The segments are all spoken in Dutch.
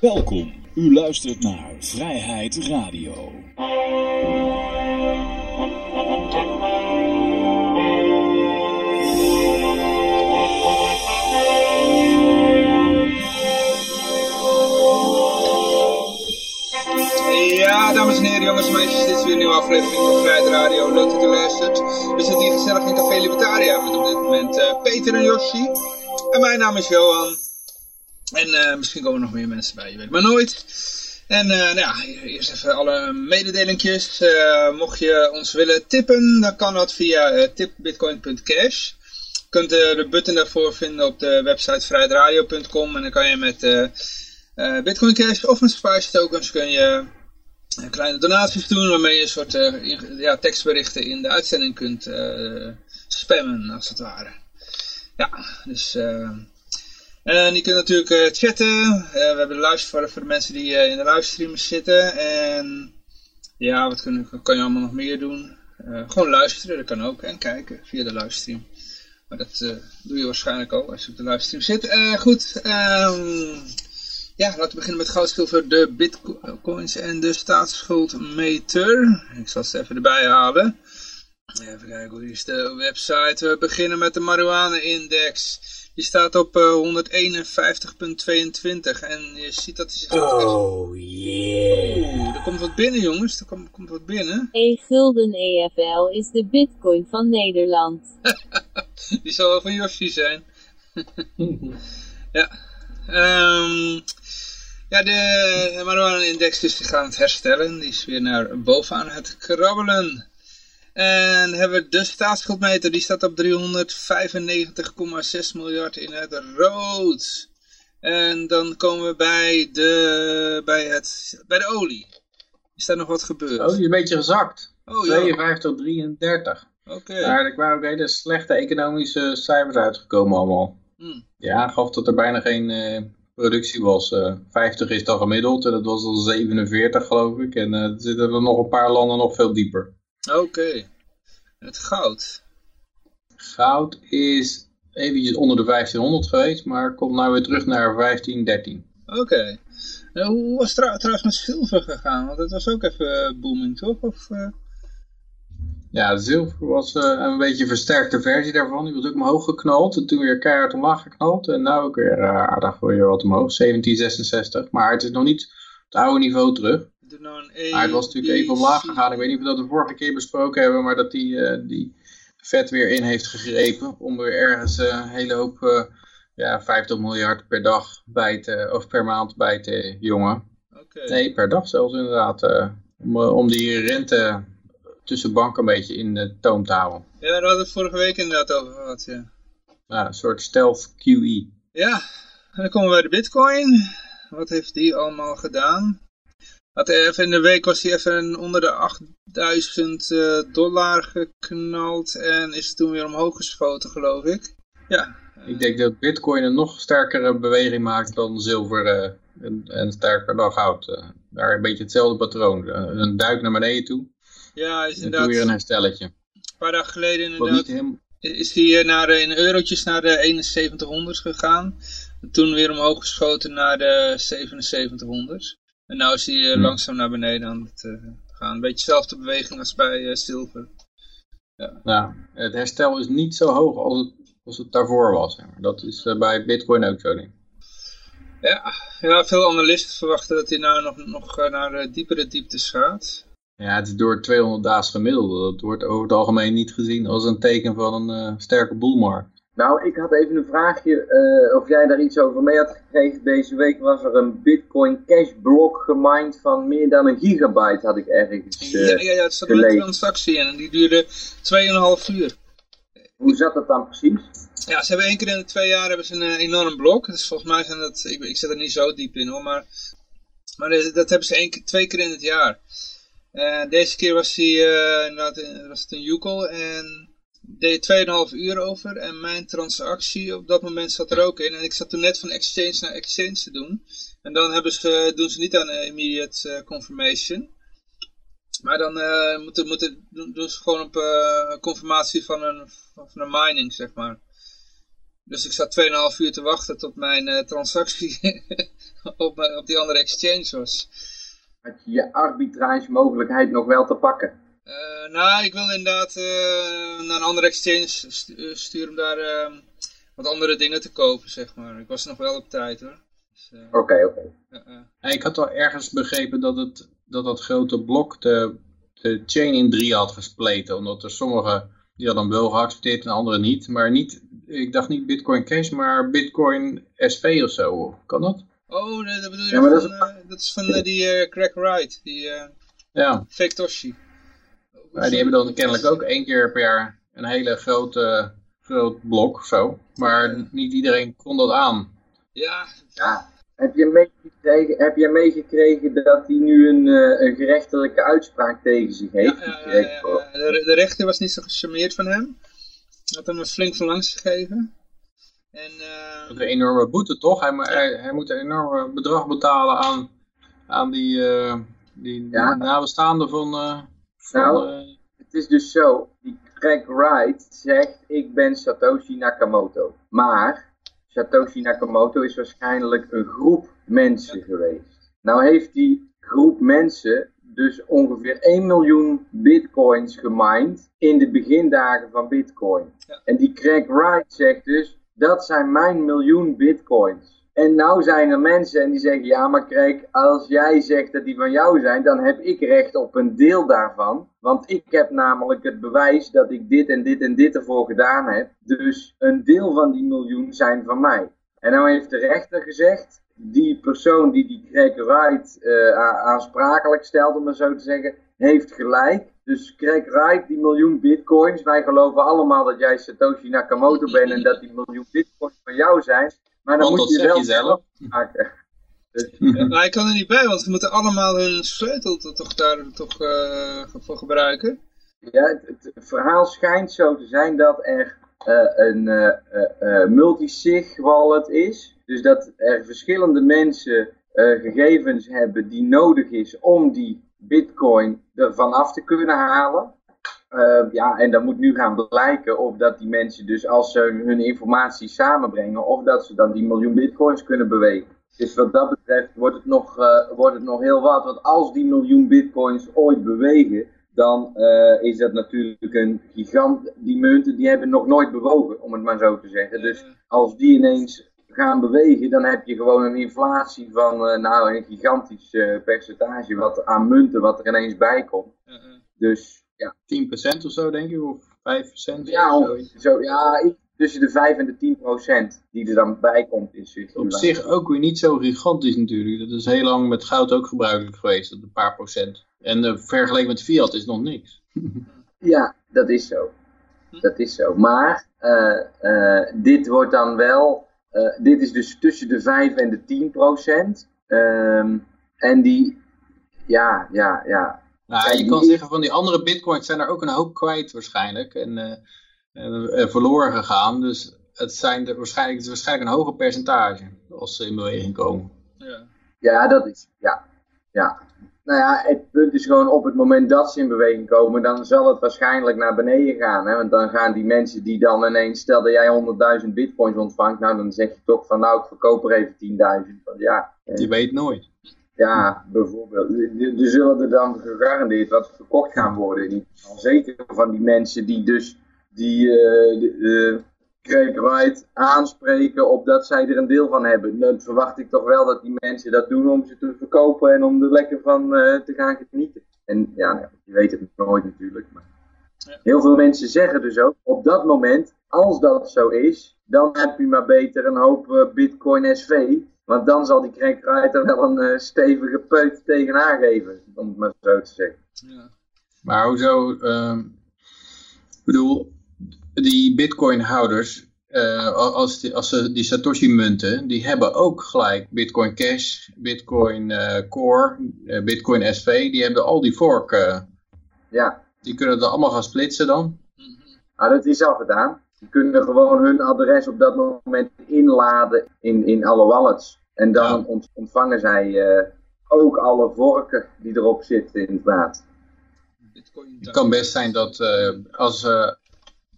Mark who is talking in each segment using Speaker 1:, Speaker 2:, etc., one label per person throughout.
Speaker 1: Welkom. U luistert naar Vrijheid Radio.
Speaker 2: Ja, dames en heren, jongens en meisjes, dit is weer een nieuwe aflevering van Vrijheid Radio. Leuk dat u luistert. We zitten hier gezellig in Café Libertaria met op dit moment uh, Peter en Yoshi. En mijn naam is Johan. En uh, misschien komen er nog meer mensen bij, je weet maar nooit. En uh, nou ja, eerst even alle mededelingjes. mocht je ons willen tippen, dan kan dat via tipbitcoin.cash. Je kunt de button daarvoor vinden op de website vrijheidradio.com en dan kan je met Bitcoin Cash of met Spice tokens kun je kleine donaties doen waarmee je een soort ja, tekstberichten in de uitzending kunt spammen als het ware. Ja, dus... En je kunt natuurlijk uh, chatten. Uh, we hebben de luister voor, voor de mensen die uh, in de livestream zitten. En ja, wat kun, kan je allemaal nog meer doen? gewoon luisteren, dat kan ook. En kijken via de livestream. Maar dat doe je waarschijnlijk ook als je op de livestream zit. goed, um, ja, laten we beginnen met goud, zilver, de bitcoins en de staatsschuldmeter. Ik zal het even erbij halen. Even kijken, hoe is de website? We beginnen met de marijuana-index. Die staat op uh, 151.22 en je ziet dat hij zich...
Speaker 3: Oh yeah.
Speaker 2: Oeh, er komt wat binnen jongens, er komt, komt wat binnen.
Speaker 4: E-gulden EFL is de bitcoin van Nederland.
Speaker 2: Die zal wel van Yoshi zijn. ja. Um, ja, de marijuana-index is gaan het herstellen. Die is weer naar bovenaan het krabbelen. En hebben we de staatsschuldmeter, die staat op 395,6 miljard in het rood. En dan komen we bij de, bij het, bij de olie. Is daar nog wat gebeurd?
Speaker 3: Olie is een beetje gezakt. Oh, 52, 33.
Speaker 2: Oké. Okay.
Speaker 3: Maar er waren ook hele slechte economische cijfers uitgekomen allemaal.
Speaker 2: Hmm.
Speaker 3: Ja, gaf dat er bijna geen uh, productie was. Uh, 50 is dan gemiddeld en dat was al 47 geloof ik. En uh, er zitten er nog een paar landen nog veel dieper.
Speaker 2: Oké. Okay. Het goud?
Speaker 3: Goud is eventjes onder de 1500 geweest, maar komt nou weer terug naar 1513.
Speaker 2: Oké. Okay. Uh, hoe was het trouwens met zilver gegaan? Want dat was ook even booming, toch? Of, uh...
Speaker 3: Ja, zilver was een beetje een versterkte versie daarvan. Die was ook omhoog geknald en toen weer keihard omlaag geknald. En nu ook weer aardig weer wat omhoog, 1766. Maar het is nog niet het oude niveau terug.
Speaker 2: Nou
Speaker 3: het was natuurlijk even omlaag gegaan. Ik weet niet of we dat de vorige keer besproken hebben, maar dat die, uh, die vet weer in heeft gegrepen om weer ergens uh, een hele hoop, uh, ja, 50 miljard per dag bij te, of per maand bij te jongen.
Speaker 2: Okay.
Speaker 3: Nee, per dag zelfs inderdaad, om, om die rente tussen banken een beetje in de toom te houden.
Speaker 2: Ja, daar hadden we het vorige week inderdaad over gehad, ja.
Speaker 3: Ja, een soort stealth QE.
Speaker 2: Ja, en dan komen we bij de bitcoin. Wat heeft die allemaal gedaan? Had even in de week was hij even onder de 8000 uh, dollar geknald en is toen weer omhoog geschoten geloof ik. Ja.
Speaker 3: Ik denk dat bitcoin een nog sterkere beweging maakt dan zilver uh, en, en, sterker dan goud. Uh, daar een beetje hetzelfde patroon. een duik naar beneden toe.
Speaker 2: Ja, is
Speaker 3: en
Speaker 2: inderdaad.
Speaker 3: toen weer een herstelletje.
Speaker 2: Een paar dagen geleden inderdaad. Is hij naar, in eurotjes naar de 7100 gegaan. En toen weer omhoog geschoten naar de 7700. En nu is hij uh,
Speaker 3: Hmm.
Speaker 2: langzaam naar beneden aan het uh, gaan. Een beetje dezelfde beweging als bij zilver. Ja.
Speaker 3: Nou, het herstel is niet zo hoog als het, als het daarvoor was. Maar. Dat is bij bitcoin ook zo. Denk.
Speaker 2: Ja, ja, veel analisten verwachten dat hij nou nog, nog naar diepere dieptes gaat.
Speaker 3: Ja, het is door 200 daags gemiddelde. Dat wordt over het algemeen niet gezien als een teken van een sterke boelmarkt.
Speaker 5: Nou, ik had even een vraagje uh, of jij daar iets over mee had gekregen. Deze week was er een Bitcoin Cash blok gemined van meer dan een gigabyte, had ik ergens uh,
Speaker 2: ja, ja, ja, het zat een transactie in en die duurde 2,5 uur.
Speaker 5: Hoe zat dat dan precies?
Speaker 2: Ja, ze hebben één keer in de twee jaar hebben ze een uh, enorm blok. Dus volgens mij zijn dat, ik, ik zit er niet zo diep in hoor, maar, maar dat hebben ze één, twee keer in het jaar. deze keer was, die, was het een Yukel en deed 2,5 uur over en mijn transactie op dat moment zat er ook in. En ik zat toen net van exchange naar exchange te doen. En dan hebben ze, doen ze niet aan immediate uh, confirmation. Maar dan uh, moeten, moeten, doen ze gewoon op confirmatie van een, van een mining, zeg maar. Dus ik zat 2,5 uur te wachten tot mijn transactie op, eh, op die andere exchange was.
Speaker 5: Had je je arbitragemogelijkheid nog wel te pakken?
Speaker 2: Eh, nou, ik wil inderdaad eh, naar een andere exchange stu- eh, sturen om daar eh, wat andere dingen te kopen, zeg maar. Ik was nog wel op tijd hoor. Dus, eh,
Speaker 5: Oké, oké.
Speaker 3: ik had al ergens begrepen dat het, dat, dat grote blok de, de chain in drie had gespleten. Omdat er sommige, die hadden hem wel geaccepteerd en andere niet. Maar niet, ik dacht niet Bitcoin Cash, maar Bitcoin SV of zo. Kan dat?
Speaker 2: Oh, dat dat bedoel je
Speaker 5: Ja, maar dat
Speaker 2: van,
Speaker 5: is-
Speaker 2: dat is van die eh, Craig Wright, die eh,
Speaker 3: Ja,
Speaker 2: fake Toshi.
Speaker 3: Maar die hebben dan kennelijk ook één keer per jaar een hele grote, groot blok of zo. Maar niet iedereen kon dat aan.
Speaker 2: Ja,
Speaker 5: Ja. Heb je meegekregen, heb je meegekregen dat hij nu een, eh, een gerechtelijke uitspraak tegen zich heeft
Speaker 2: ja. De, de rechter was niet zo gecharmeerd van hem. Had hem een flink van langs gegeven. En eh,
Speaker 3: een enorme boete toch? Hij, hij, hij moet een enorme bedrag betalen aan, aan die, eh die
Speaker 5: Ja.
Speaker 3: nabestaanden van... eh, van
Speaker 5: Nou,
Speaker 3: eh,
Speaker 5: Het is dus zo, die Craig Wright zegt, ik ben Satoshi Nakamoto. Maar Satoshi Nakamoto is waarschijnlijk een groep mensen geweest. Nou heeft die groep mensen dus ongeveer 1 miljoen bitcoins gemined in de begindagen van bitcoin.
Speaker 2: Ja.
Speaker 5: En die Craig Wright zegt dus, dat zijn mijn miljoen bitcoins. En nou zijn er mensen en die zeggen, ja maar Craig, als jij zegt dat die van jou zijn, dan heb ik recht op een deel daarvan. Want ik heb namelijk het bewijs dat ik dit en dit en dit ervoor gedaan heb. Dus een deel van die miljoen zijn van mij. En nou heeft de rechter gezegd, die persoon die die Craig Wright eh, aansprakelijk stelt, om maar zo te zeggen, heeft gelijk. Dus Craig Wright, die miljoen bitcoins, wij geloven allemaal dat jij Satoshi Nakamoto bent en dat die miljoen bitcoins van jou zijn. Maar dan moet je wel
Speaker 3: zelf.
Speaker 5: maken. Dus,
Speaker 2: Ja, maar hij kan er niet bij, want ze moeten allemaal hun sleutel to- toch daar toch, eh, voor gebruiken.
Speaker 5: Ja, het, het verhaal schijnt zo te zijn dat er eh, een eh, multisig wallet is. Dus dat er verschillende mensen eh, gegevens hebben die nodig is om die bitcoin ervan af te kunnen halen. Eh, ja, en dan moet nu gaan blijken of dat die mensen dus als ze hun informatie samenbrengen, of dat ze dan die miljoen bitcoins kunnen bewegen. Dus wat dat betreft wordt het nog, eh, wordt het nog heel wat. Want als die miljoen bitcoins ooit bewegen, dan eh, is dat natuurlijk een gigant. Die munten die hebben nog nooit bewogen, om het maar zo te zeggen. Dus als die ineens gaan bewegen, dan heb je gewoon een inflatie van eh, nou, een gigantisch percentage wat, aan munten wat er ineens bij komt. Dus ja,
Speaker 3: 10% of zo, denk ik, of 5%.
Speaker 5: ja,
Speaker 3: of
Speaker 5: om-
Speaker 3: zoiets.
Speaker 5: zo, ja tussen de 5 en de 10 procent die er dan bij komt in
Speaker 3: Op zich ook weer niet zo gigantisch natuurlijk. Dat is heel lang met goud ook gebruikelijk geweest, dat een paar procent. En eh, vergeleken met fiat is nog niks.
Speaker 5: Ja, dat is zo. Dat is zo. Maar eh, eh, dit wordt dan wel. dit is dus tussen de 5 en de 10 procent. Ehm, en die. Ja, ja, ja.
Speaker 3: Nou,
Speaker 5: Ja,
Speaker 3: je kan zeggen van die andere bitcoins zijn er ook een hoop kwijt waarschijnlijk. En eh, eh, eh, verloren gegaan. Dus het, zijn er waarschijnlijk, het is waarschijnlijk een hoger percentage als ze in beweging komen.
Speaker 2: Ja.
Speaker 5: Ja, dat is. Ja, ja. Nou ja, het punt is gewoon op het moment dat ze in beweging komen, dan zal het waarschijnlijk naar beneden gaan. Hè? Want dan gaan die mensen die dan ineens, stel dat jij 100.000 bitcoins ontvangt, nou dan zeg je toch van nou ik verkoop er even 10.000. Want Ja,
Speaker 3: Je weet nooit.
Speaker 5: Ja, bijvoorbeeld. Er zullen er dan gegarandeerd wat verkocht gaan worden. Zeker van die mensen die dus die de, Wright aanspreken op dat zij er een deel van hebben. Dan verwacht ik toch wel dat die mensen dat doen om ze te verkopen en om er lekker van eh, te gaan genieten. En ja, nou, je weet het nooit natuurlijk. Maar
Speaker 2: Ja.
Speaker 5: heel veel mensen zeggen dus ook, op dat moment, als dat zo is, dan heb je maar beter een hoop Bitcoin SV. Want dan zal die er wel een eh, stevige peut tegenaan geven, om het maar zo te zeggen.
Speaker 2: Ja.
Speaker 3: Maar hoezo, ehm, ik bedoel, die bitcoin-houders, eh, als, die, als ze die Satoshi-munten, die hebben ook gelijk Bitcoin Cash, Bitcoin eh, Core, eh, Bitcoin SV, die hebben al die fork, eh,
Speaker 5: Ja,
Speaker 3: die kunnen het allemaal gaan splitsen dan.
Speaker 2: Mhm.
Speaker 5: maar dat is al gedaan. Die kunnen gewoon hun adres op dat moment inladen in, in alle wallets. En dan ontvangen zij eh, ook alle vorken die erop zitten inderdaad.
Speaker 3: Het kan best zijn dat eh, als, eh,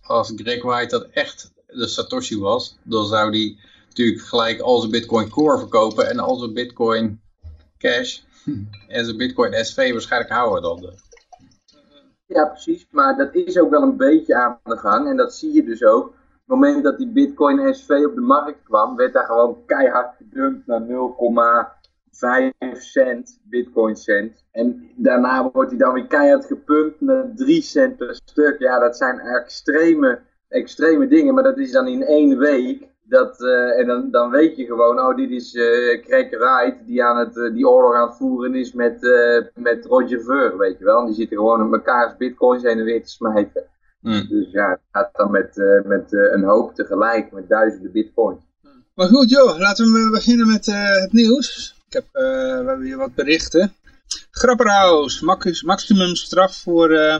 Speaker 3: als Greg White dat echt de Satoshi was, dan zou die natuurlijk gelijk al zijn bitcoin core verkopen en al zijn bitcoin cash en zijn bitcoin SV waarschijnlijk houden dan.
Speaker 5: Ja, precies. Maar dat is ook wel een beetje aan de gang. En dat zie je dus ook. Het moment dat die Bitcoin SV op de markt kwam, werd daar gewoon keihard gedumpt naar 0,5 cent, Bitcoin cent. En daarna wordt hij dan weer keihard gepumpt naar 3 cent per stuk. Ja, dat zijn extreme, extreme dingen. Maar dat is dan in één week. Dat, eh, en dan, dan weet je gewoon, oh, dit is uh, Craig Wright die, aan het, eh, die oorlog aan het voeren is met, met Roger Ver, weet je wel. En die zitten gewoon op mekaars bitcoins heen en weer te smijten.
Speaker 3: Hmm.
Speaker 5: Dus ja, het gaat dan met, eh, met eh, een hoop tegelijk, met duizenden bitcoins.
Speaker 2: Maar goed, joh, laten we beginnen met eh, het nieuws. Ik heb, eh, we hebben hier wat berichten. Grapperhaus, max maximum straf voor eh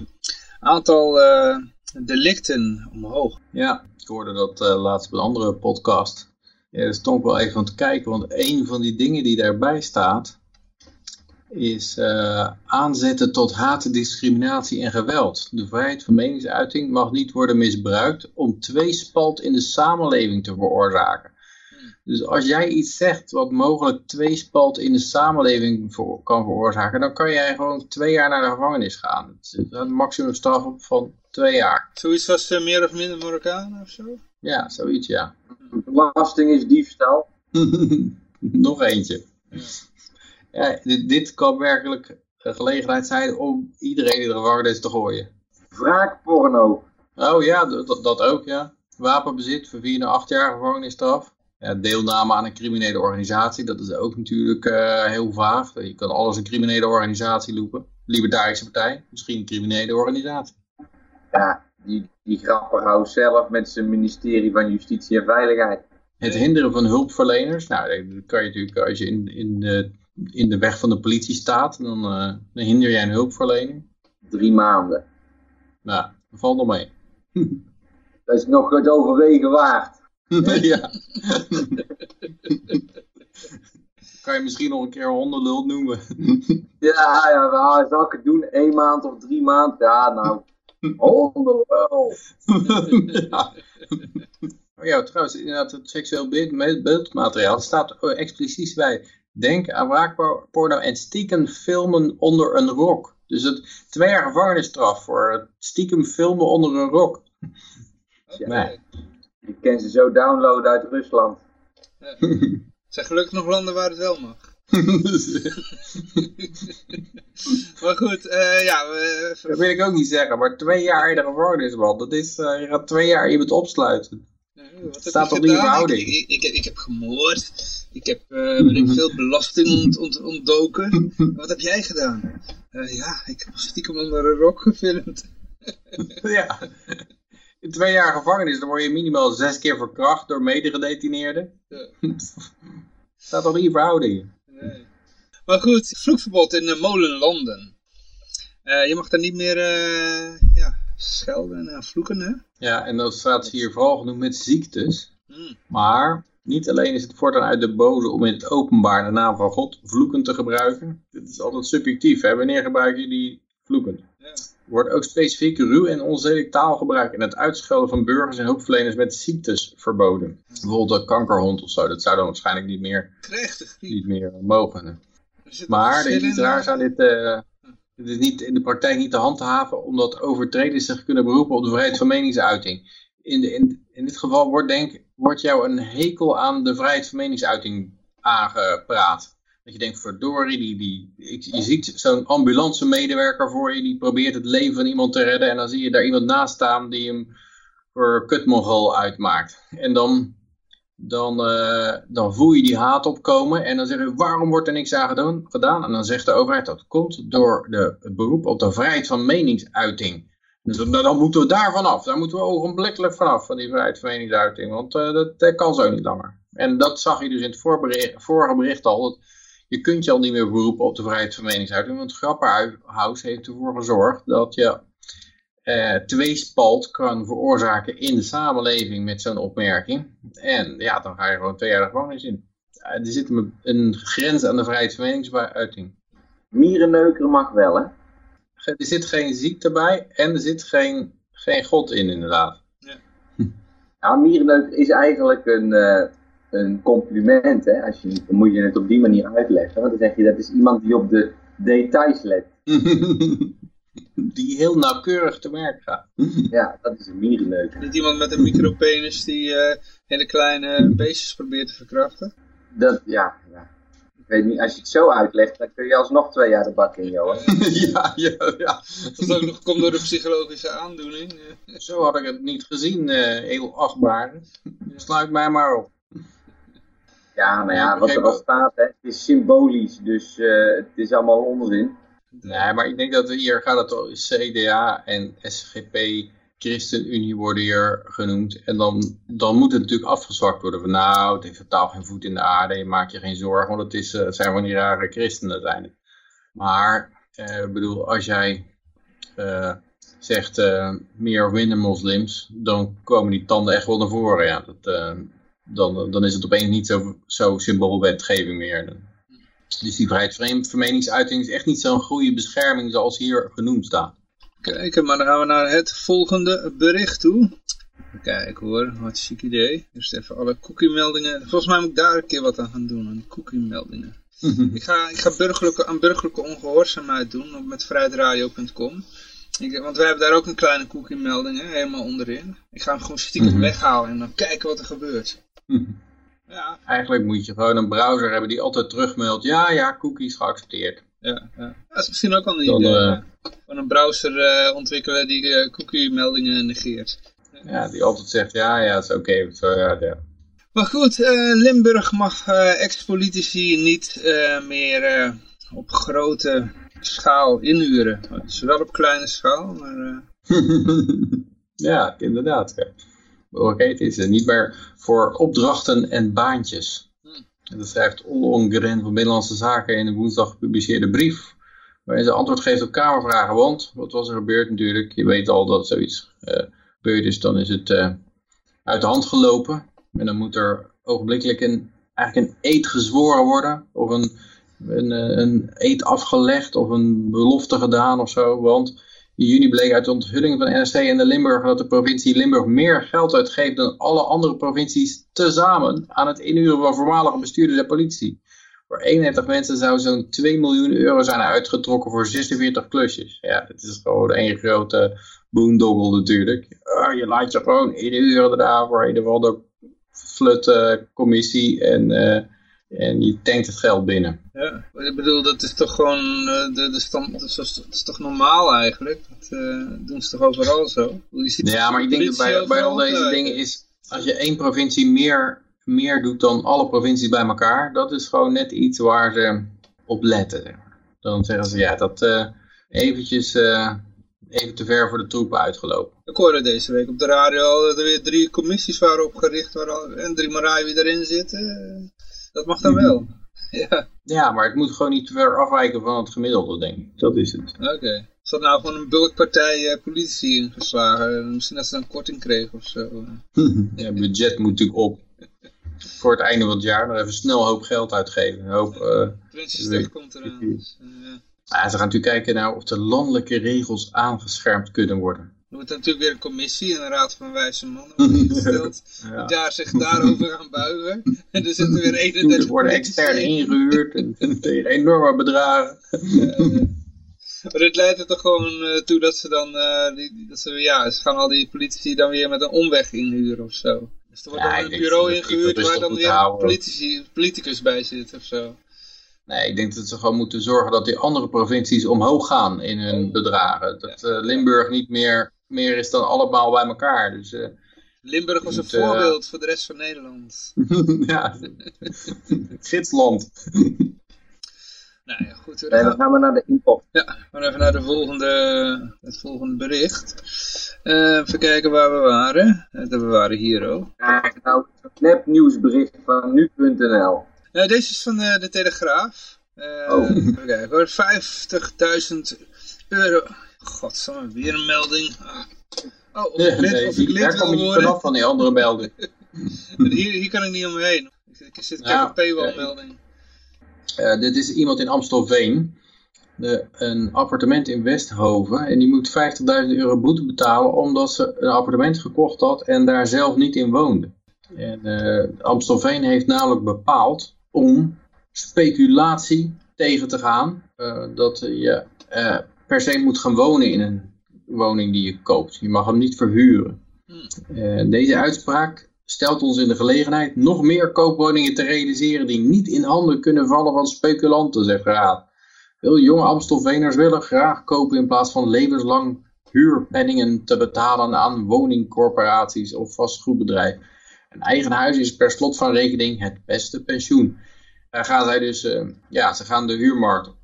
Speaker 2: aantal eh, delicten omhoog.
Speaker 3: Ja, ik hoorde dat eh, laatst bij een andere podcast. Ja, daar stond ik wel even aan te kijken, want een van die dingen die daarbij staat, is eh, aanzetten tot haat, discriminatie en geweld. De vrijheid van meningsuiting mag niet worden misbruikt om tweespalt in de samenleving te veroorzaken. Dus als jij iets zegt wat mogelijk tweespalt in de samenleving voor, kan veroorzaken, dan kan jij gewoon twee jaar naar de gevangenis gaan. Het is een maximumstraf op van twee jaar.
Speaker 2: Zoiets was eh, meer of minder Marokkanen of zo?
Speaker 3: Ja, zoiets ja.
Speaker 5: Belasting is diefstal.
Speaker 3: Nog eentje. Ja, dit, dit kan werkelijk een gelegenheid zijn om iedereen in de gevangenis te gooien.
Speaker 5: Wraakporno.
Speaker 3: Oh ja, dat, dat ook ja. Wapenbezit voor 4 naar 8 jaar gevangenisstraf. Ja, deelname aan een criminele organisatie, dat is ook natuurlijk eh, heel vaag. Je kan alles een criminele organisatie lopen. Libertarische partij, misschien een criminele organisatie.
Speaker 5: Ja, die, die grapperhaus zelf met zijn ministerie van Justitie en Veiligheid.
Speaker 3: Het hinderen van hulpverleners. Nou, dat kan je natuurlijk als je in, in, de, in de weg van de politie staat, dan, eh, dan hinder jij een hulpverlener.
Speaker 5: Drie maanden.
Speaker 3: Nou, dat valt nog mee.
Speaker 5: Dat is nog het overwegen waard.
Speaker 3: ja. kan je misschien nog een keer hondenlul noemen.
Speaker 5: Ja, ja, zal ik het doen? Eén maand of drie maanden? Ja, nou. Hondenlul.
Speaker 3: ja. Oh ja, trouwens, inderdaad, het seksueel beeld- beeldmateriaal staat er expliciet bij. Denk aan wraakporno en stiekem filmen onder een rok. Dus het twee jaar gevangenisstraf voor het stiekem filmen onder een rok. Nee.
Speaker 5: Je kan ze zo downloaden uit Rusland.
Speaker 2: Het zijn gelukkig nog landen waar het wel mag. Maar goed, eh, ja, we,
Speaker 3: dat wil ik ook niet zeggen, maar twee jaar in de gevangenis, man. Dat is, eh, je gaat twee jaar iemand opsluiten.
Speaker 2: Wat
Speaker 3: Staat in
Speaker 2: gedaan?
Speaker 3: verhouding?
Speaker 2: Ik, ik, ik, heb- ik heb gemoord. Ik heb eh, ik veel belasting ont, ont, ontdoken. Wat heb jij gedaan? Eh, ja, ik heb stiekem onder een rok gefilmd.
Speaker 3: ja. In twee jaar gevangenis, dan word je minimaal zes keer verkracht door medegedetineerden.
Speaker 2: Ja.
Speaker 3: Staat toch niet in verhouding?
Speaker 2: Nee. Maar goed, vloekverbod in uh, Molenlanden. Eh, je mag daar niet meer eh, schelden en vloeken, hè?
Speaker 3: Ja, en dat staat hier vooral genoemd met ziektes.
Speaker 2: Hmm.
Speaker 3: Maar niet alleen is het voortaan uit de boze om in het openbaar de naam van God vloeken te gebruiken. Dit is altijd subjectief. Hè? Wanneer gebruik je die vloeken?
Speaker 2: Ja.
Speaker 3: Wordt ook specifiek ruw en onzedelijk taalgebruik en het uitschelden van burgers en hulpverleners met ziektes verboden. Bijvoorbeeld een kankerhond of zo, dat zou dan waarschijnlijk niet meer,
Speaker 2: de
Speaker 3: niet meer mogen. Maar er
Speaker 2: verschil
Speaker 3: is iets
Speaker 2: in,
Speaker 3: raars aan dit. eh, het is niet in de praktijk niet te handhaven, omdat overtreders zich kunnen beroepen op de vrijheid van meningsuiting. In, de, in, in dit geval wordt, denk, wordt jou een hekel aan de vrijheid van meningsuiting aangepraat. Dat je denkt, verdorie, die, die, je ziet zo'n ambulance medewerker voor je, die probeert het leven van iemand te redden. En dan zie je daar iemand naast staan die hem voor kutmongol uitmaakt. En dan, dan, eh, dan voel je die haat opkomen en dan zeg je, waarom wordt er niks aan gedaan? En dan zegt de overheid, dat komt door de, het beroep op de vrijheid van meningsuiting. Dus dan, dan moeten we daar vanaf. Daar moeten we ogenblikkelijk vanaf, van die vrijheid van meningsuiting. Want eh, dat, kan zo niet langer. En dat zag je dus in het vorige bericht al. Dat je kunt je al niet meer beroepen op de vrijheid van meningsuiting. Want Grapperhaus heeft ervoor gezorgd dat je eh, tweespalt kan veroorzaken in de samenleving met zo'n opmerking. En ja, dan ga je gewoon twee jaar de gevangenis in. Eh, er zit een, een grens aan de vrijheid van meningsuiting.
Speaker 5: Mierenneuker mag wel, hè?
Speaker 3: Er zit geen ziekte bij en er zit geen, geen God in inderdaad.
Speaker 5: Ja, mierenneuker is eigenlijk een, eh, een compliment. Hè? Als je, dan moet je het op die manier uitleggen. Want dan zeg je dat is iemand die op de details let.
Speaker 3: die heel nauwkeurig te werk gaat.
Speaker 5: Ja, dat is een mierenneuk.
Speaker 2: Niet iemand met een micropenis die eh, hele kleine beestjes probeert te verkrachten.
Speaker 5: Dat, ja, ja. Ik weet niet, als je het zo uitlegt, dan kun je alsnog twee jaar de bak in, Johan.
Speaker 3: ja, ja, ja.
Speaker 2: Dat ook nog komt door de psychologische aandoening.
Speaker 3: Zo had ik het niet gezien, eh heel achtbaar. Sluit mij maar op.
Speaker 5: Ja, maar
Speaker 3: Ja,
Speaker 5: wat er al
Speaker 3: wel.
Speaker 5: staat, hè, het is symbolisch, dus eh, het is allemaal onzin.
Speaker 3: Nee, maar ik denk dat hier gaat het al CDA en SGP, ChristenUnie worden hier genoemd. En dan, dan moet het natuurlijk afgezwakt worden. Van nou, het heeft totaal geen voet in de aarde, je je geen zorgen, want het, is, eh, zijn van die rare christenen uiteindelijk. Maar, eh, bedoel, als jij eh, zegt eh, meer of moslims, dan komen die tanden echt wel naar voren. Ja. Dat, dan, dan is het opeens niet zo, zo symboolwetgeving meer. Dus die vrijheid van vermeningsuiting is echt niet zo'n goede bescherming zoals hier genoemd staat.
Speaker 2: Kijken, maar dan gaan we naar het volgende bericht toe. Kijken hoor, wat een chic idee. Eerst even alle cookie-meldingen. Volgens mij moet ik daar een keer wat aan gaan doen, aan die cookie-meldingen. Ik ga, ik ga burgerlijke, aan burgerlijke ongehoorzaamheid doen op, met vrijheidradio.com. Ik- Want wij hebben daar ook een kleine cookie-melding, hè, helemaal onderin. Ik ga hem gewoon stiekem
Speaker 3: Mhm.
Speaker 2: weghalen en dan kijken wat er gebeurt. Ja,
Speaker 3: Eigenlijk moet je gewoon een browser hebben die altijd terugmeldt. Ja, ja, cookies geaccepteerd.
Speaker 2: ja, ja. Dat is misschien ook al een
Speaker 3: Dan,
Speaker 2: idee.
Speaker 3: eh,
Speaker 2: een browser eh, ontwikkelen die eh, cookie-meldingen negeert.
Speaker 3: Ja, die altijd zegt, ja, ja, het is oké. Ja, ja.
Speaker 2: Maar goed, Limburg mag ex-politici niet meer op grote schaal inhuren. Het is wel op kleine schaal, maar...
Speaker 3: ja, inderdaad. Oké, het is niet meer voor opdrachten en baantjes. En Dat schrijft Ollongren van Binnenlandse Zaken in een woensdag gepubliceerde brief. Waarin ze antwoord geeft op kamervragen. Want, wat was er gebeurd natuurlijk? Je weet al dat zoiets eh gebeurd is. Dan is het eh, uit de hand gelopen. En dan moet er ogenblikkelijk een, eigenlijk een eed gezworen worden. Of een, een, eh, een eed afgelegd. Of een belofte gedaan of zo. Want in juni bleek uit de onthulling van NRC en de Limburg dat de provincie Limburg meer geld uitgeeft dan alle andere provincies tezamen aan het inhuren van voormalige bestuurders en politie. Voor 91 mensen zou zo'n 2 miljoen euro zijn uitgetrokken voor 46 klusjes. Ja, het is gewoon één grote boondoggle natuurlijk. Je laat je gewoon inhuren daarna voor een of andere flutte commissie en, eh, en je tankt het geld binnen.
Speaker 2: ja, ik bedoel, dat is toch gewoon eh, de, de stand, dat is, dat is toch normaal eigenlijk? Dat eh, doen ze toch overal zo? Je ziet
Speaker 3: Ja, maar ik denk dat bij, bij al deze
Speaker 2: kijken.
Speaker 3: dingen is, als je één provincie meer, meer doet dan alle provincies bij elkaar, dat is gewoon net iets waar ze op letten. Dan zeggen ze, ja, dat eh eventjes eh, even te ver voor de troepen uitgelopen.
Speaker 2: Ik hoorde deze week op de radio dat er weer drie commissies waren opgericht waar al, en drie maraaien wie erin zitten. Dat mag dan wel. Ja,
Speaker 3: Ja, maar het moet gewoon niet te ver afwijken van het gemiddelde, denk ik. Dat is het.
Speaker 2: oké. Is dat nou gewoon een bulkpartij eh, politici ingeslagen? Misschien dat ze een korting kregen of zo.
Speaker 3: ja, budget moet natuurlijk op. Voor het einde van het jaar nog even snel een hoop geld uitgeven. Een hoop, eh,
Speaker 2: Prinsjesdag komt eraan. Dus,
Speaker 3: ja, ze gaan natuurlijk kijken naar of de landelijke regels aangeschermd kunnen worden.
Speaker 2: Er moet natuurlijk weer een commissie en een raad van wijze mannen ingesteld.
Speaker 3: Ja.
Speaker 2: Die daar zich daarover gaan buigen. En er zitten weer 31
Speaker 3: Er worden extern
Speaker 2: in.
Speaker 3: ingehuurd en en tegen enorme bedragen.
Speaker 2: Maar dit leidt er toch gewoon eh, toe dat ze dan, eh, die, dat ze, ja, ze gaan al die politici dan weer met een omweg inhuren of zo. Dus er wordt
Speaker 3: Ja,
Speaker 2: dan
Speaker 3: ik
Speaker 2: een bureau
Speaker 3: dat
Speaker 2: ingehuurd waar dan weer politici, politicus bij zit of zo.
Speaker 3: Nee, ik denk dat ze gewoon moeten zorgen dat die andere provincies omhoog gaan in hun
Speaker 2: Oh.
Speaker 3: bedragen. Dat eh, Limburg niet meer, meer is dan allemaal bij elkaar. Dus eh,
Speaker 2: Limburg was een
Speaker 3: eh,
Speaker 2: voorbeeld voor de rest van Nederland.
Speaker 3: ja, gidsland.
Speaker 2: Nou ja, goed.
Speaker 5: Nee,
Speaker 2: Dan
Speaker 5: dan
Speaker 2: gaan,
Speaker 5: we naar de import.
Speaker 2: ja, we gaan even naar de volgende, het volgende bericht. Eh, even kijken waar we waren. Eh, we waren hier ook.
Speaker 5: Nou, een nepnieuwsbericht van nu.nl.
Speaker 2: Eh, deze is van de, de Telegraaf. Eh,
Speaker 5: Oh.
Speaker 2: Even kijken hoor. 50.000 euro. Godsamme, weer een melding. Oh, of ik lid,
Speaker 3: Nee,
Speaker 2: of ik lid wil worden.
Speaker 3: vanaf van die andere melding.
Speaker 2: Hier, hier kan ik niet omheen. Ik, zit
Speaker 3: Ja,
Speaker 2: heb een paywall
Speaker 3: ja,
Speaker 2: melding.
Speaker 3: Eh, dit is iemand in Amstelveen. De, een appartement in Westhoven. En die moet 50.000 euro boete betalen omdat ze een appartement gekocht had en daar zelf niet in woonde. En uh, Amstelveen heeft namelijk bepaald om speculatie tegen te gaan. Uh, dat je per se moet gaan wonen in een woning die je koopt. Je mag hem niet verhuren. Hmm. deze uitspraak stelt ons in de gelegenheid nog meer koopwoningen te realiseren die niet in handen kunnen vallen van speculanten, zegt Raad. Veel jonge Amstelveners willen graag kopen in plaats van levenslang huurpenningen te betalen aan woningcorporaties of vastgoedbedrijven. Een eigen huis is per slot van rekening het beste pensioen. Daar gaan zij dus, uh, ja, ze gaan de huurmarkt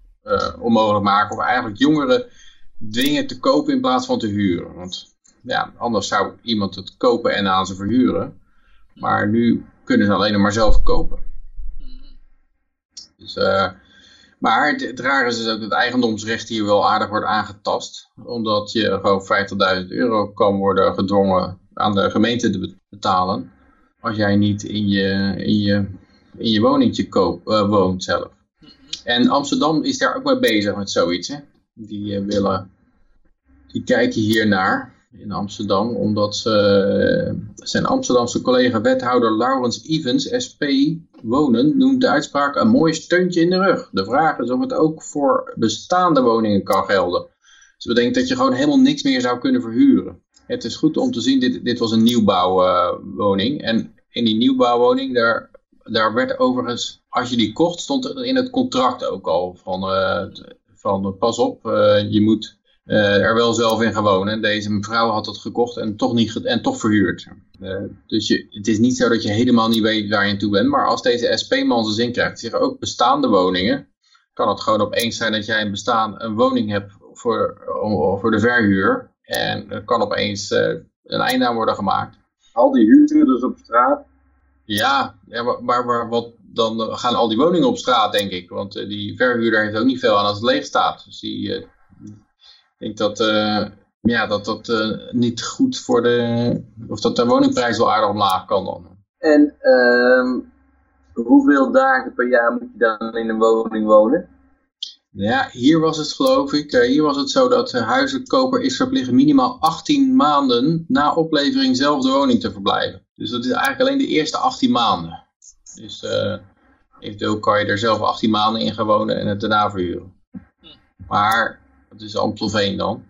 Speaker 3: onmogelijk maken. Of eigenlijk jongeren dwingen te kopen in plaats van te huren. Want ja, anders zou iemand het kopen en aan ze verhuren. Maar nu kunnen ze alleen maar zelf kopen. Dus, uh, maar het, rare is dus ook dat het eigendomsrecht hier wel aardig wordt aangetast. Omdat je gewoon 50.000 euro kan worden gedwongen aan de gemeente te betalen. Als jij niet in je, in je, in je woningje uh, woont zelf. En Amsterdam is daar ook mee bezig met zoiets. Hè? Die uh, willen, die kijken hier naar in Amsterdam, omdat ze, eh, zijn Amsterdamse collega wethouder Laurens Evans, SP Wonen, noemt de uitspraak een mooi steuntje in de rug. De vraag is of het ook voor bestaande woningen kan gelden. Dus bedenkt dat je gewoon helemaal niks meer zou kunnen verhuren. Het is goed om te zien, dit, dit was een nieuwbouwwoning. en in die nieuwbouwwoning, daar, daar werd overigens, als je die kocht, stond er in het contract ook al van, uh, van pas op, uh, je moet er wel zelf in gewoond. En deze mevrouw had het gekocht en toch, niet en toch verhuurd. Dus je, het is niet zo dat je helemaal niet weet waar je toe bent. Maar als deze SP-man zijn zin krijgt, zeggen ook bestaande woningen, kan het gewoon opeens zijn dat jij een bestaan, een woning hebt voor, voor de verhuur. En er kan opeens een einde aan worden gemaakt.
Speaker 5: Al die huurders op straat?
Speaker 3: Ja, ja maar, maar, wat, dan gaan al die woningen op straat, denk ik. Want die verhuurder heeft ook niet veel aan als het leeg staat. Dus die ik denk dat, ja, dat dat uh, niet goed voor de, of dat de woningprijs wel aardig omlaag kan dan.
Speaker 5: En uh, hoeveel dagen per jaar moet je dan in een woning wonen?
Speaker 3: Ja, hier was het geloof ik, uh, hier was het zo dat de huizenkoper is verplicht minimaal 18 maanden na oplevering zelf de woning te verblijven. Dus dat is eigenlijk alleen de eerste 18 maanden. Dus eventueel kan je er zelf 18 maanden in gaan wonen en het daarna verhuren. Maar dat is Amstelveen dan.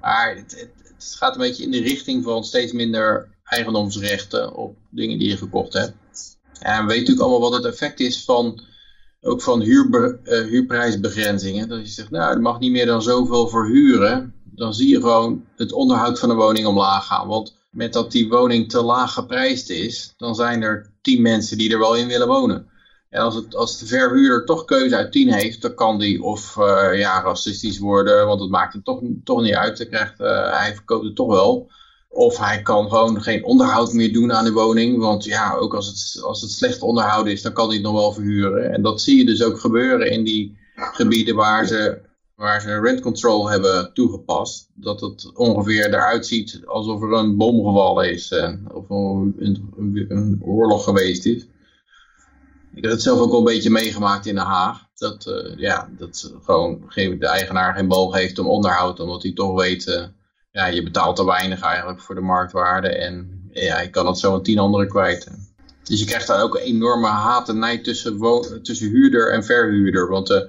Speaker 3: Maar het, het, het, gaat een beetje in de richting van steeds minder eigendomsrechten op dingen die je gekocht hebt. En we weten natuurlijk allemaal wat het effect is van, ook van huur, uh, huurprijsbegrenzingen. Dat je zegt, nou, er mag niet meer dan zoveel verhuren. Dan zie je gewoon het onderhoud van de woning omlaag gaan. Want met dat die woning te laag geprijsd is, dan zijn er tien mensen die er wel in willen wonen. En als, het, als de verhuurder toch keuze uit 10 heeft, dan kan die of uh, ja, racistisch worden, want het maakt hem toch, toch niet uit. Hij, krijgt, uh, hij verkoopt het toch wel. Of hij kan gewoon geen onderhoud meer doen aan de woning. Want ja, ook als het, als het slecht onderhouden is, dan kan hij het nog wel verhuren. En dat zie je dus ook gebeuren in die gebieden waar ze, waar ze rent control hebben toegepast. Dat het ongeveer eruit ziet alsof er een bom gevallen is. Uh, of een, een, een oorlog geweest is. Ik heb het zelf ook wel een beetje meegemaakt in Den Haag. Dat, uh, ja, dat gewoon de eigenaar geen boog heeft om onderhoud. Omdat hij toch weet, uh, ja, je betaalt te weinig eigenlijk voor de marktwaarde. En ja, je kan het zo aan tien anderen kwijt. Dus je krijgt daar ook een enorme haat en nijd tussen, tussen huurder en verhuurder. Want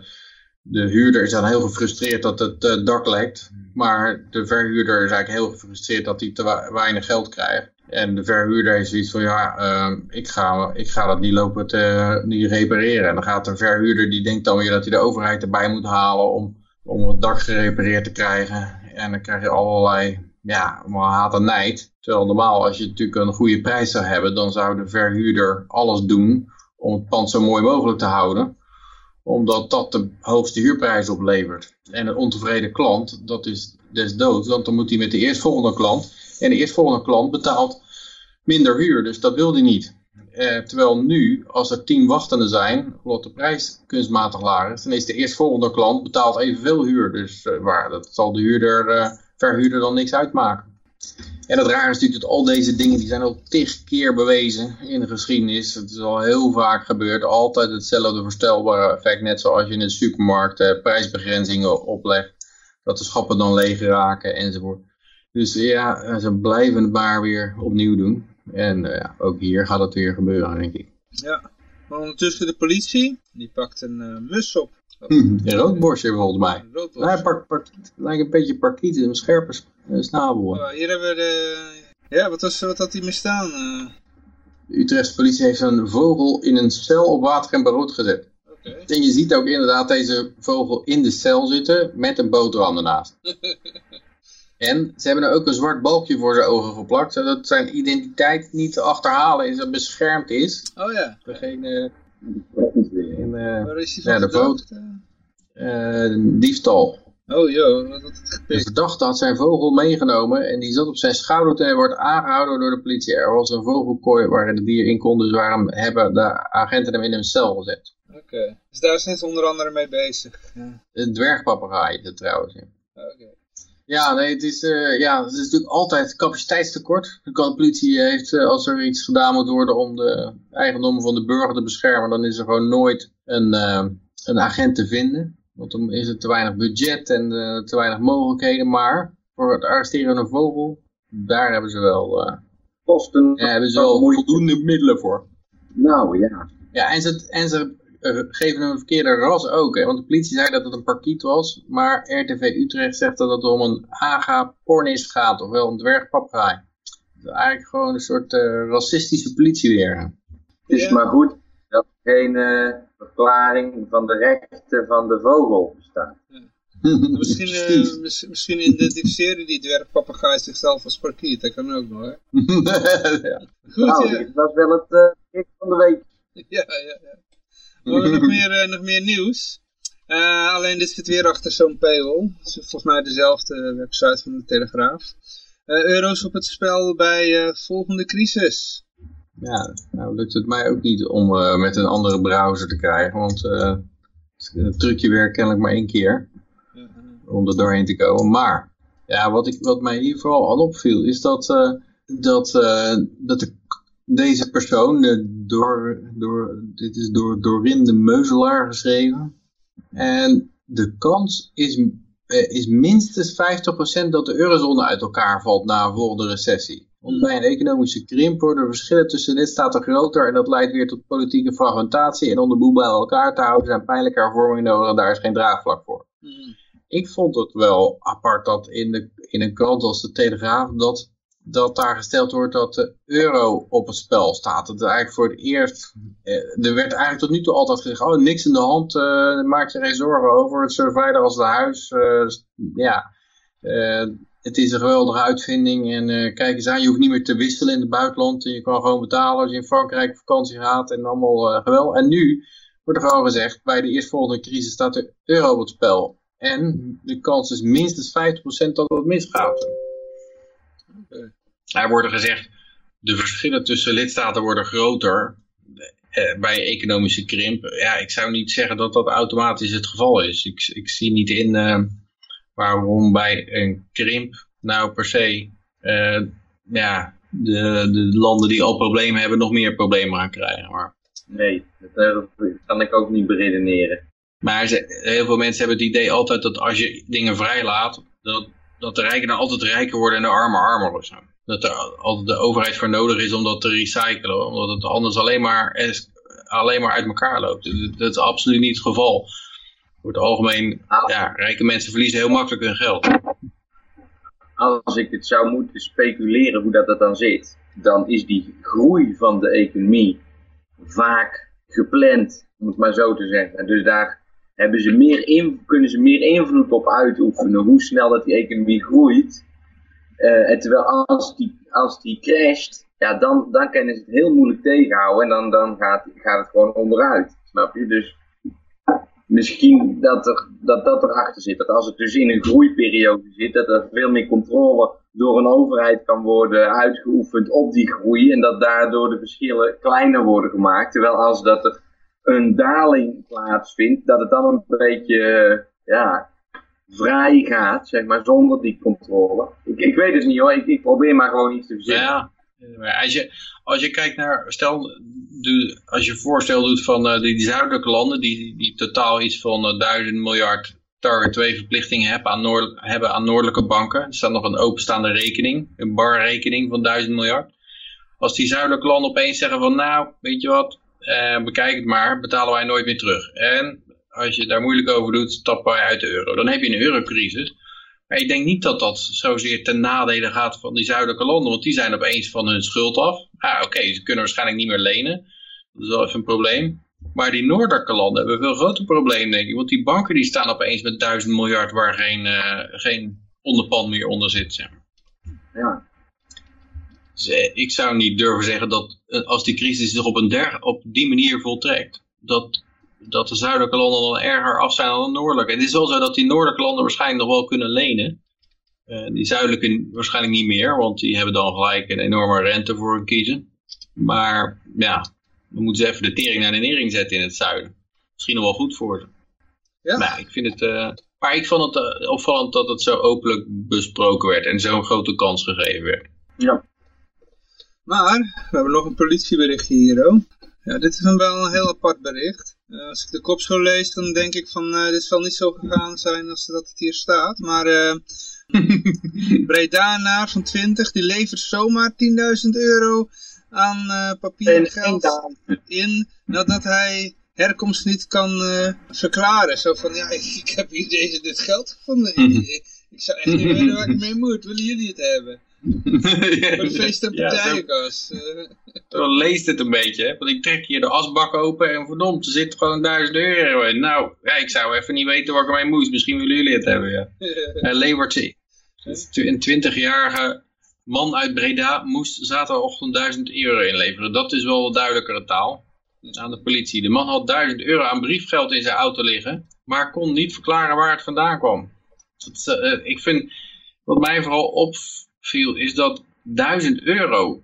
Speaker 3: de huurder is dan heel gefrustreerd dat het uh, dak lekt. Maar de verhuurder is eigenlijk heel gefrustreerd dat hij te weinig geld krijgt. En de verhuurder heeft zoiets van, ja, uh, ik, ga, ik ga dat niet lopen te niet repareren. En dan gaat de verhuurder, die denkt dan weer dat hij de overheid erbij moet halen om, om het dak gerepareerd te krijgen. En dan krijg je allerlei, ja, haat en nijd. Terwijl normaal, als je natuurlijk een goede prijs zou hebben, dan zou de verhuurder alles doen om het pand zo mooi mogelijk te houden. Omdat dat de hoogste huurprijs oplevert. En een ontevreden klant, dat is des doods, want dan moet hij met de eerstvolgende klant en de eerstvolgende klant betaalt minder huur, dus dat wil hij niet. Eh, terwijl nu, als er tien wachtenden zijn, omdat de prijs kunstmatig laag is, dan is de eerstvolgende klant betaalt evenveel huur. Dus uh, waar, dat zal de huurder, uh, verhuurder dan niks uitmaken. En het raar is natuurlijk dat al deze dingen, die zijn al tig keer bewezen in de geschiedenis. Het is al heel vaak gebeurd, altijd hetzelfde voorstelbare effect, net zoals je in de supermarkt prijsbegrenzingen oplegt, dat de schappen dan leeg raken enzovoort. Dus ja, ze blijven het maar weer opnieuw doen. En eh, ja, ook hier gaat het weer gebeuren, denk ik.
Speaker 2: Ja. Maar ondertussen de politie, die pakt een eh, mus op.
Speaker 3: Een roodborstje volgens mij.
Speaker 2: Een roodborst.
Speaker 3: Nou, hij pakt, pakt, lijkt een beetje parkiet, een scherpe snabel.
Speaker 2: Oh, hier hebben we de... Ja, wat, was, wat had hij misstaan? Eh
Speaker 3: De Utrechtse politie heeft een vogel in een cel op water en brood gezet. En je ziet ook inderdaad deze vogel in de cel zitten met een boterham ernaast. En ze hebben er ook een zwart balkje voor zijn ogen geplakt, zodat zijn identiteit niet te achterhalen is en beschermd is.
Speaker 2: Oh ja.
Speaker 3: Degene in eh,
Speaker 2: Waar is hij
Speaker 3: Ja, de
Speaker 2: verdacht?
Speaker 3: eh, diefstal.
Speaker 2: Oh joh, wat had het
Speaker 3: De verdachte had zijn vogel meegenomen en die zat op zijn schouder toen hij wordt aangehouden door de politie. Er was een vogelkooi waar het dier in kon, dus waarom hebben de agenten hem in een cel gezet.
Speaker 2: Oké. Dus daar zijn ze onder andere mee bezig. Ja.
Speaker 3: Een het trouwens. ja.
Speaker 2: Oké.
Speaker 3: Ja, nee, het is, eh, ja, het is natuurlijk altijd capaciteitstekort. De politie heeft, eh, als er iets gedaan moet worden om de eigendommen van de burger te beschermen, dan is er gewoon nooit een, eh, een agent te vinden. Want dan is er te weinig budget en te weinig mogelijkheden. Maar voor het arresteren van een vogel, daar hebben ze wel,
Speaker 5: Kosten.
Speaker 3: ja, hebben ze wel voldoende middelen voor.
Speaker 5: Nou ja.
Speaker 3: Ja, en ze, en ze eh, geven hem een verkeerde ras ook. Hè? Want de politie zei dat het een parkiet was. Maar RTV Utrecht zegt dat het om een aga pornis gaat. Ofwel een dwergpapegaai. Het is eigenlijk gewoon een soort eh, racistische politie weer.
Speaker 5: Het is
Speaker 2: Ja.
Speaker 5: maar goed dat er geen eh, verklaring van de rechten van de vogel bestaat.
Speaker 2: Misschien, eh, mis- misschien identificeren die dwergpapegaai zichzelf als parkiet. Dat kan ook nog, hè?
Speaker 3: ja.
Speaker 2: Goed,
Speaker 5: nou, dit was wel het gek van de week.
Speaker 2: Ja, ja, ja. We hebben nog meer, eh, nog meer nieuws. Eh, alleen dit zit weer achter zo'n paywall. Volgens mij dezelfde website van de Telegraaf. Eh, euro's op het spel bij eh, volgende crisis.
Speaker 3: ja, nou lukt het mij ook niet om eh, met een andere browser te krijgen. Want eh, het trucje werkt kennelijk maar één keer. om er doorheen te komen. Maar ja, wat, ik, wat mij hier vooral aan opviel, is dat, eh, dat, eh, dat de, deze persoon, door, door, dit is door Dorin de Meuzelaar geschreven. En de kans is, eh, is minstens 50% dat de eurozone uit elkaar valt na een volgende recessie. Want bij een economische krimp worden verschillen tussen lidstaten groter en dat leidt weer tot politieke fragmentatie. En om de boel bij elkaar te houden zijn pijnlijke hervormingen nodig en daar is geen draagvlak voor ik vond het wel apart dat in, de, in een krant als de Telegraaf dat, dat daar gesteld wordt dat de euro op het spel staat. Dat eigenlijk voor het eerst, eh, er werd eigenlijk tot nu toe altijd gezegd, oh niks in de hand, eh, maak je geen zorgen over, het is als het huis. Eh, dus, ja, het is een geweldige uitvinding en kijk eens aan, je hoeft niet meer te wisselen in het buitenland. En je kan gewoon betalen als je in Frankrijk vakantie gaat en allemaal geweldig. En nu wordt er gewoon gezegd, bij de eerstvolgende crisis staat de euro op het spel. En de kans is minstens 50% dat het misgaat. Er wordt gezegd, de verschillen tussen lidstaten worden groter eh, bij economische krimp. Ja, ik zou niet zeggen dat dat automatisch het geval is. Ik, ik zie niet in eh, waarom bij een krimp nou per se eh, ja, de, de landen die al problemen hebben nog meer problemen gaan krijgen. Maar
Speaker 5: Nee, dat kan ik ook niet beredeneren.
Speaker 3: Maar ze- heel veel mensen hebben het idee altijd dat als je dingen vrijlaat, dat, dat de rijken dan altijd rijker worden en de armen armer of zo. Dat er altijd de overheid voor nodig is om dat te recyclen, omdat het anders alleen maar, alleen maar uit elkaar loopt. Dat- Dat is absoluut niet het geval. Voor het algemeen, ja, rijke mensen verliezen heel makkelijk hun geld.
Speaker 5: Als ik het zou moeten speculeren hoe dat, dat dan zit, dan is die groei van de economie vaak gepland, om het maar zo te zeggen. Dus daar hebben ze meer in, kunnen ze meer invloed op uitoefenen, hoe snel dat die economie groeit. Eh, en terwijl als die, als die crasht, ja, dan, dan kunnen ze het heel moeilijk tegenhouden en dan, dan gaat, gaat het gewoon onderuit. Snap je? Dus misschien dat, er, dat dat erachter zit. Dat als het dus in een groeiperiode zit, dat er veel meer controle door een overheid kan worden uitgeoefend op die groei. En dat daardoor de verschillen kleiner worden gemaakt. Terwijl als dat er een daling plaatsvindt, dat het dan een beetje eh, ja, vrij gaat, zeg maar, zonder die controle. Ik, ik weet het niet hoor, ik, ik probeer maar gewoon iets te verzinnen.
Speaker 3: Ja, als je, als je kijkt naar, stel, als je voorstel doet van eh, die, die zuidelijke landen, die, die totaal iets van eh, 1000 miljard target 2 verplichtingen hebben aan, noord, hebben aan noordelijke banken. Er staat nog een openstaande rekening, een barrekening van 1000 miljard. als die zuidelijke landen opeens zeggen van nou, weet je wat, eh, bekijk het maar, betalen wij nooit meer terug. En als je daar moeilijk over doet, stappen wij uit de euro. Dan heb je een eurocrisis. Maar ik denk niet dat dat zozeer ten nadele gaat van die zuidelijke landen, want die zijn opeens van hun schuld af. Ah, oké, ze kunnen waarschijnlijk niet meer lenen. Dat is wel even een probleem. Maar die noordelijke landen hebben een veel groter probleem, denk ik. Want die banken die staan opeens met duizend miljard waar geen, eh, geen onderpand meer onder zit. Zeg.
Speaker 5: Ja.
Speaker 3: Dus, ik zou niet durven zeggen dat eh, als die crisis zich op, een der, op die manier voltrekt, dat, dat de zuidelijke landen dan erger af zijn dan de noordelijke. Het is wel zo dat die noordelijke landen waarschijnlijk nog wel kunnen lenen. Eh, die zuidelijke waarschijnlijk niet meer, want die hebben dan gelijk een enorme rente voor hun kiezen. Maar ja, dan moeten ze even de tering naar de nering zetten in het zuiden. Misschien nog wel goed voor ze.
Speaker 2: Ja.
Speaker 3: Nou, ik vind het, eh, maar ik vond het opvallend dat het zo openlijk besproken werd en zo'n grote kans gegeven werd.
Speaker 5: Ja.
Speaker 2: Maar, we hebben nog een politieberichtje hier ook. Ja, dit is dan wel een heel apart bericht. Eh, als ik de kop zo lees, dan denk ik van, eh, dit zal niet zo gegaan zijn als dat het hier staat. Maar eh Bredanaar van 20, die levert zomaar 10.000 euro aan papieren
Speaker 5: En
Speaker 2: geld in, nadat hij herkomst niet kan verklaren. Zo van, ja, ik, ik heb hier deze, dit geld gevonden.
Speaker 3: Mhm.
Speaker 2: ik, ik zou echt niet weten waar ik mee moet. Willen jullie het hebben? Voor de feest- en
Speaker 3: Ja, zo-
Speaker 2: partijenkas. Eh,
Speaker 3: Zo leest het een beetje, hè? want ik trek hier de asbak open en verdomd, er zit gewoon 1000 euro in. Nou, ja, ik zou even niet weten waar ik ermee moest. Misschien willen jullie het hebben, ja. Hij levert ze. Een 20-jarige man uit Breda moest zaterdagochtend 1000 euro inleveren. Dat is wel duidelijkere taal aan de politie. De man had 1000 euro aan briefgeld in zijn auto liggen, maar kon niet verklaren waar het vandaan kwam. Dat, is, eh, ik vind, wat mij vooral opviel, is dat 1000 euro,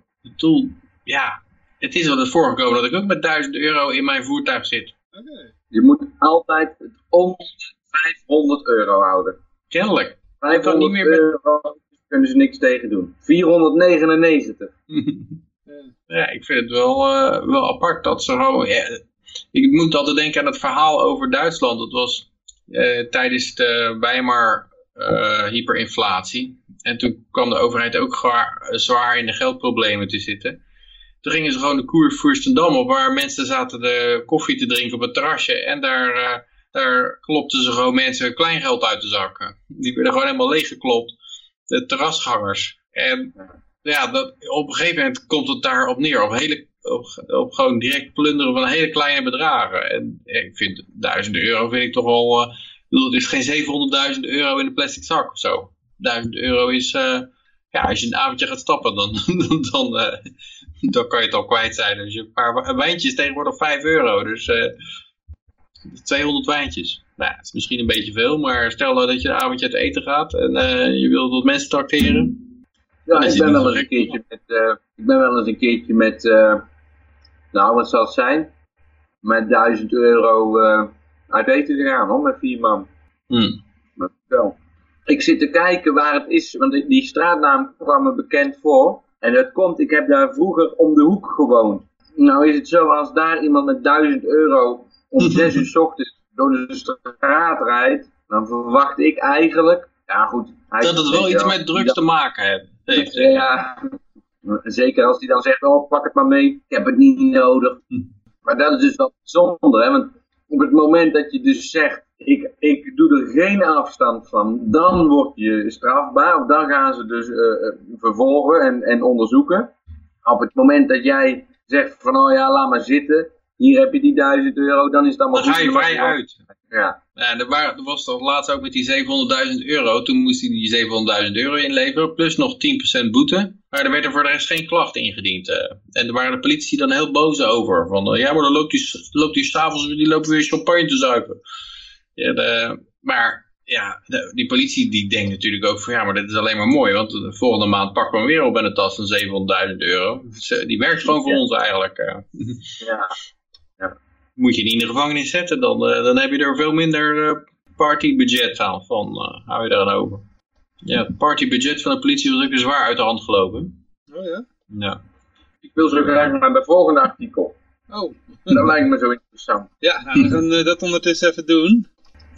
Speaker 3: ja, het is wel eens voorgekomen dat ik ook met 1000 euro in mijn voertuig zit.
Speaker 2: Oké.
Speaker 5: Je moet altijd het om 500 euro houden.
Speaker 3: Kennelijk.
Speaker 5: 500
Speaker 3: niet meer met-
Speaker 5: euro kunnen ze niks tegen doen. 499.
Speaker 3: Ja, ik vind het wel, eh, wel apart dat ze gewoon... ja, ik moet altijd denken aan het verhaal over Duitsland. Dat was eh, tijdens de Weimar eh, hyperinflatie. En toen kwam de overheid ook zwaar, zwaar in de geldproblemen te zitten. Toen gingen ze gewoon de koer Fürstendam op, waar mensen zaten de koffie te drinken op het terrasje. En daar, eh, daar klopten ze gewoon mensen kleingeld uit de zakken. Die werden gewoon helemaal leeggeklopt. De terrasgangers. En ja, dat, op een gegeven moment komt het daarop neer. Op, hele, op, gewoon direct plunderen van hele kleine bedragen. En ik vind duizenden euro vind ik toch wel... eh, ik bedoel, het is geen 700.000 euro in een plastic zak of zo. 1000 euro is... eh, ja, als je een avondje gaat stappen, dan, dan, dan, eh, dan kan je het al kwijt zijn. Als je een paar wijntjes tegenwoordig 5 euro. Dus eh 200 wijntjes. Nou, dat is misschien een beetje veel, maar stel nou dat je een avondje uit eten gaat en eh, je wilt wat mensen tracteren.
Speaker 5: Ja, ik
Speaker 3: het
Speaker 5: ben wel eens een keertje met, eh, ik ben wel eens een keertje met, eh, nou wat zal het zijn, met 1000 euro eh, uit eten gegaan hoor, met vier man.
Speaker 3: Hm.
Speaker 5: Maar wel. Ik zit te kijken waar het is, want die- die straatnaam kwam me bekend voor. En dat komt, ik heb daar vroeger om de hoek gewoond. Nou is het zo, als daar iemand met 1000 euro om 6 uur 's ochtends door de straat rijdt, dan verwacht ik eigenlijk, ja goed. hij-
Speaker 3: Dat het wel iets met drugs te maken heeft. heeft.
Speaker 5: ja, zeker als hij dan zegt, oh pak het maar mee, ik heb het niet nodig.
Speaker 3: Hm.
Speaker 5: Maar dat is dus wel bijzonder, hè? want op het moment dat je dus zegt, ik, ik doe er geen afstand van, dan word je strafbaar, of dan gaan ze dus eh, eh, vervolgen en, en onderzoeken. Op het moment dat jij zegt van, oh ja, laat maar zitten, hier heb je die 1000 euro, dan is het allemaal
Speaker 3: Dan ga je vrij uit.
Speaker 5: Ja,
Speaker 3: Ja, er, waren, er was toch laatst ook met die 700.000 euro. Toen moest hij die 700.000 euro inleveren. Plus nog 10% boete. Maar er werd er voor de rest geen klacht ingediend. eh. En daar waren de politici dan heel boos over. Van, ja, maar dan loopt die, loopt die s'avonds die lopen weer champagne te zuipen. Ja, de, maar ja, de- die politie die denkt natuurlijk ook van ja, maar dit is alleen maar mooi. Want de volgende maand pakken we hem weer op in de tas van 700.000 euro. Dus, die werkt gewoon voor
Speaker 5: Ja.
Speaker 3: ons eigenlijk. eh.
Speaker 5: ja.
Speaker 3: moet je niet in de gevangenis zetten, dan, eh, dan heb je er veel minder eh, partybudget aan van, eh, hou je daar aan over. Ja, het partybudget van de politie was ook weer zwaar uit de hand gelopen.
Speaker 2: Oh ja?
Speaker 3: Ja.
Speaker 5: Ik wil zo graag naar het volgende artikel.
Speaker 2: Oh.
Speaker 5: Dat lijkt me zo interessant.
Speaker 2: Ja, nou, we gaan eh, dat ondertussen even doen.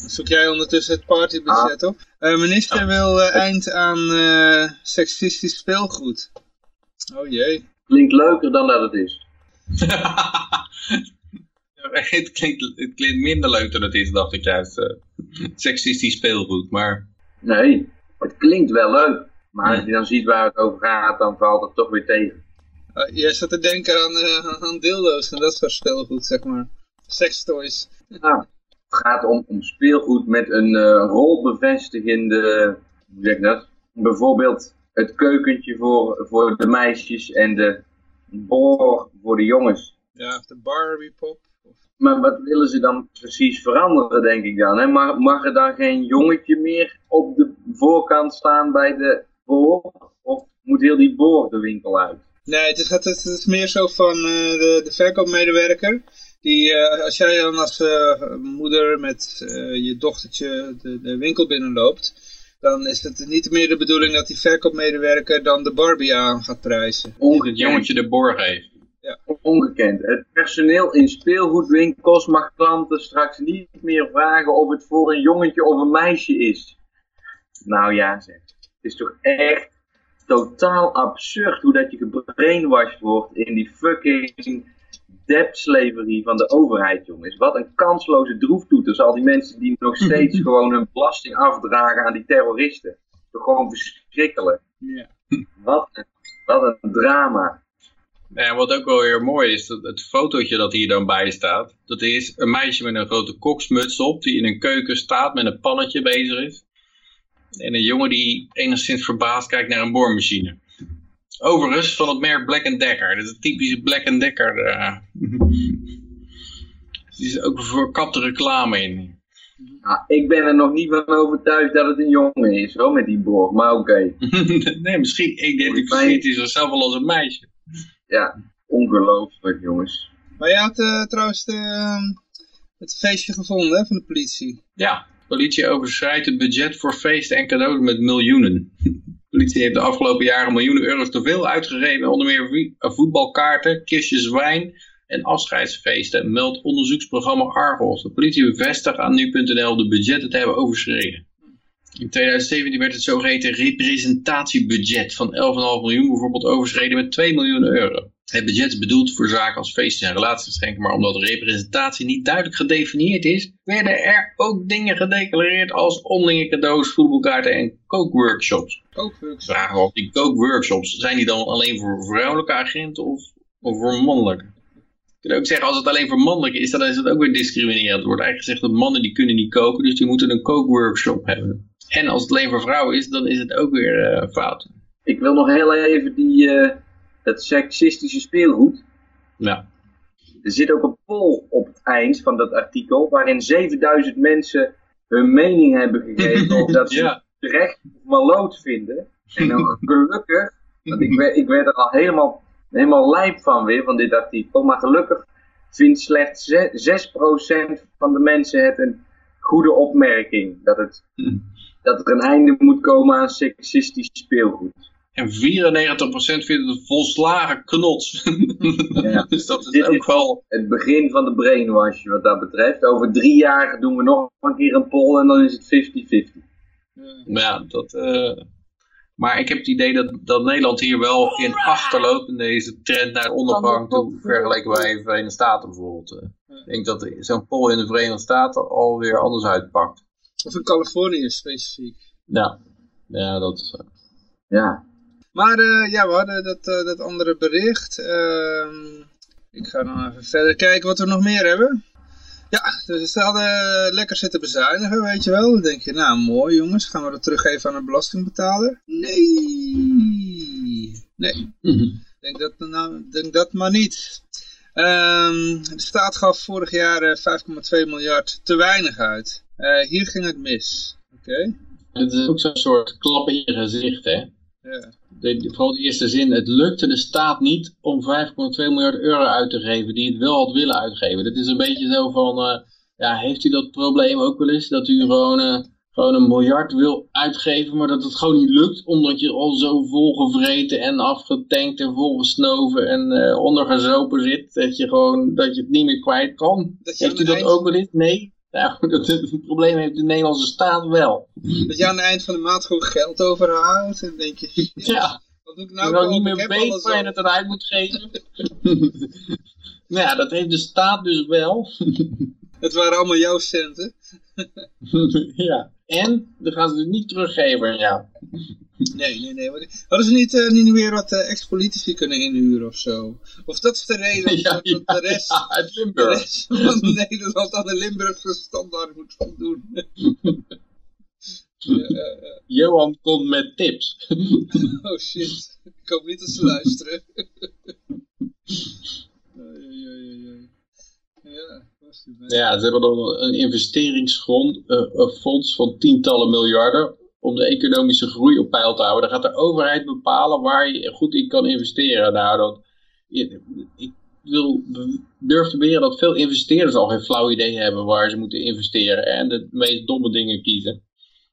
Speaker 2: Zoek jij ondertussen het partybudget op. Eh, minister wil eh, eind aan eh, seksistisch speelgoed. Oh jee.
Speaker 5: Klinkt leuker dan dat het is.
Speaker 3: het, klinkt, het klinkt minder leuk dan het is, dacht ik juist. seksistisch speelgoed, maar...
Speaker 5: Nee, het klinkt wel leuk. Maar als je dan ziet waar het over gaat, dan valt het toch weer tegen.
Speaker 2: Uh, jij zat te denken aan, uh, aan dildo's en dat soort speelgoed, zeg maar. Sextoys.
Speaker 5: Nou, het gaat om, om speelgoed met een uh, rolbevestigende, hoe zeg ik dat? Bijvoorbeeld het keukentje voor, voor de meisjes en de boor voor de jongens.
Speaker 2: Ja, de Barbie pop.
Speaker 5: Maar wat willen ze dan precies veranderen, denk ik dan? Hè? Mag, mag er dan geen jongetje meer op de voorkant staan bij de boor? Of moet heel die boor de winkel uit?
Speaker 2: Nee, het is, het is, het is meer zo van uh, de, de verkoopmedewerker. Die, uh, als jij dan als uh, moeder met je dochtertje de, de winkel binnenloopt, dan is het niet meer de bedoeling dat die verkoopmedewerker dan de Barbie aan gaat prijzen.
Speaker 3: Of het jongetje de borg heeft.
Speaker 5: Ja. Ongekend. Het personeel in speelgoedwinkels mag klanten straks niet meer vragen of het voor een jongetje of een meisje is. Nou ja, zeg. Het is toch echt totaal absurd hoe dat je gebrainwashed wordt in die fucking debt-slavery van de overheid, jongens. Wat een kansloze droeftoeters. Al die mensen die nog steeds gewoon hun belasting afdragen aan die terroristen. Toch gewoon verschrikkelijk.
Speaker 2: Ja.
Speaker 5: Wat, een, wat een drama.
Speaker 3: Ja, wat ook wel weer mooi is, dat het fotootje dat hier dan bij staat, dat is een meisje met een grote koksmuts op, die in een keuken staat met een pannetje bezig is. En een jongen die enigszins verbaasd kijkt naar een boormachine. Overigens van het merk Black Decker. Dat is een typische Black Decker. Uh, die is ook verkapte reclame in.
Speaker 5: Ja, ik ben er nog niet van overtuigd dat het een jongen is, hoor, met die boor. Maar oké.
Speaker 3: Okay. nee, misschien identificeert hij zichzelf wel als een meisje.
Speaker 5: Ja, ongelooflijk, jongens.
Speaker 2: Maar je had uh, trouwens de, uh, het feestje gevonden hè, van de politie.
Speaker 3: Ja, de politie overschrijdt het budget voor feesten en cadeaus met miljoenen. Politie heeft de afgelopen jaren miljoenen euro's te veel uitgegeven. Onder meer voetbalkaarten, kistjes wijn en afscheidsfeesten. Meldt onderzoeksprogramma Argos. De politie bevestigt aan nu.nl de budgetten te hebben overschreden. In 2017 werd het zogeheten representatiebudget van 11,5 miljoen bijvoorbeeld overschreden met 2 miljoen euro. Het budget is bedoeld voor zaken als feestjes en relatiegeschenken, maar omdat representatie niet duidelijk gedefinieerd is, werden er ook dingen gedeclareerd als onderlinge cadeaus, voetbalkaarten en kookworkshops.
Speaker 2: Kookworkshops?
Speaker 3: Vragen of die kookworkshops, zijn die dan alleen voor vrouwelijke agenten of, of voor mannelijke? Je kunt ook zeggen, als het alleen voor mannelijke is, dan is het ook weer discriminerend. Er wordt eigenlijk gezegd dat mannen die kunnen niet koken, dus die moeten een kookworkshop hebben. En als het alleen voor vrouwen is, dan is het ook weer uh, fout.
Speaker 5: Ik wil nog heel even die, uh, dat seksistische speelgoed.
Speaker 3: Ja.
Speaker 5: Er zit ook een poll op het eind van dat artikel, waarin 7000 mensen hun mening hebben gegeven of dat ze
Speaker 3: ja.
Speaker 5: terecht of maloot vinden. En dan gelukkig, want ik werd, ik werd er al helemaal, helemaal lijp van weer, van dit artikel, maar gelukkig vindt slechts 6% van de mensen het een goede opmerking. Dat het dat er een einde moet komen aan seksistisch speelgoed.
Speaker 3: En 94% vindt het volslagen knots.
Speaker 5: Ja.
Speaker 3: dus dat is
Speaker 5: Dit
Speaker 3: ook
Speaker 5: is
Speaker 3: wel...
Speaker 5: het begin van de brainwash wat dat betreft. Over drie jaar doen we nog een keer een poll en dan is het 50-50.
Speaker 3: Ja, dat... Uh... Maar ik heb het idee dat, dat Nederland hier wel in achterloopt in deze trend naar ondergang toe, vergeleken bij de Verenigde Staten bijvoorbeeld. Ik denk dat zo'n poll in de Verenigde Staten alweer anders uitpakt.
Speaker 2: Of in Californië specifiek.
Speaker 3: Ja, ja dat is...
Speaker 5: Ja.
Speaker 2: Maar uh, ja, we hadden dat, uh, dat andere bericht. Uh, ik ga nog even verder kijken wat we nog meer hebben. Ja, dus ze hadden lekker zitten bezuinigen, weet je wel. Dan denk je, nou mooi jongens, gaan we dat teruggeven aan de belastingbetaler? Nee. Nee. Denk, dat, nou, denk dat maar niet. Um, de staat gaf vorig jaar 5,2 miljard te weinig uit. Hier ging het mis. Oké. Okay.
Speaker 3: Het is ook zo'n soort klap in je gezicht, hè?
Speaker 2: Ja.
Speaker 3: De, de, vooral de eerste zin. Het lukte de staat niet om 5,2 miljard euro uit te geven die het wel had willen uitgeven. Dat is een beetje zo van, uh, ja, heeft u dat probleem ook wel eens? Dat u gewoon, uh, gewoon een miljard wil uitgeven, maar dat het gewoon niet lukt. Omdat je al zo volgevreten en afgetankt en volgesnoven en uh, ondergezopen zit. Dat je gewoon, dat je het niet meer kwijt kan. Heeft u dat ook wel eens? Nee. Nou, dat, het probleem heeft de Nederlandse staat wel.
Speaker 2: Dat je aan het eind van de maand gewoon geld overhoudt en denk je...
Speaker 3: Ja.
Speaker 2: Wat moet ik
Speaker 3: Ik
Speaker 2: nou
Speaker 3: wil niet meer weten waar je het aan uit moet geven. nou ja, dat heeft de staat dus wel.
Speaker 2: Het waren allemaal jouw centen.
Speaker 3: ja. En dan gaan ze dus niet teruggeven aan jou.
Speaker 2: Nee, nee, nee. Hadden ze niet, eh, niet weer wat eh, ex-politici kunnen inhuren of zo? Of dat is de reden
Speaker 3: Ja,
Speaker 2: dat,
Speaker 3: ja,
Speaker 2: de rest,
Speaker 3: ja, uit
Speaker 2: de
Speaker 3: Limburg.
Speaker 2: rest van Nederland aan de Limburgse standaard moet voldoen. Ja, ja.
Speaker 3: Johan komt met tips.
Speaker 2: Oh shit. Ik hoop niet dat ze luisteren. Ja, was
Speaker 3: ja, ze hebben dan een investeringsfonds eh, van tientallen miljarden om de economische groei op peil te houden. Dan gaat de overheid bepalen waar je goed in kan investeren. Nou, ik wil, durf te beweren dat veel investeerders al geen flauw idee hebben waar ze moeten investeren en de meest domme dingen kiezen.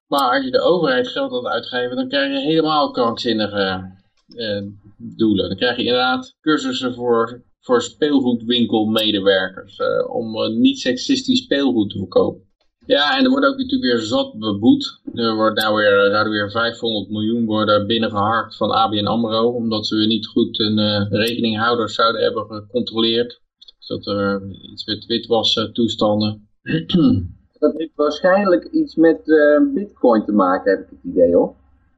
Speaker 3: Maar als je de overheid geld laat uitgeven, dan krijg je helemaal krankzinnige eh, doelen. Dan krijg je inderdaad cursussen voor, voor speelgoedwinkelmedewerkers. eh, om eh, niet seksistisch speelgoed te verkopen. Ja, en er wordt ook natuurlijk weer zat beboet. Er wordt nou weer, er zouden weer 500 miljoen worden binnengeharkt van ABN AMRO. Omdat ze weer niet goed hun eh, rekeninghouders zouden hebben gecontroleerd. Dus dat er iets met witwassen toestanden.
Speaker 5: Dat heeft waarschijnlijk iets met eh, bitcoin te maken, heb ik het idee hoor.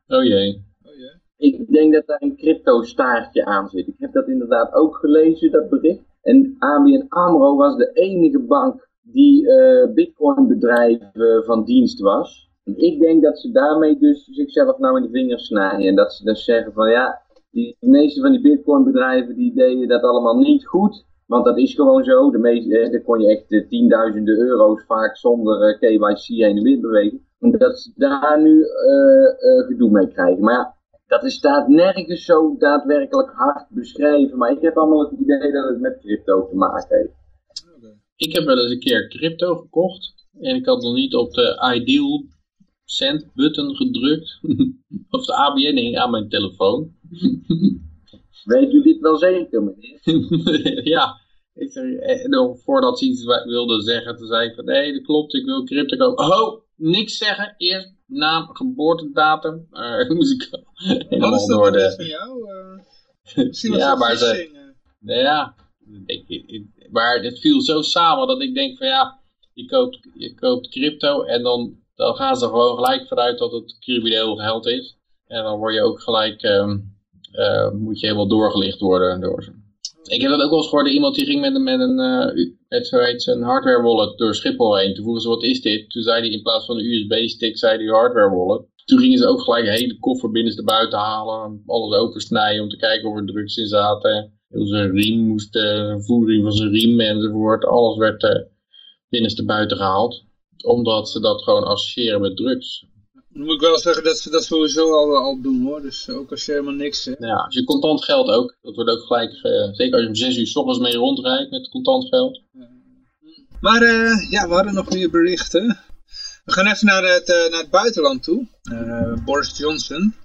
Speaker 3: oh jee.
Speaker 2: Oh ja.
Speaker 5: Ik denk dat daar een crypto staartje aan zit. Ik heb dat inderdaad ook gelezen, dat bericht. En ABN AMRO was de enige bank die eh bitcoin bedrijven van dienst was. Ik denk dat ze daarmee dus zichzelf nou in de vingers snijden. En dat ze dus zeggen van ja, die meeste van die bitcoin bedrijven die deden dat allemaal niet goed. Want dat is gewoon zo. De meeste, eh, daar kon je echt eh, tienduizenden euro's vaak zonder eh, KYC heen en weer bewegen. En dat ze daar nu eh, eh, gedoe mee krijgen. Maar ja, dat is, staat nergens zo daadwerkelijk hard beschreven. Maar ik heb allemaal het idee dat het met crypto te maken heeft.
Speaker 3: Ik heb wel eens een keer crypto gekocht. En ik had nog niet op de ideal cent button gedrukt. of de ABN hing aan mijn telefoon.
Speaker 5: Weet u dit wel zeker, meneer?
Speaker 3: ja. Ik en nog voordat ze iets wilde zeggen, toen zei ik van nee, dat klopt, ik wil crypto kopen. Oh, niks zeggen. Eerst naam, geboortedatum. Uh, moest ik
Speaker 2: Wat
Speaker 3: helemaal
Speaker 2: is dat
Speaker 3: door
Speaker 2: dan
Speaker 3: de...
Speaker 2: van jou? eh? misschien was
Speaker 3: Ja,
Speaker 2: het
Speaker 3: maar ze-
Speaker 2: eh.
Speaker 3: Nou ja, ik, maar het viel zo samen dat ik denk van ja, je koopt, je koopt crypto en dan, dan gaan ze gewoon gelijk vanuit dat het crimineel geld is. En dan word je ook gelijk, ehm, eh, moet je helemaal doorgelicht worden door ze. Ik heb dat ook wel eens gehoord, iemand die ging met een, met een, eh, met zoiets een hardware wallet door Schiphol heen. Toen vroegen ze wat is dit? Toen zei hij in plaats van een USB-stick, zei hij hardware wallet. Toen gingen ze ook gelijk een hele koffer binnenstebuiten halen, alles opensnijden om te kijken of er drugs in zaten. Zijn riem moest, eh, voering van zijn riem enzovoort. Alles werd uh, binnenstebuiten gehaald. Omdat ze dat gewoon associëren met drugs.
Speaker 2: Dan moet ik wel zeggen dat ze dat sowieso al, al doen hoor. Dus ook als je helemaal niks.
Speaker 3: Nou ja, als je contant geld ook. Dat wordt ook gelijk, eh, zeker als je om zes uur s ochtends mee rondrijdt met contant geld.
Speaker 2: Maar eh, ja, we hadden nog meer berichten. We gaan even naar het, eh, naar het buitenland toe. Eh, Boris Johnson.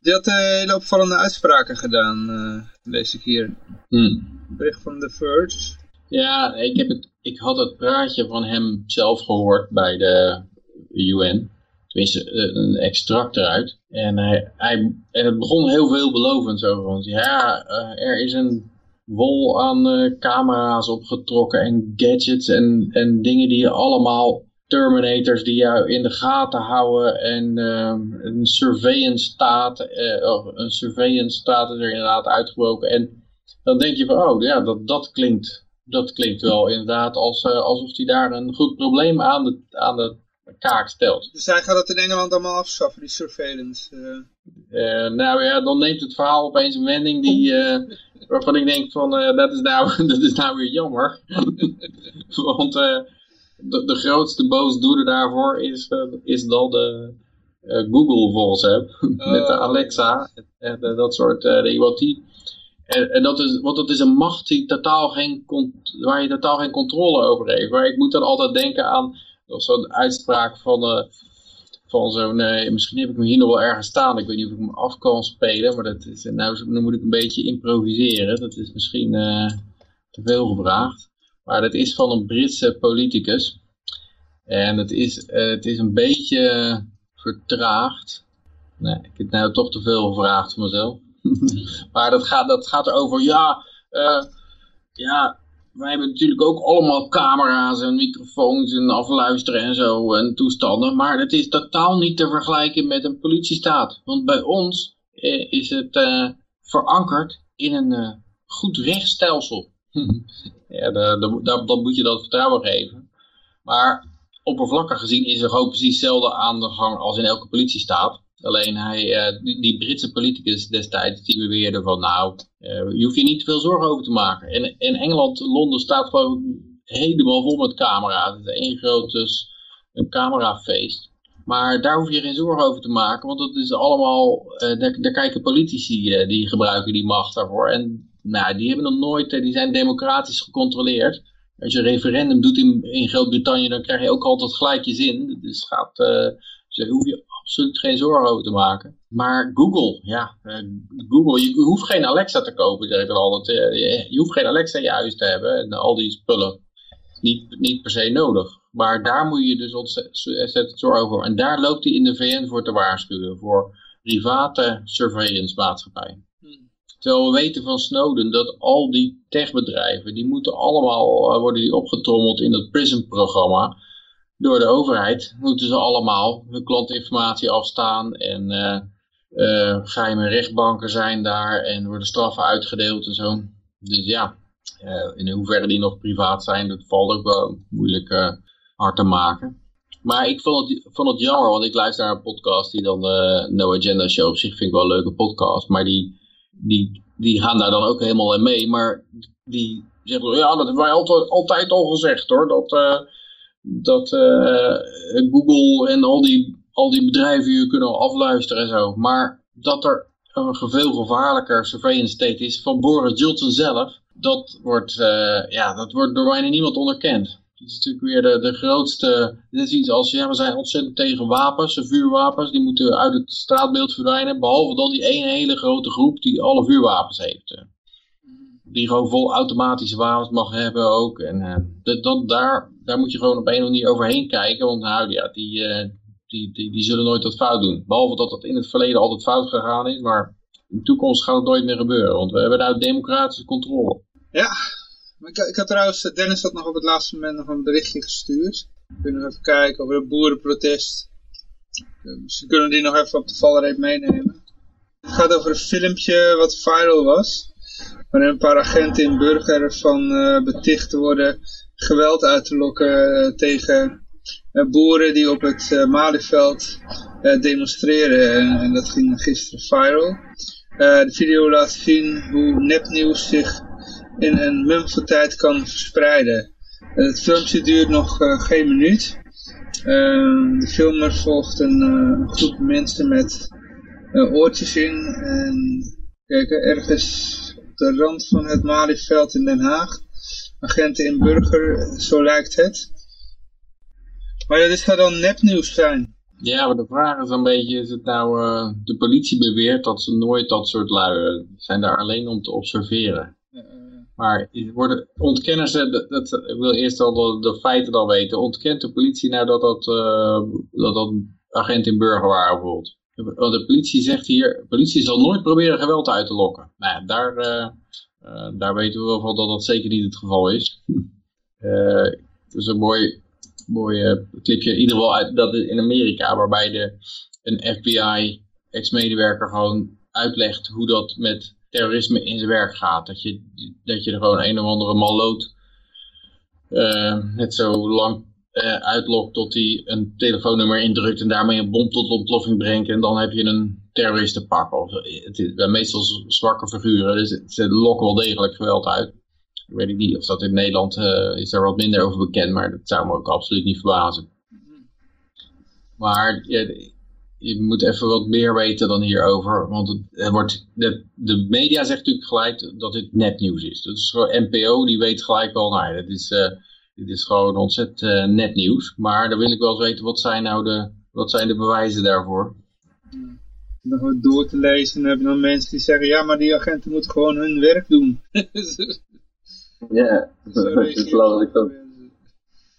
Speaker 2: Die had eh, hele opvallende uitspraken gedaan, eh, lees ik hier.
Speaker 3: Hmm.
Speaker 2: Bericht van The Verge.
Speaker 3: Ja, ik, heb het, ik had het praatje van hem zelf gehoord bij de UN. Tenminste, eh, een extract eruit. En, hij, hij, en het begon heel veelbelovend zo. Want ja, eh, er is een wol aan eh, camera's opgetrokken en gadgets en, en dingen die je allemaal... Terminators die jou in de gaten houden en ehm, een surveillance staat, eh, of een surveillance staat is er inderdaad uitgebroken. En dan denk je van, oh ja, dat, dat klinkt dat klinkt wel inderdaad als, uh, alsof hij daar een goed probleem aan de, aan de kaak stelt.
Speaker 2: Dus hij gaat het in Engeland allemaal afschaffen, die surveillance.
Speaker 3: Uh. Nou ja, dan neemt het verhaal opeens een wending die, waarvan ik denk van, dat, is nou, dat is nou weer jammer. Want de, de, grootste boosdoener daarvoor is, is dan de Google volgens hem. Oh. Met de Alexa en dat soort dingen. Want die, en, en, dat is, want dat is een macht die totaal geen, waar je totaal geen controle over heeft. Maar ik moet dan altijd denken aan zo'n uitspraak van, uh, van zo'n, uh, misschien heb ik hem hier nog wel ergens staan. Ik weet niet of ik hem af kan spelen, maar dat is, nou, dan moet ik een beetje improviseren. Dat is misschien uh, te veel gevraagd. Maar dat is van een Britse politicus. En het is, het is een beetje vertraagd. Nee, ik heb nou toch te veel gevraagd voor mezelf. maar dat gaat, dat gaat erover, ja, eh, ja, wij hebben natuurlijk ook allemaal camera's en microfoons en afluisteren en zo en toestanden. Maar het is totaal niet te vergelijken met een politiestaat. Want bij ons eh, is het eh, verankerd in een eh, goed rechtsstelsel. ja, dan moet je dat vertrouwen geven. Maar oppervlakkig gezien is er gewoon precies hetzelfde aan de gang als in elke politiestaat. Alleen hij, uh, die, Britse politicus destijds, die beweerde van nou, uh, je hoeft je niet te veel zorgen over te maken. En in Engeland, Londen staat gewoon helemaal vol met camera's. Het is één groot dus, een camerafeest. Maar daar hoef je geen zorgen over te maken, want dat is allemaal, uh, daar, daar, kijken politici, die gebruiken die macht daarvoor. En nou, die hebben nog nooit, die zijn democratisch gecontroleerd. Als je een referendum doet in, in Groot-Brittannië, dan krijg je ook altijd gelijk je zin. Dus gaat, dus daar hoef je absoluut geen zorgen over te maken. Maar Google, ja, uh, Google, je, hoeft geen Alexa te kopen, zeg ik. Uh, je hoeft geen Alexa in je huis te hebben en al die spullen. Niet, niet per se nodig. Maar daar moet je dus ontzettend zorgen over. En daar loopt hij in de VN voor te waarschuwen. Voor private surveillance maatschappijen. Terwijl we weten van Snowden dat al die techbedrijven, die moeten allemaal, uh, worden die opgetrommeld in dat PRISM-programma door de overheid moeten ze allemaal hun klantinformatie afstaan en uh, uh, geheime rechtbanken zijn daar en worden straffen uitgedeeld en zo. Dus ja, in hoeverre die nog privaat zijn, dat valt ook wel moeilijk hard te maken. Maar ik vond het, vond het jammer, want ik luister naar een podcast die dan de No Agenda Show op zich vind ik wel een leuke podcast, maar die, die, die gaan daar dan ook helemaal in mee, maar die zeggen, ja dat hebben wij altijd, altijd al gezegd hoor, dat dat uh, Google en al die, al die bedrijven je kunnen afluisteren en zo. Maar dat er een veel gevaarlijker surveillance state is van Boris Johnson zelf, dat wordt, uh, ja, dat wordt door bijna niemand onderkend. Het is natuurlijk weer de, de grootste, dit is iets als, ja, we zijn ontzettend tegen wapens, vuurwapens, die moeten uit het straatbeeld verdwijnen, behalve dan die ene hele grote groep die alle vuurwapens heeft die gewoon vol automatische wapens mag hebben ook. En uh, dat, dat, daar, daar moet je gewoon op een of andere manier overheen kijken. Want nou ja, die, uh, die, die, die zullen nooit wat fout doen. Behalve dat dat in het verleden altijd fout gegaan is. Maar in de toekomst gaat het nooit meer gebeuren. Want we hebben daar democratische controle.
Speaker 2: Ja, ik, had trouwens, Dennis had nog op het laatste moment nog een berichtje gestuurd. We kunnen even kijken over het boerenprotest. Dus we kunnen die nog even op de valreep meenemen. Het gaat over een filmpje wat viral was waarin een paar agenten in Burger ervan uh, beticht worden geweld uit te lokken tegen boeren die op het uh, Malieveld demonstreren. En, en, dat ging gisteren viral. de video laat zien hoe nepnieuws zich in een mum van tijd kan verspreiden. het filmpje duurt nog geen minuut. de filmer volgt een groep mensen met oortjes in. En kijk, ergens de rand van het Malieveld in Den Haag. Agenten in Burger, zo lijkt het. Maar ja, dit gaat dan nepnieuws zijn.
Speaker 3: Ja, maar de vraag is een beetje, is het nou, uh, de politie beweert dat ze nooit dat soort lui zijn daar alleen om te observeren. Uh, maar worden, ontkennen ze, dat, ik wil eerst al de, feiten dan weten, ontkent de politie nou dat dat, uh, dat, dat agent in Burger waren bijvoorbeeld? De politie zegt hier, de politie zal nooit proberen geweld uit te lokken. Nou daar, uh, uh, daar weten we wel van dat dat zeker niet het geval is. uh, het is een mooi, mooi clipje, in ieder geval uit, dat in Amerika, waarbij de, een FBI ex-medewerker gewoon uitlegt hoe dat met terrorisme in zijn werk gaat. Dat je, dat je er gewoon een of andere maloot net zo lang uh, uitlokt tot hij een telefoonnummer indrukt en daarmee een bom tot ontploffing brengt en dan heb je een terroristenpak. Of, het is meestal zwakke figuren, dus ze lokken wel degelijk geweld uit. Ik weet niet of dat in Nederland uh, is daar wat minder over bekend, maar dat zou me ook absoluut niet verbazen. Maar je, je moet even wat meer weten dan hierover, want het, wordt, de, de, media zegt natuurlijk gelijk dat dit nepnieuws is. Dat is gewoon NPO, die weet gelijk al, nou dat is... Uh, dit is gewoon ontzettend uh, net nieuws. Maar dan wil ik wel eens weten, wat zijn nou de, wat zijn de bewijzen daarvoor?
Speaker 2: Wat door te lezen, dan heb je dan mensen die zeggen, ja, maar die agenten moeten gewoon hun werk doen.
Speaker 5: ja, dat is lastig ook.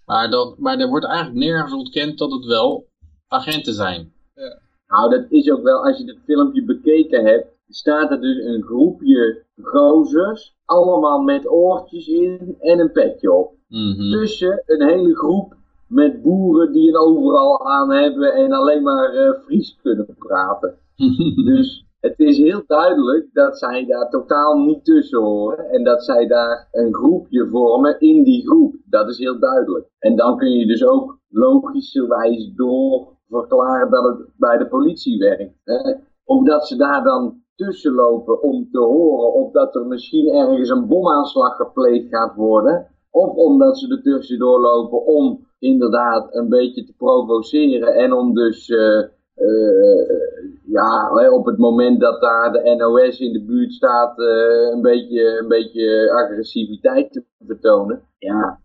Speaker 3: Maar, dat, maar er wordt eigenlijk nergens ontkend dat het wel agenten zijn.
Speaker 5: Ja. Nou, dat is ook wel, als je het filmpje bekeken hebt, staat er dus een groepje gozers, allemaal met oortjes in en een petje op.
Speaker 3: Mhm.
Speaker 5: Tussen een hele groep met boeren die een overal aan hebben en alleen maar eh, Fries kunnen praten. Dus het is heel duidelijk dat zij daar totaal niet tussen horen. En dat zij daar een groepje vormen in die groep. Dat is heel duidelijk. En dan kun je dus ook logischerwijs door verklaren dat het bij de politie werkt. Hè? Omdat ze daar dan tussen lopen om te horen of dat er misschien ergens een bomaanslag gepleegd gaat worden. Of omdat ze er tussendoor lopen om inderdaad een beetje te provoceren en om dus eh, eh, ja, op het moment dat daar de NOS in de buurt staat, eh, een, beetje, een beetje agressiviteit te vertonen. Ja,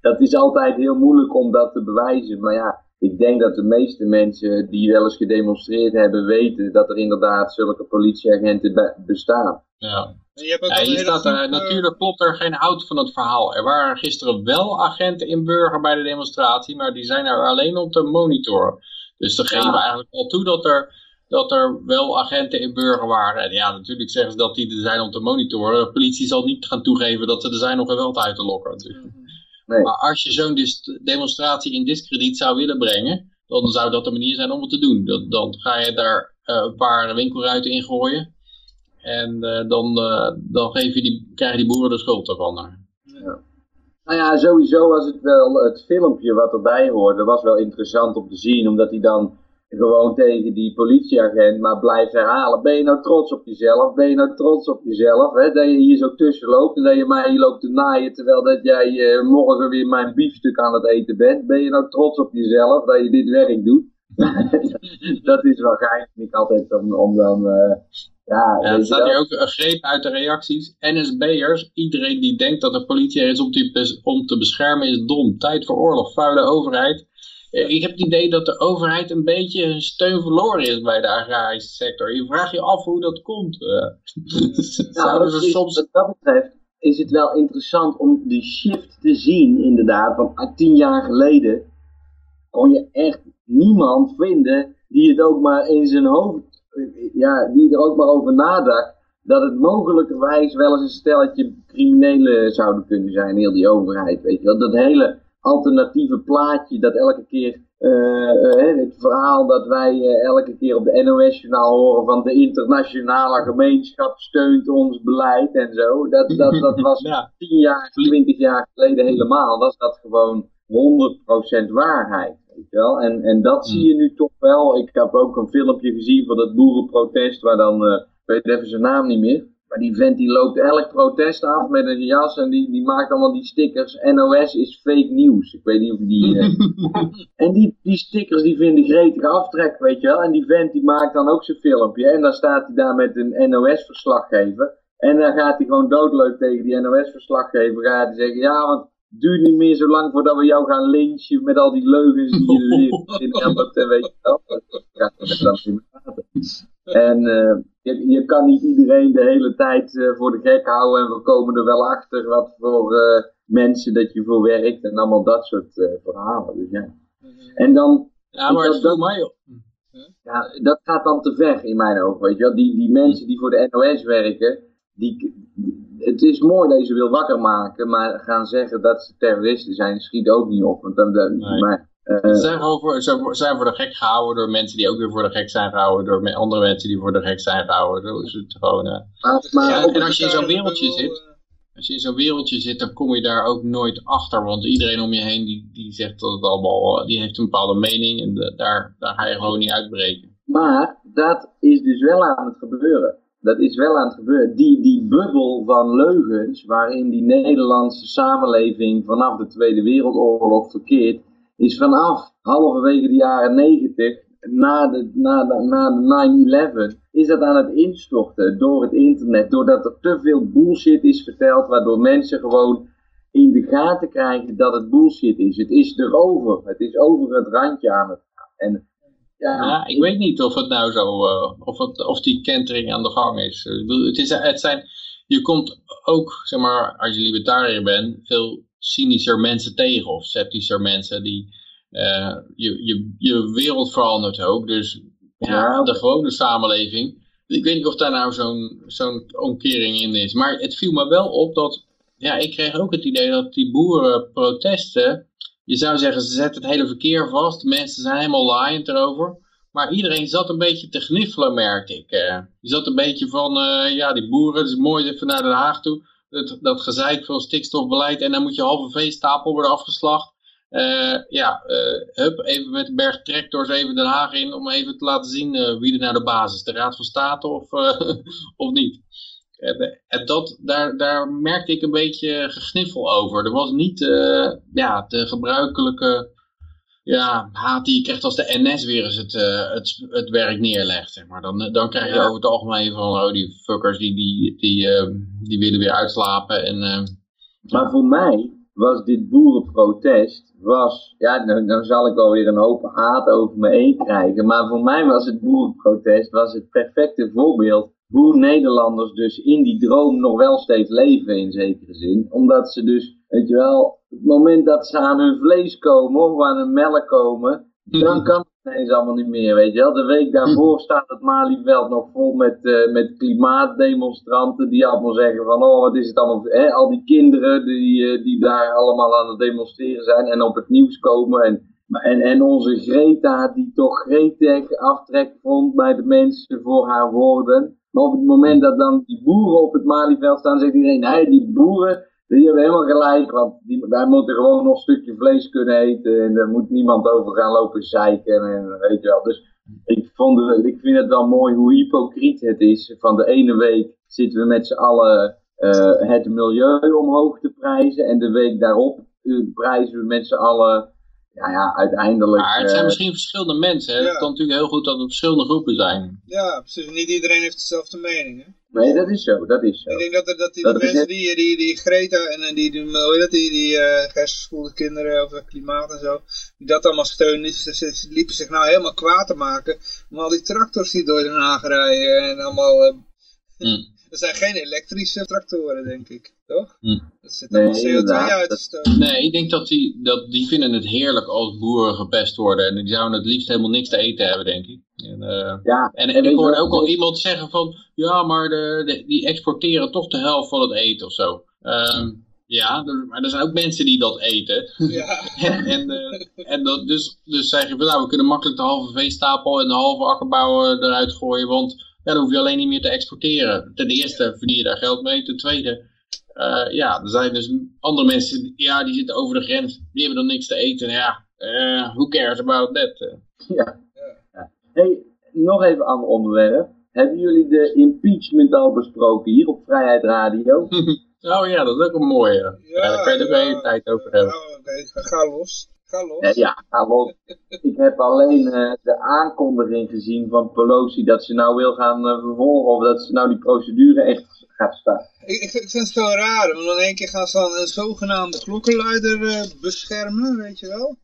Speaker 5: dat is altijd heel moeilijk om dat te bewijzen. Maar ja, ik denk dat de meeste mensen die wel eens gedemonstreerd hebben, weten dat er inderdaad zulke politieagenten be- bestaan.
Speaker 3: Ja.
Speaker 2: En je hebt ook
Speaker 3: Ja,
Speaker 2: een
Speaker 3: hier
Speaker 2: hele
Speaker 3: staat,
Speaker 2: groep, eh,
Speaker 3: natuurlijk klopt er geen hout van het verhaal. Er waren gisteren wel agenten in Burger bij de demonstratie, maar die zijn er alleen om te monitoren. Dus ze geven eigenlijk al toe dat er, dat er wel agenten in Burger waren. En ja, natuurlijk zeggen ze dat die er zijn om te monitoren. De politie zal niet gaan toegeven dat ze er zijn om geweld uit te lokken. natuurlijk.
Speaker 5: Nee.
Speaker 3: Maar als je zo'n demonstratie in discrediet zou willen brengen, dan zou dat de manier zijn om het te doen. Dat, dan ga je daar eh, een paar winkelruiten in gooien. En eh, dan, eh, dan geef je die, krijgen die boeren de schuld ervan.
Speaker 5: Nou ja, sowieso was het wel het filmpje wat erbij hoorde, was wel interessant om te zien, omdat hij dan gewoon tegen die politieagent maar blijft herhalen. Ben je nou trots op jezelf? Ben je nou trots op jezelf? Hè? Dat je hier zo tussen loopt en dat je mij hier loopt te naaien terwijl dat jij eh, morgen weer mijn biefstuk aan het eten bent. Ben je nou trots op jezelf dat je dit werk doet? dat is wel geinig, ik altijd om, om dan... eh, ja,
Speaker 3: er staat hier ook een greep uit de reacties. NSB'ers, iedereen die denkt dat de politie er is om te, bes- om te beschermen is dom. Tijd voor oorlog, vuile overheid. Eh, Ik heb het idee dat de overheid een beetje steun verloren is bij de agrarische sector. Je vraagt je af hoe dat komt. eh.
Speaker 5: Nou, dat is-
Speaker 3: soms...
Speaker 5: Wat dat betreft is het wel interessant om die shift te zien, inderdaad. Want tien jaar geleden kon je echt niemand vinden die het ook maar in zijn hoofd, ja, die er ook maar over nadacht. Dat het mogelijkerwijs wel eens een stelletje criminelen zouden kunnen zijn, heel die overheid. Weet je wel. Dat hele alternatieve plaatje dat elke keer eh, eh, het verhaal dat wij eh, elke keer op de NOS-journaal horen van de internationale gemeenschap steunt ons beleid en zo. Dat, dat, dat was
Speaker 3: Ja.
Speaker 5: 10 jaar, 20 jaar geleden helemaal. Was dat gewoon 100% waarheid. Weet je wel? En, en dat zie je nu toch wel. Ik heb ook een filmpje gezien van dat boerenprotest waar dan, ik weet even zijn naam niet meer. Maar die vent die loopt elk protest af met een jas en die, die maakt allemaal die stickers. NOS is fake nieuws. Ik weet niet of je die... eh, en die, die stickers die vinden gretig aftrek, weet je wel. En die vent die maakt dan ook zijn filmpje. En dan staat hij daar met een NOS-verslaggever. En dan gaat hij gewoon doodleuk tegen die NOS-verslaggever. Gaat hij zeggen, ja, want duurt niet meer zo lang voordat we jou gaan lynchen met al die leugens die je weer in hebt. En weet je wel. En eh, je, je kan niet iedereen de hele tijd eh, voor de gek houden. En we komen er wel achter wat voor eh, mensen dat je voor werkt. En allemaal dat soort verhalen. Dus ja. En dan
Speaker 3: Ja, maar
Speaker 5: dat-
Speaker 3: mij op.
Speaker 5: ja, dat gaat dan te ver in mijn ogen, weet je wel. Die, die mensen die voor de NOS werken, die, het is mooi dat je ze wil wakker maken, maar gaan zeggen dat ze terroristen zijn, schiet ook niet op. Want dan, dan,
Speaker 3: Nee.
Speaker 5: maar, eh,
Speaker 3: Ze zijn, gewoon voor, zijn de gek gehouden door mensen die ook weer voor de gek zijn gehouden. Door andere mensen die voor de gek zijn gehouden. Zo is het gewoon. eh.
Speaker 5: maar, maar
Speaker 3: Ja,
Speaker 5: op-
Speaker 3: en als je in zo'n wereldje zit, als je in zo'n wereldje zit, dan kom je daar ook nooit achter. Want iedereen om je heen die, die zegt dat het allemaal, die heeft een bepaalde mening en de- daar, daar ga je gewoon niet uitbreken.
Speaker 5: Maar dat is dus wel aan het gebeuren. Dat is wel aan het gebeuren. Die, die bubbel van leugens waarin die Nederlandse samenleving vanaf de Tweede Wereldoorlog verkeert, is vanaf halverwege de jaren 90, na de, na de, na de 9-11, is dat aan het instorten door het internet. Doordat er te veel bullshit is verteld, waardoor mensen gewoon in de gaten krijgen dat het bullshit is. Het is erover. Het is over het randje aan het gaan. En ja,
Speaker 3: ik weet niet of het nou zo, eh, of, het, of die kentering aan de gang is. Ik bedoel, Het is het zijn, je komt ook, zeg maar, als je libertariër bent, veel cynischer mensen tegen of sceptischer mensen die, eh, je, je, je wereld verandert ook. Dus ja,
Speaker 5: Ja.
Speaker 3: de gewone samenleving, Ik weet niet of daar nou zo'n zo'n omkering in is. Maar het viel me wel op dat, ja, ik kreeg ook het idee dat die boerenprotesten, je zou zeggen, ze zetten het hele verkeer vast, mensen zijn helemaal laaiend erover. Maar iedereen zat een beetje te gniffelen, merkte ik. eh. Die zat een beetje van, eh, ja, die boeren, het is mooi even naar Den Haag toe. Dat, dat gezeik van stikstofbeleid en dan moet je halve veestapel worden afgeslacht. Eh, ja, eh, hup, even met een berg tractors even Den Haag in om even te laten zien wie er naar de basis. De Raad van State of, of niet. En, eh, en dat, daar, daar merkte ik een beetje gegniffel over. Er was niet eh, ja, de gebruikelijke ja, haat die je krijgt als de NS weer eens het, eh, het, het werk neerlegt. Zeg maar. dan, dan krijg je over het algemeen van oh, die fuckers die, die, die, eh, die willen weer uitslapen. En,
Speaker 5: Maar voor mij was dit boerenprotest, was, ja, nou, nou zal ik alweer een hoop haat over me heen krijgen, maar voor mij was het boerenprotest was het perfecte voorbeeld hoe Nederlanders dus in die droom nog wel steeds leven in zekere zin. Omdat ze dus, weet je wel, het moment dat ze aan hun vlees komen of aan hun melk komen, dan kan het ineens allemaal niet meer, weet je wel. De week daarvoor staat het Malieveld nog vol met, eh, met klimaatdemonstranten die allemaal zeggen van, oh wat is het allemaal, hè? al die kinderen die, eh, die daar allemaal aan het demonstreren zijn en op het nieuws komen. En, en, en onze Greta die toch gretig aftrek vond bij de mensen voor haar woorden. Maar op het moment dat dan die boeren op het Malieveld staan, zegt iedereen, nee die boeren, die hebben helemaal gelijk, want die, wij moeten gewoon nog een stukje vlees kunnen eten en daar moet niemand over gaan lopen zeiken en weet je wel. Dus ik, vond ik vind het wel mooi hoe hypocriet het is. Van de ene week zitten we met z'n allen eh, het milieu omhoog te prijzen en de week daarop eh, prijzen we met z'n allen, ja, ja uiteindelijk...
Speaker 3: maar het zijn
Speaker 5: eh,
Speaker 3: misschien verschillende mensen. Hè?
Speaker 2: Ja.
Speaker 3: Het kan natuurlijk heel goed dat het verschillende groepen zijn.
Speaker 2: Ja, precies. Niet iedereen heeft dezelfde mening. Hè?
Speaker 5: nee, dat is zo, dat is zo.
Speaker 2: Ik denk dat, er- dat die
Speaker 5: Dat
Speaker 2: de mensen
Speaker 5: net-
Speaker 2: die, die, die Greta en eh, die, die, dat, die, die eh hersenspoelde kinderen over het klimaat en zo, die dat allemaal steunen, die, ze, ze liepen zich nou helemaal kwaad te maken om al die tractors die door Den Haag rijden en allemaal... eh,
Speaker 3: Hm.
Speaker 2: Er zijn geen elektrische tractoren, denk ik. Toch?
Speaker 3: Hm.
Speaker 2: Dat zit allemaal
Speaker 5: Nee,
Speaker 2: CO2
Speaker 5: inderdaad.
Speaker 2: uit te stoten.
Speaker 3: Nee, ik denk dat die, dat die vinden het heerlijk als boeren gepest worden. En die zouden het liefst helemaal niks te eten hebben, denk ik. En, eh,
Speaker 5: Ja,
Speaker 3: En, ik hoorde ook al iemand zeggen van, ja, maar de, de- die exporteren toch de helft van het eten of zo. Ehm, ja, er- maar er zijn ook mensen die dat eten.
Speaker 2: Ja.
Speaker 3: en en, eh, en dat, dus, dus zeg je van, nou, we kunnen makkelijk de halve veestapel en de halve akkerbouw eruit gooien, want ja, dan hoef je alleen niet meer te exporteren. Ten eerste verdien je daar geld mee, ten tweede, eh, ja, er zijn dus andere mensen, die- ja, die zitten over de grens, die hebben dan niks te eten. Ja, eh who cares about that? eh?
Speaker 5: Ja. ja. Hey, nog even een ander onderwerp. Hebben jullie de impeachment al besproken hier op Vrijheid Radio?
Speaker 3: Oh ja, dat is ook een mooie. Ja, daar kan je er
Speaker 2: ja.
Speaker 3: de hele tijd over hebben.
Speaker 2: Nou, Oké, ga los. Ga los.
Speaker 5: Eh, ja, ga los. Ik heb alleen eh, de aankondiging gezien van Pelosi dat ze nou wil gaan eh, vervolgen of dat ze nou die procedure echt gaat starten.
Speaker 2: Ik, vind het zo raar, want in één keer gaan ze dan een zogenaamde klokkenluider beschermen, weet je wel.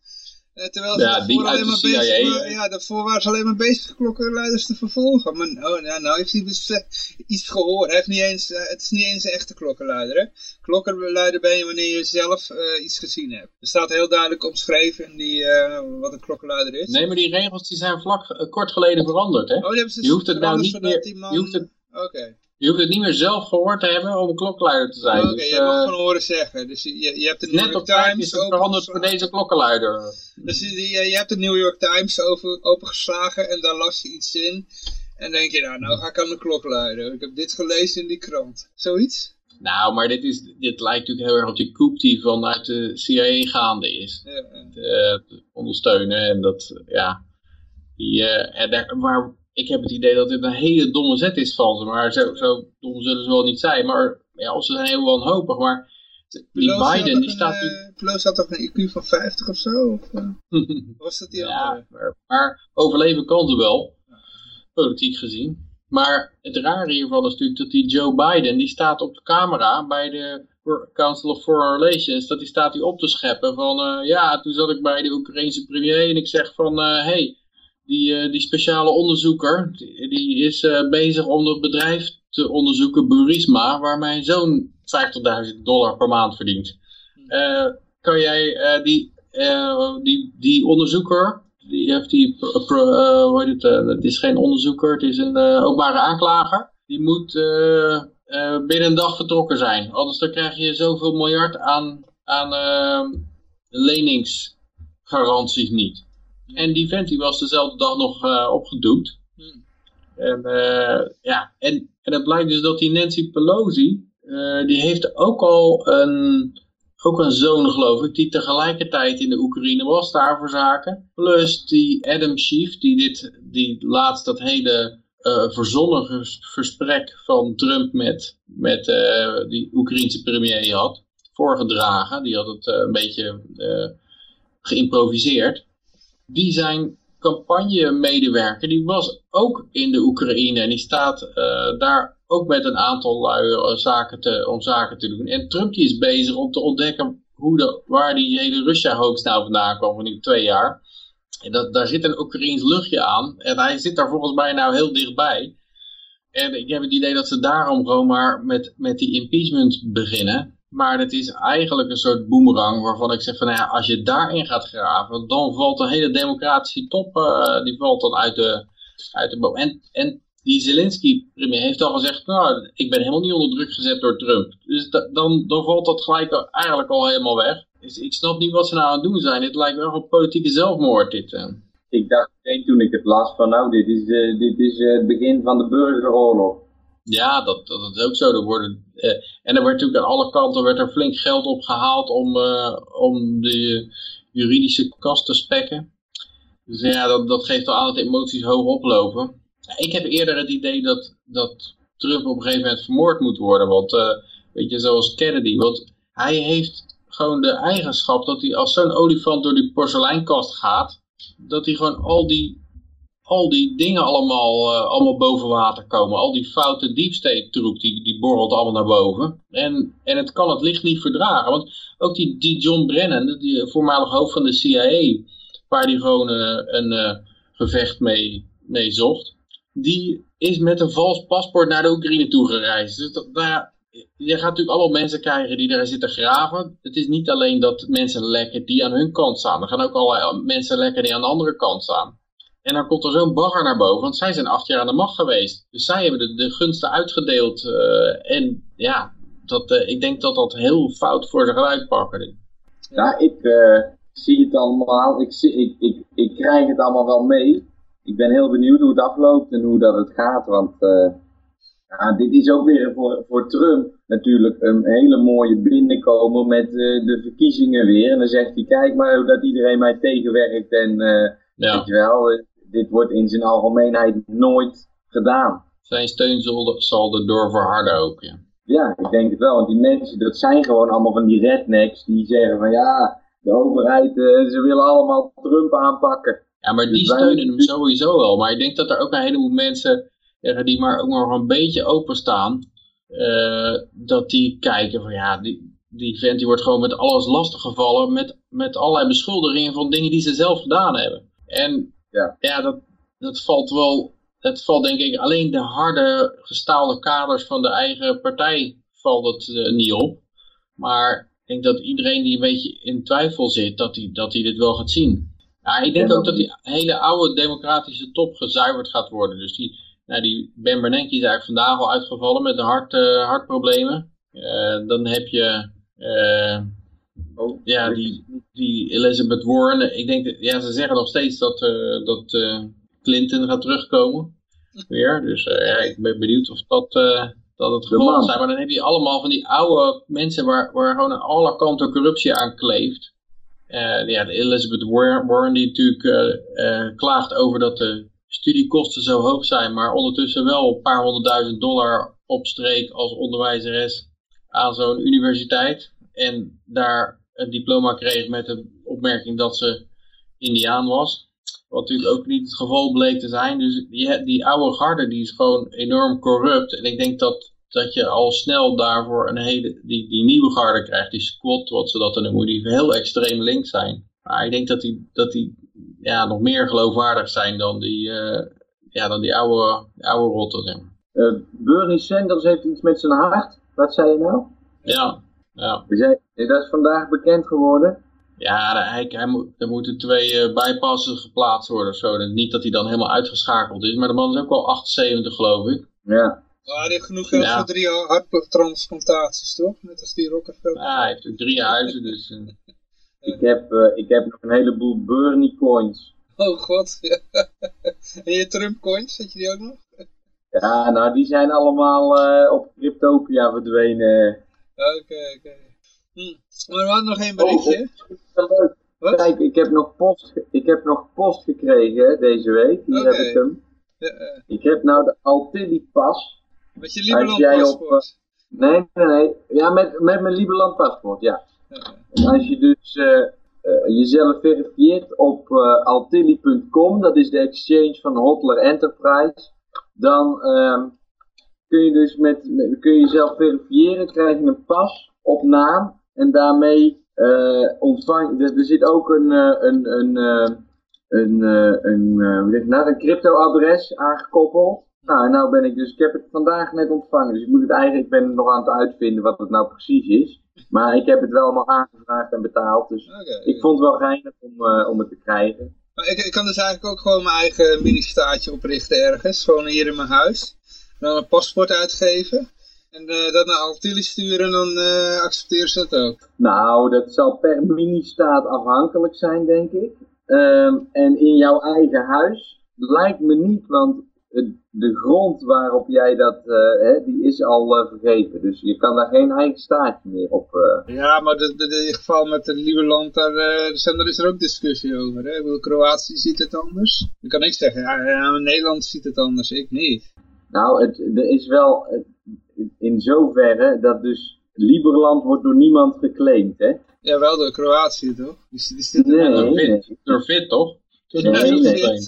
Speaker 2: Eh, terwijl ze
Speaker 3: Ja,
Speaker 2: daarvoor alleen maar
Speaker 3: CIA,
Speaker 2: bezig
Speaker 3: hè?
Speaker 2: ja, daarvoor waren ze alleen maar bezig klokkenluiders te vervolgen. Maar oh, nou, nou heeft hij dus, eh, iets gehoord. Hij heeft niet eens, het is niet eens een echte klokkenluider. Hè? Klokkenluider ben je wanneer je zelf iets gezien hebt. Er staat heel duidelijk omschreven in die, wat een klokkenluider is.
Speaker 3: Nee, maar die regels die zijn vlak, kort geleden veranderd. Hè?
Speaker 2: Oh, die hebben ze
Speaker 3: Je hoeft het nou niet meer,
Speaker 2: man-
Speaker 3: je hoeft het,
Speaker 2: Oké.
Speaker 3: Je hoeft het niet meer zelf gehoord te hebben om een klokkenluider te zijn.
Speaker 2: Oké,
Speaker 3: dus,
Speaker 2: je mag
Speaker 3: eh,
Speaker 2: van horen zeggen. Dus je, je, je hebt de New
Speaker 3: net
Speaker 2: York
Speaker 3: op
Speaker 2: Times
Speaker 3: is het veranderd voor deze klokkenluider.
Speaker 2: Dus je, je, hebt de New York Times over, opengeslagen en daar las je iets in. En denk je, nou, nou ga ik aan de klok luiden. Ik heb dit gelezen in die krant. Zoiets?
Speaker 3: Nou, maar dit, is, dit lijkt natuurlijk heel erg op die coup die vanuit de CIA gaande is.
Speaker 2: Ja,
Speaker 3: te ondersteunen. En dat, ja, die, eh, en daar, maar ik heb het idee dat dit een hele domme zet is van ze. Maar zo, zo dom zullen ze wel niet zijn. Maar ja, of ze zijn heel wanhopig. Maar die
Speaker 2: Pelosi
Speaker 3: Biden, die
Speaker 2: een,
Speaker 3: staat
Speaker 2: eh,
Speaker 3: nu...
Speaker 2: Pelosi had toch een IQ van 50 of zo? Of, eh, was dat die
Speaker 3: ja,
Speaker 2: andere?
Speaker 3: maar, maar overleven kan ze wel. Politiek gezien. Maar het rare hiervan is natuurlijk dat die Joe Biden, die staat op de camera bij de Council of Foreign Relations, dat die staat die op te scheppen van, eh, ja, toen zat ik bij de Oekraïnse premier en ik zeg van, hé, hey, die, eh, die speciale onderzoeker, die, die is eh, bezig om het bedrijf te onderzoeken, Burisma, waar mijn zoon 50.000 dollar per maand verdient. Eh, kan jij die, die, die onderzoeker die heeft die, pro, hoe heet het, eh, het is geen onderzoeker, het is een openbare aanklager. Die moet binnen een dag vertrokken zijn. Anders dan krijg je zoveel miljard aan, aan leningsgaranties niet. En die vent die was dezelfde dag nog eh, opgedoekt. En, eh, ja, en, en het blijkt dus dat die Nancy Pelosi, eh, die heeft ook al een, ook een zoon geloof ik, die tegelijkertijd in de Oekraïne was daar voor zaken. Plus die Adam Schiff, die, dit, die laatst dat hele verzonnen ges- gesprek van Trump met, met die Oekraïense premier had voorgedragen. Die had het een beetje geïmproviseerd. Die zijn campagnemedewerker, die was ook in de Oekraïne en die staat eh, daar ook met een aantal eh, zaken te, om zaken te doen. En Trump is bezig om te ontdekken hoe de, waar die hele Russia-hoax nou vandaan kwam van die twee jaar. En dat, daar zit een Oekraïens luchtje aan en hij zit daar volgens mij nou heel dichtbij. En ik heb het idee dat ze daarom gewoon maar met, met die impeachment beginnen. Maar het is eigenlijk een soort boemerang waarvan ik zeg van nou ja, als je daarin gaat graven, dan valt de hele democratische top, eh, die valt dan uit de, uit de boom. En, en die Zelensky-premier heeft al gezegd, nou, ik ben helemaal niet onder druk gezet door Trump. Dus da- dan, dan valt dat gelijk eigenlijk al helemaal weg. Dus ik snap niet wat ze nou aan het doen zijn. Dit lijkt wel een politieke zelfmoord, dit. eh.
Speaker 5: Ik dacht toen ik het las van nou, dit is, eh, dit is het begin van de burgeroorlog.
Speaker 3: Ja, dat, dat is ook zo. Er worden, eh, en er werd natuurlijk aan alle kanten werd er flink geld opgehaald om, eh, om de juridische kast te spekken. Dus ja, dat, dat geeft al aan dat emoties hoog oplopen. Ik heb eerder het idee dat, dat Trump op een gegeven moment vermoord moet worden. Want, eh, weet je, zoals Kennedy. Want hij heeft gewoon de eigenschap dat hij als zo'n olifant door die porseleinkast gaat, dat hij gewoon al die al die dingen allemaal, eh, allemaal boven water komen. Al die foute deep state troep, die, die borrelt allemaal naar boven. En, en het kan het licht niet verdragen. Want ook die, die John Brennan, die voormalig hoofd van de CIA, waar die gewoon eh, een eh, gevecht mee, mee zocht, die is met een vals paspoort naar de Oekraïne toegereisd. Dus nou je gaat natuurlijk allemaal mensen krijgen die daar zitten graven. Het is niet alleen dat mensen lekken die aan hun kant staan. Er gaan ook allerlei mensen lekken die aan de andere kant staan. En dan komt er zo'n bagger naar boven, want zij zijn acht jaar aan de macht geweest. Dus zij hebben de, de gunsten uitgedeeld. eh, en ja, dat, eh, ik denk dat dat heel fout voor zich gaat uitpakken.
Speaker 5: Ja, ik eh, zie het allemaal. Ik, zie, ik, ik, ik krijg het allemaal wel mee. Ik ben heel benieuwd hoe het afloopt en hoe dat het gaat. Want ja, dit is ook weer voor, voor Trump natuurlijk een hele mooie binnenkomen met de verkiezingen weer. En dan zegt hij, kijk maar hoe dat iedereen mij tegenwerkt. En
Speaker 3: Ja,
Speaker 5: weet je wel, dit wordt in zijn algemeenheid nooit gedaan.
Speaker 3: zijn steun zal, zal erdoor verharden ook. Ja.
Speaker 5: Ja, ik denk het wel. Want die mensen, dat zijn gewoon allemaal van die rednecks die zeggen van ja, de overheid, eh, ze willen allemaal Trump aanpakken.
Speaker 3: Ja, maar die
Speaker 5: Dus wij-
Speaker 3: steunen hem sowieso wel. Maar ik denk dat er ook een heleboel mensen zeggen die maar ook nog een beetje openstaan. eh dat die kijken van ja, die, die vent die wordt gewoon met alles lastiggevallen. Met, met allerlei beschuldigingen van dingen die ze zelf gedaan hebben. En
Speaker 5: Ja.
Speaker 3: ja, dat, dat valt wel. Het valt denk ik alleen de harde gestaalde kaders van de eigen partij valt het eh, niet op. Maar ik denk dat iedereen die een beetje in twijfel zit, dat hij dat die dit wel gaat zien. Ja, ik denk ook
Speaker 5: dat-
Speaker 3: die hele oude democratische top gezuiverd gaat worden. Dus die, nou, die Ben Bernanke is eigenlijk vandaag al uitgevallen met de hart, eh, hartproblemen. Eh, dan heb je
Speaker 5: Oh,
Speaker 3: ja, die, die Elizabeth Warren. Ik denk, dat- ja, ze zeggen nog steeds dat, eh, dat eh, Clinton gaat terugkomen. Weer. Dus eh, ja, ik ben benieuwd of dat, dat het geval zijn. Maar dan heb je allemaal van die oude mensen waar, waar gewoon aan alle kanten corruptie aan kleeft. Ja, de Elizabeth War- Warren die natuurlijk klaagt over dat de studiekosten zo hoog zijn, maar ondertussen wel een paar honderdduizend dollar opstreek als onderwijzeres aan zo'n universiteit. En daar een diploma kreeg met de opmerking dat ze Indiaan was. Wat natuurlijk ook niet het geval bleek te zijn. Dus die, die oude garde die is gewoon enorm corrupt. En ik denk dat, dat je al snel daarvoor een hele, die, die nieuwe garde krijgt. Die squad, wat ze dat dan noemen, die heel extreem links zijn. Maar ik denk dat die, dat die ja, nog meer geloofwaardig zijn dan die, eh, ja, dan die oude, oude rotten. Zeg maar.
Speaker 5: Eh, Bernie Sanders heeft iets met zijn hart. Wat zei je nou?
Speaker 3: Ja, ja.
Speaker 5: Eh, dat is vandaag bekend geworden.
Speaker 3: Ja, hij, hij moet, er moeten twee uh, bypassen geplaatst worden of zo. Niet dat hij dan helemaal uitgeschakeld is, maar de man is ook wel 78 geloof ik.
Speaker 5: Ja.
Speaker 2: Maar hij heeft genoeg geld voor drie hartplantaties, toch? Net als die Rockefeller.
Speaker 3: Ja, hij heeft ook drie huizen, dus... Uh...
Speaker 5: ik, heb, uh, ik heb nog een heleboel Bernie coins.
Speaker 2: Oh god, En je Trump coins, had je die ook nog?
Speaker 5: Ja, nou die zijn allemaal uh, op Cryptopia verdwenen.
Speaker 2: Oké, oké. Hm. Maar we hadden nog één berichtje.
Speaker 5: Oh. Wat? Kijk, ik heb, nog post, ik heb nog post gekregen deze week. Hier okay. heb ik hem. Ja, uh. Ik heb nou de Altilli pas.
Speaker 2: Met je Liberland paspoort?
Speaker 5: Op, uh, nee, nee, nee. Ja, met, met mijn Liberland paspoort, ja. En als je dus jezelf verifieert op altilli.com, dat is de exchange van Hotler Enterprise dan ehm, kun je dus met, kun je jezelf verifiëren, krijg je een pas op naam en daarmee uh, ontvang er, er zit ook een, uh, een, een, uh, een, een, een, nou, een crypto-adres aangekoppeld. Nou, en nou ben ik dus, ik heb het vandaag net ontvangen, dus ik moet het eigenlijk, ik ben nog aan het uitvinden wat het nou precies is. Maar ik heb het wel allemaal aangevraagd en betaald, dus okay, ik vond het wel geinig om, om het te krijgen.
Speaker 2: Ik, ik, kan dus eigenlijk ook gewoon mijn eigen mini-staatje oprichten ergens. Gewoon hier in mijn huis. Dan een paspoort uitgeven. En uh, dat naar Altilli sturen en dan uh, accepteren ze dat ook.
Speaker 5: Nou, dat zal per mini-staat afhankelijk zijn, denk ik. Um, en in jouw eigen huis lijkt me niet, want de grond waarop jij dat, uh, hè, die is al uh, vergeven. Dus je kan daar geen eigen staatje meer op. Uh...
Speaker 2: Ja, maar in het geval met het nieuwe land, daar, daar is er ook discussie over. Hè? Ik bedoel, Kroatië ziet het anders. Dan kan ik zeggen, ja, ja, Nederland ziet het anders, ik niet.
Speaker 5: Nou, het, er is wel in zoverre dat dus Liberland wordt door niemand geclaimd, hè?
Speaker 2: Ja, wel door Kroatië, toch? Die, die zit
Speaker 5: nee, door,
Speaker 3: nee. door Fit, toch?
Speaker 5: Nee, nee, nee.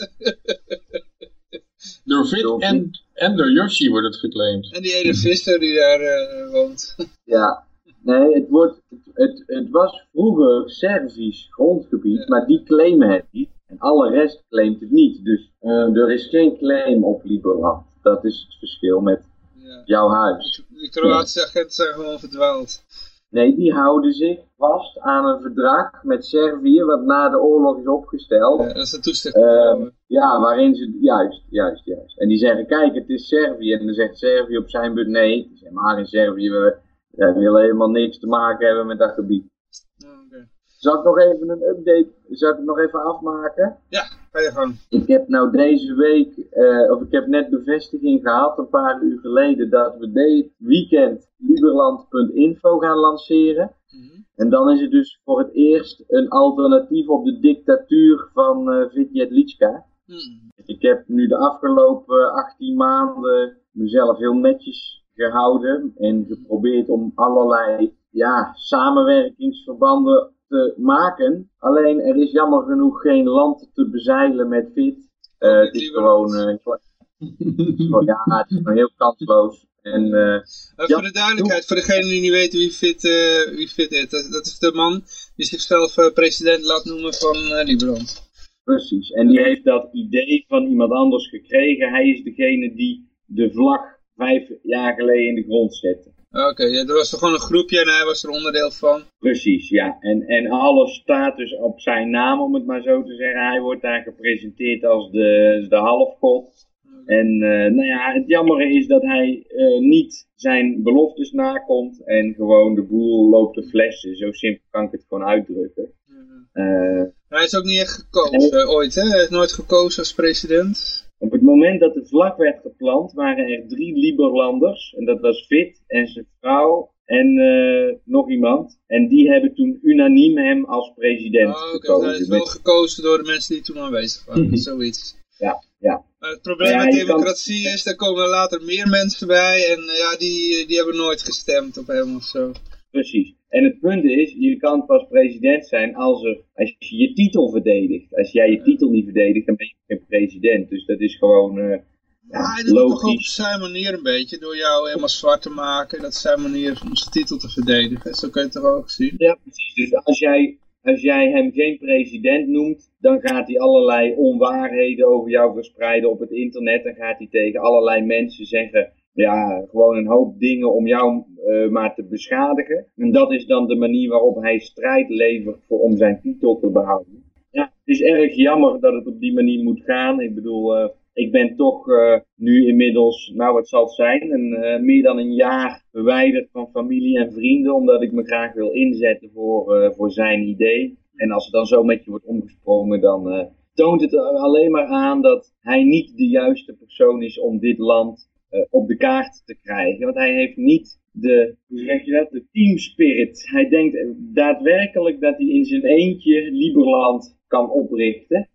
Speaker 3: Door Vit en, en door Yoshi wordt het geclaimd.
Speaker 2: En die ene visser die daar uh, woont.
Speaker 5: Ja, nee, het, wordt, het, het, was vroeger Servisch grondgebied, ja. maar die claimen het niet. En alle rest claimt het niet. Dus uh, er is geen claim op Liberland. Dat is het verschil met ja. jouw huis.
Speaker 2: De Kroatische agenten zijn gewoon verdwaald.
Speaker 5: Nee, die houden zich vast aan een verdrag met Servië, wat na de oorlog is opgesteld.
Speaker 2: Ja, dat is een toestichting. Uh,
Speaker 5: ja, waarin ze, juist, juist, juist. En die zeggen, kijk, het is Servië. En dan zegt Servië op zijn beurt, nee, is maar in Servië, we, we willen helemaal niks te maken hebben met dat gebied.
Speaker 2: Okay.
Speaker 5: Zal ik nog even een update, zal ik het nog even afmaken?
Speaker 2: Ja, ga je gewoon.
Speaker 5: Ik heb nou deze week, uh, of ik heb net bevestiging gehad, een paar uur geleden, dat we dit weekend Liberland.info gaan lanceren. Mm -hmm. En dan is het dus voor het eerst een alternatief op de dictatuur van uh, Vitjet Litska. Mm. Ik heb nu de afgelopen 18 maanden mezelf heel netjes gehouden en geprobeerd om allerlei ja, samenwerkingsverbanden te maken. Alleen er is jammer genoeg geen land te bezeilen met Fit. Uh, het is gewoon, uh, ja, het is gewoon heel kansloos. En, uh,
Speaker 2: voor de duidelijkheid, voor degene die niet weten wie Fit, wie fit is, dat, dat, is de man die zichzelf president laat noemen van Liberland.
Speaker 5: Precies, en die heeft dat idee van iemand anders gekregen. Hij is degene die de vlag vijf jaar geleden in de grond zette.
Speaker 2: Oké, okay, ja, er was toch gewoon een groepje en hij was er onderdeel van?
Speaker 5: Precies, ja. En, en alles staat dus op zijn naam, om het maar zo te zeggen. Hij wordt daar gepresenteerd als de, de halfgod. En uh, nou ja, het jammere is dat hij uh, niet zijn beloftes nakomt en gewoon de boel loopt te flessen. Zo simpel kan ik het gewoon uitdrukken. Uh,
Speaker 2: hij is ook niet echt gekozen en, ooit, hè? Hij is nooit gekozen als president.
Speaker 5: Op het moment dat de vlag werd geplant, waren er drie Liberlanders. En dat was Fit en zijn vrouw en nog iemand. En die hebben toen unaniem hem als president
Speaker 2: oh, okay.
Speaker 5: gekozen.
Speaker 2: Hij is wel gekozen door de mensen die toen aanwezig waren, zoiets.
Speaker 5: Ja, ja.
Speaker 2: Maar het probleem ja, met democratie kan... is, daar komen later meer mensen bij en ja, die, die hebben nooit gestemd op hem of zo.
Speaker 5: Precies. En het punt is, je kan pas president zijn als, er, als je je titel verdedigt. Als jij je titel niet verdedigt, dan ben je geen president. Dus dat is gewoon uh, ja,
Speaker 2: hij doet logisch. op zijn manier een beetje, door jou helemaal zwart te maken. Dat is zijn manier om zijn titel te verdedigen. Zo kun je het toch ook zien?
Speaker 5: Ja, precies. Dus als jij, als jij hem geen president noemt, dan gaat hij allerlei onwaarheden over jou verspreiden op het internet. Dan gaat hij tegen allerlei mensen zeggen ja, gewoon een hoop dingen om jou uh, maar te beschadigen. En dat is dan de manier waarop hij strijd levert voor, om zijn titel te behouden. Ja, het is erg jammer dat het op die manier moet gaan. Ik bedoel, uh, ik ben toch uh, nu inmiddels, nou wat zal het zijn, een, meer dan een jaar verwijderd van familie en vrienden, omdat ik me graag wil inzetten voor, voor zijn idee. En als er dan zo met je wordt omgesprongen, dan toont het alleen maar aan dat hij niet de juiste persoon is om dit land uh, op de kaart te krijgen. Want hij heeft niet de, hoe zeg je dat, de team spirit. Hij denkt daadwerkelijk dat hij in zijn eentje Liberland kan oprichten.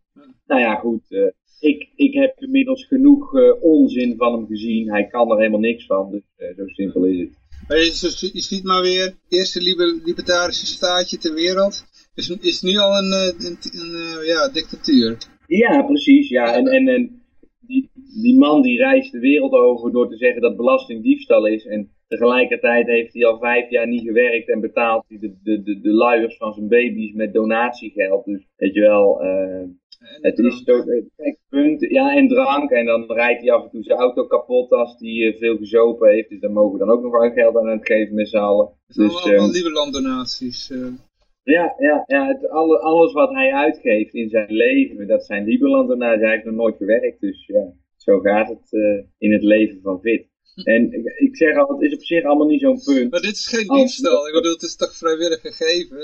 Speaker 5: Nou ja, goed. Uh, ik, ik heb inmiddels genoeg uh, onzin van hem gezien. Hij kan er helemaal niks van. Dus zo simpel is het.
Speaker 2: Je, je ziet maar weer, het eerste liber, libertarische staatje ter wereld is, is nu al een, een, een ja, dictatuur.
Speaker 5: Ja, precies. Ja. En, en, en die, die man die reist de wereld over door te zeggen dat belasting diefstal is. En tegelijkertijd heeft hij al vijf jaar niet gewerkt en betaalt hij de, de, de, de luiers van zijn baby's met donatiegeld. Dus weet je wel, uh, het is kijk, punt, ja en drank. En dan rijdt hij af en toe zijn auto kapot als hij uh, veel gezopen heeft. Dus daar mogen we dan ook nog wel geld aan het geven met z'n allen.
Speaker 2: Dus, allemaal um, Lieberland donaties. Uh.
Speaker 5: Ja, ja, ja het, alle, alles wat hij uitgeeft in zijn leven, dat zijn Lieberland Hij heeft nog nooit gewerkt, dus ja, zo gaat het uh, in het leven van Vit. En ik, ik, zeg al, het is op zich allemaal niet zo'n punt.
Speaker 2: Maar dit is geen diefstal. Ik bedoel, het is toch vrijwillig gegeven.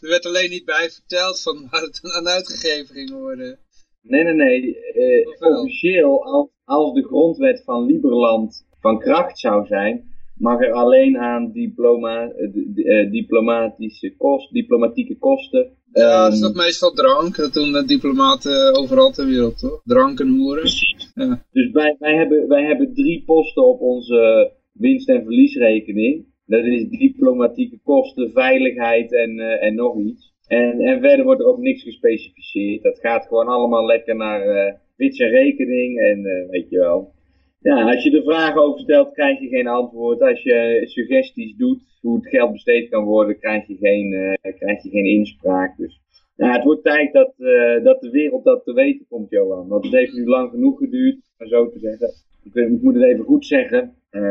Speaker 2: Er werd alleen niet bij verteld van waar het aan uitgegeven ging worden.
Speaker 5: Nee, nee, nee. Uh, officieel, als, als de grondwet van Lieberland van kracht zou zijn, mag er alleen aan diploma, uh, diplomatische kost, diplomatieke kosten.
Speaker 2: Ja, dat is toch meestal drank. Dat doen de diplomaten overal ter wereld, toch? Drank en hoeren.
Speaker 5: Precies. Ja. Dus wij, wij, hebben, wij hebben drie posten op onze winst- en verliesrekening. Dat is diplomatieke kosten, veiligheid en, uh, en nog iets. En, en verder wordt er ook niks gespecificeerd. Dat gaat gewoon allemaal lekker naar uh, en rekening en uh, weet je wel. Ja, als je er vragen over stelt, krijg je geen antwoord. Als je suggesties doet hoe het geld besteed kan worden, krijg je geen, uh, krijg je geen inspraak. Dus ja, het wordt tijd dat, uh, dat de wereld dat te weten komt, Johan. Want het heeft nu lang genoeg geduurd, maar zo te zeggen. Ik, moet het even goed zeggen. Uh,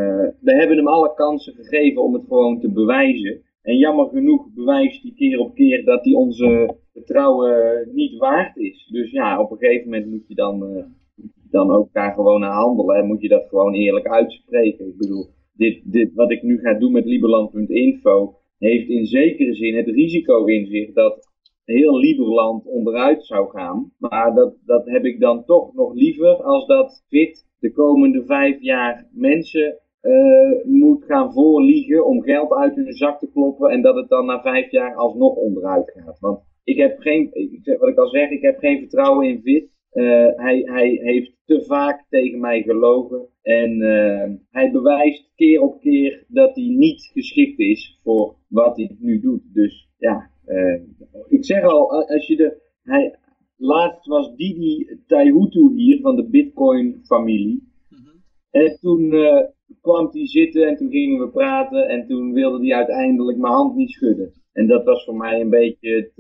Speaker 5: we hebben hem alle kansen gegeven om het gewoon te bewijzen. En jammer genoeg bewijst hij keer op keer dat hij onze vertrouwen niet waard is. Dus ja, op een gegeven moment moet je dan dan ook daar gewoon aan handelen. En moet je dat gewoon eerlijk uitspreken. Ik bedoel, dit, dit, wat ik nu ga doen met Liberland.info heeft in zekere zin het risico in zich dat heel Liberland onderuit zou gaan. Maar dat, dat heb ik dan toch nog liever als dat FIT de komende vijf jaar mensen uh, moet gaan voorliegen om geld uit hun zak te kloppen en dat het dan na vijf jaar alsnog onderuit gaat. Want ik heb geen, wat ik al zeg, ik heb geen vertrouwen in FIT. Uh, hij, hij heeft te vaak tegen mij gelogen. En uh, hij bewijst keer op keer dat hij niet geschikt is voor wat hij nu doet. Dus ja, uh, ik zeg al, als je de. Hij, laatst was Didi Taihutu hier van de Bitcoin-familie. -hmm. En toen kwam hij zitten en toen gingen we praten. En toen wilde hij uiteindelijk mijn hand niet schudden. En dat was voor mij een beetje het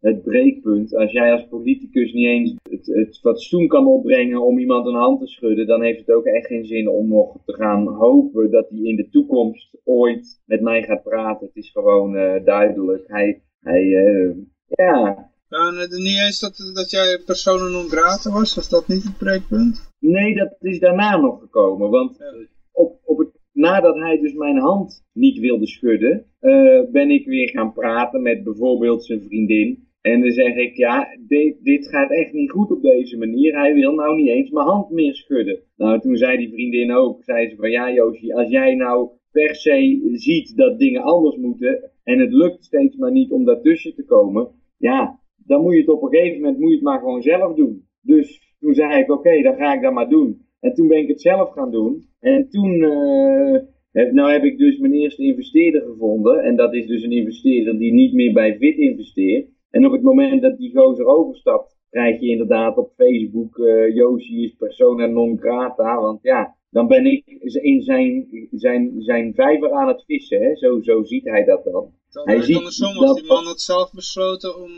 Speaker 5: het breekpunt. Als jij als politicus niet eens het, het fatsoen kan opbrengen om iemand een hand te schudden, dan heeft het ook echt geen zin om nog te gaan hopen dat hij in de toekomst ooit met mij gaat praten. Het is gewoon uh, duidelijk. Hij, hij uh, ja.
Speaker 2: Ja, niet eens dat, dat jij persona non grata was? Was dat niet het breekpunt?
Speaker 5: Nee, dat is daarna nog gekomen. Want ja. op, op het nadat hij dus mijn hand niet wilde schudden, uh, ben ik weer gaan praten met bijvoorbeeld zijn vriendin. En dan zeg ik, ja, dit, dit gaat echt niet goed op deze manier. Hij wil nou niet eens mijn hand meer schudden. Nou, toen zei die vriendin ook, zei ze van, ja Joosje, als jij nou per se ziet dat dingen anders moeten en het lukt steeds maar niet om daartussen te komen, ja, dan moet je het op een gegeven moment moet je het maar gewoon zelf doen. Dus toen zei ik, oké, dan ga ik dat maar doen. En toen ben ik het zelf gaan doen. En toen, uh, heb, nou heb ik dus mijn eerste investeerder gevonden. En dat is dus een investeerder die niet meer bij VIT investeert. En op het moment dat die gozer overstapt, krijg je inderdaad op Facebook, uh, Yoshi is persona non grata. Want ja, dan ben ik in zijn, zijn, zijn vijver aan het vissen. Hè? Zo, zo ziet hij dat dan.
Speaker 2: Dan
Speaker 5: Hij
Speaker 2: hij
Speaker 5: ziet
Speaker 2: andersom
Speaker 5: dat-
Speaker 2: die man had zelf besloten om...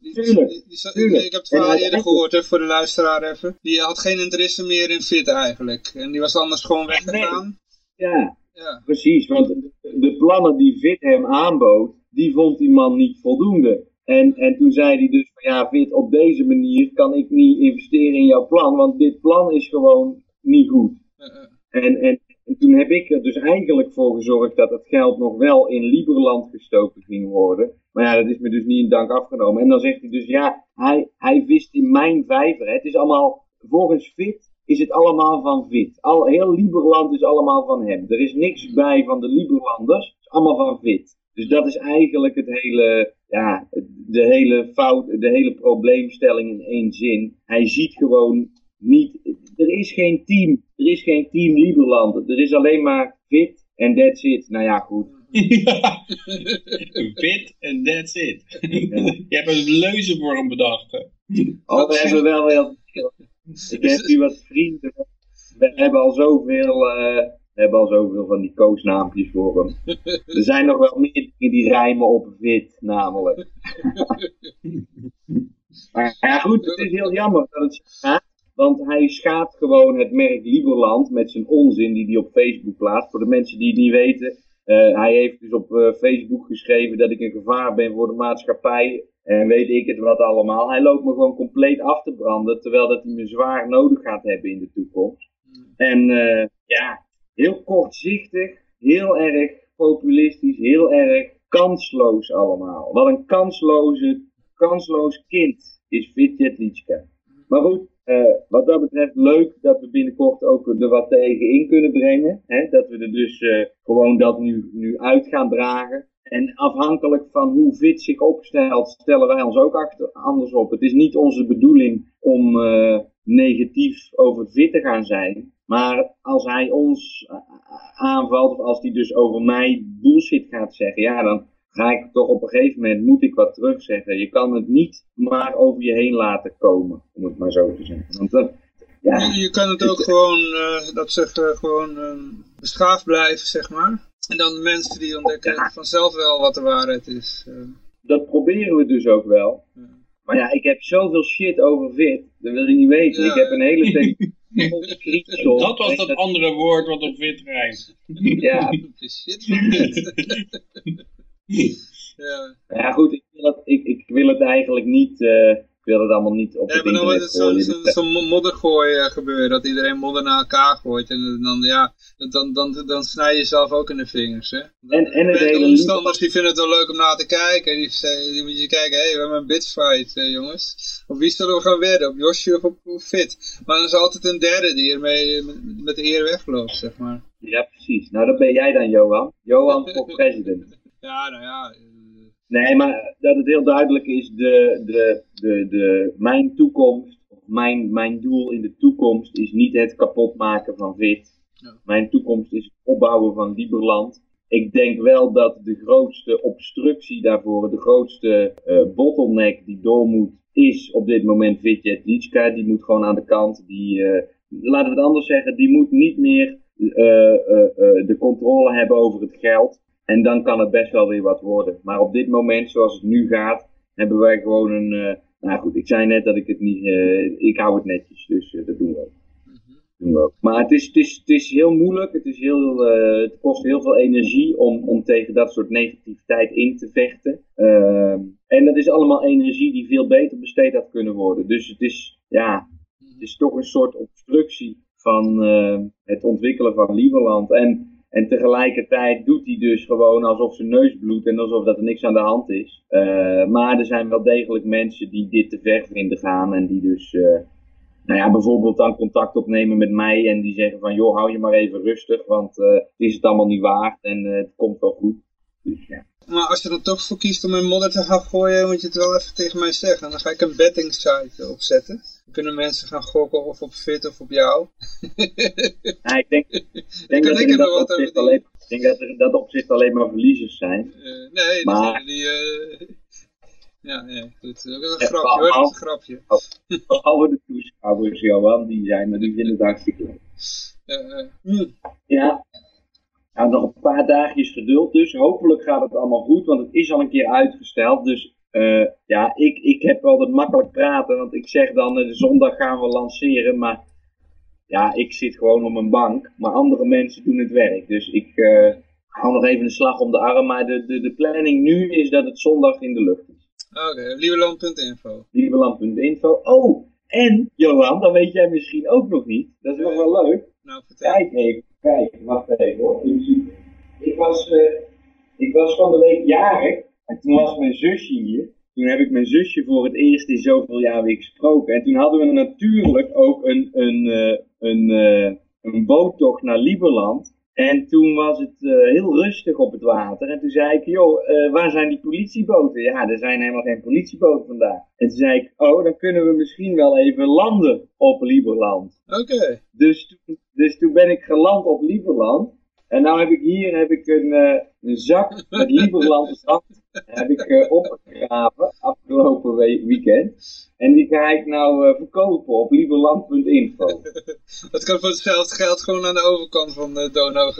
Speaker 2: Die,
Speaker 5: Tuurlijk,
Speaker 2: die- die-
Speaker 5: tuurlijk.
Speaker 2: Ik heb het verhaal eerder gehoord hè, voor de luisteraar even. Die had geen interesse meer in fit eigenlijk. En die was anders gewoon weggegaan.
Speaker 5: Ja,
Speaker 2: Ja.
Speaker 5: precies. Want de- de plannen die Vit hem aanbood, die vond die man niet voldoende. En, en toen zei hij dus van ja, Vit, op deze manier kan ik niet investeren in jouw plan, want dit plan is gewoon niet goed.
Speaker 2: Eh.
Speaker 5: En, en, en toen heb ik er dus eigenlijk voor gezorgd dat het geld nog wel in Liberland gestoken ging worden. Maar ja, dat is me dus niet in dank afgenomen. En dan zegt hij dus, ja, hij, hij vist in mijn vijver. Hè. Het is allemaal, volgens Fit is het allemaal van Fit. Al, heel Liberland is allemaal van hem. Er is niks bij van de Liberlanders. Het is allemaal van Fit. Dus dat is eigenlijk het hele, ja, de hele fout, de hele probleemstelling in één zin. Hij ziet gewoon niet, er is geen team, er is geen team Liberland. Er is alleen maar Fit en that's it. Nou ja, goed.
Speaker 3: Ja. Fit en that's it. Je hebt een leuze voor hem bedacht. hè.
Speaker 5: Oh, we hebben wel heel Ik heb hier wat vrienden. We hebben al zoveel, eh, we hebben al zoveel van die koosnaampjes voor hem. Er zijn nog wel meer dingen die rijmen op wit, namelijk. maar ja, goed, het is heel jammer dat het gaat. Want hij schaadt gewoon het merk Liberland met zijn onzin die hij op Facebook plaatst. Voor de mensen die het niet weten. eh, hij heeft dus op eh, Facebook geschreven dat ik een gevaar ben voor de maatschappij. En weet ik het wat allemaal. Hij loopt me gewoon compleet af te branden. Terwijl dat hij me zwaar nodig gaat hebben in de toekomst. En eh, ja, heel kortzichtig. Heel erg populistisch. Heel erg kansloos allemaal. Wat een kansloze, kansloos kind is Vitjet Litschka. Maar goed, eh, wat dat betreft leuk dat we binnenkort ook er wat tegen in kunnen brengen. Hè? Dat we er dus eh, gewoon dat nu, nu uit gaan dragen. En afhankelijk van hoe Vit zich opstelt, stellen wij ons ook achter, anders op. Het is niet onze bedoeling om eh, negatief over Vit te gaan zijn. Maar als hij ons eh, aanvalt, of als hij dus over mij bullshit gaat zeggen, ja, dan ga ik toch op een gegeven moment, moet ik wat terugzeggen. Je kan het niet maar over je heen laten komen, om het maar zo te zeggen. Want dat, ja,
Speaker 2: Je, kan het ook gewoon, eh, dat zeggen, gewoon eh, beschaafd blijven, zeg maar. En dan de mensen die ontdekken vanzelf wel wat de waarheid is. eh.
Speaker 5: dat proberen we dus ook wel.
Speaker 2: Ja.
Speaker 5: Maar ja, ik heb zoveel shit over Vit, dat wil je niet weten.
Speaker 2: Ja.
Speaker 5: Ik heb een hele op.
Speaker 3: Dat was dat andere woord wat op wit rijmt.
Speaker 5: Ja,
Speaker 2: shit van dit. ja.
Speaker 5: ja, goed, ik wil het, ik, ik wil het eigenlijk niet, eh, ik wil het allemaal niet op
Speaker 2: Ja,
Speaker 5: het
Speaker 2: maar dan wordt
Speaker 5: internet
Speaker 2: het zo'n
Speaker 5: gooien.
Speaker 2: zo, zo moddergooi eh, gebeuren, dat iedereen modder naar elkaar gooit. En dan, ja, dan, dan, dan snij je jezelf ook in de vingers, hè.
Speaker 5: En- en het
Speaker 2: de
Speaker 5: hele
Speaker 2: omstanders die vinden het wel leuk om naar te kijken. En die, die moet je kijken, hé, hey, we hebben een bitfight, eh, jongens. Op wie zullen we gaan wedden? Op Yoshi of op, Fit? Maar dan is altijd een derde die ermee met, met de eer wegloopt, zeg maar.
Speaker 5: Ja, precies. Nou, dat ben jij dan, Johan. Johan voor president.
Speaker 2: Ja, nou ja.
Speaker 5: Nee, maar dat het heel duidelijk is, de, de, de, de, mijn toekomst, of mijn, mijn doel in de toekomst is niet het kapotmaken van VIT.
Speaker 2: Ja.
Speaker 5: Mijn toekomst is het opbouwen van Liberland. Ik denk wel dat de grootste obstructie daarvoor, de grootste eh, bottleneck die door moet, is op dit moment Vitjet Litschka. Die moet gewoon aan de kant. Die, eh, laten we het anders zeggen, die moet niet meer eh, de controle hebben over het geld. En dan kan het best wel weer wat worden. Maar op dit moment, zoals het nu gaat, hebben wij gewoon een. eh, nou goed, ik zei net dat ik het niet. eh, ik hou het netjes, dus eh, dat doen we ook. Doen we ook. Maar het is, het, is, het is heel moeilijk. Het, is heel, het kost heel veel energie om, om tegen dat soort negativiteit in te vechten. Ehm, en dat is allemaal energie die veel beter besteed had kunnen worden. Dus het is, ja, het is toch een soort obstructie van het ontwikkelen van Lieberland. En, en tegelijkertijd doet hij dus gewoon alsof zijn neus bloedt en alsof dat er niks aan de hand is. Eh, maar er zijn wel degelijk mensen die dit te ver vinden gaan en die dus, eh, nou ja, bijvoorbeeld dan contact opnemen met mij en die zeggen van, joh, hou je maar even rustig, want eh, het is het allemaal niet waard en het komt wel goed. Dus ja.
Speaker 2: Maar als je er toch voor kiest om in modder te gaan gooien, moet je het wel even tegen mij zeggen. Dan ga ik een betting site opzetten. Kunnen mensen gaan gokken of op Fit of op jou.
Speaker 5: Ja, ik denk, ik denk dat
Speaker 2: ik er
Speaker 5: dat opzicht alleen, ik denk dat er in dat opzicht alleen maar verliezers zijn.
Speaker 2: Eh, nee,
Speaker 5: Maar-
Speaker 2: degene die... eh, ja, nee, goed. Dat is een
Speaker 5: Ja,
Speaker 2: grapje hoor, dat is een grapje.
Speaker 5: Behalve de toeschouwers, Johan, die zijn, maar die vinden het hartstikke leuk.
Speaker 2: Eh, eh, hm.
Speaker 5: Ja. Nou, nog een paar dagjes geduld dus. Hopelijk gaat het allemaal goed, want het is al een keer uitgesteld. Dus eh, ja, ik, ik heb altijd makkelijk praten, want ik zeg dan eh, zondag gaan we lanceren. Maar ja, ik zit gewoon op mijn bank. Maar andere mensen doen het werk. Dus ik eh, hou nog even een slag om de arm. Maar de, de, de planning nu is dat het zondag in de lucht is.
Speaker 2: Oké, lieberland.info.
Speaker 5: Lieberland.info. Oh, en Johan, dat weet jij misschien ook nog niet. Dat is nog wel leuk.
Speaker 2: Nou, vertel.
Speaker 5: Kijk even, kijk, wacht even hoor. Ik, was, ik was van de week jarig en toen was mijn zusje hier. Toen heb ik mijn zusje voor het eerst in zoveel jaar weer gesproken. En toen hadden we natuurlijk ook een, een, eh, een, eh, een boottocht naar Lieberland. En toen was het eh, heel rustig op het water. En toen zei ik, joh, waar zijn die politieboten? Ja, er zijn helemaal geen politieboten vandaag. En toen zei ik, oh, dan kunnen we misschien wel even landen op Lieberland.
Speaker 2: Oké.
Speaker 5: Dus, dus toen ben ik geland op Lieberland. En nou heb ik hier heb ik een, eh, een zak met Lieberland zand heb ik eh, opgegraven afgelopen we- weekend. En die ga ik nou eh, verkopen op lieberland.info.
Speaker 2: Dat kan voor hetzelfde geld gewoon aan de overkant van de Donau.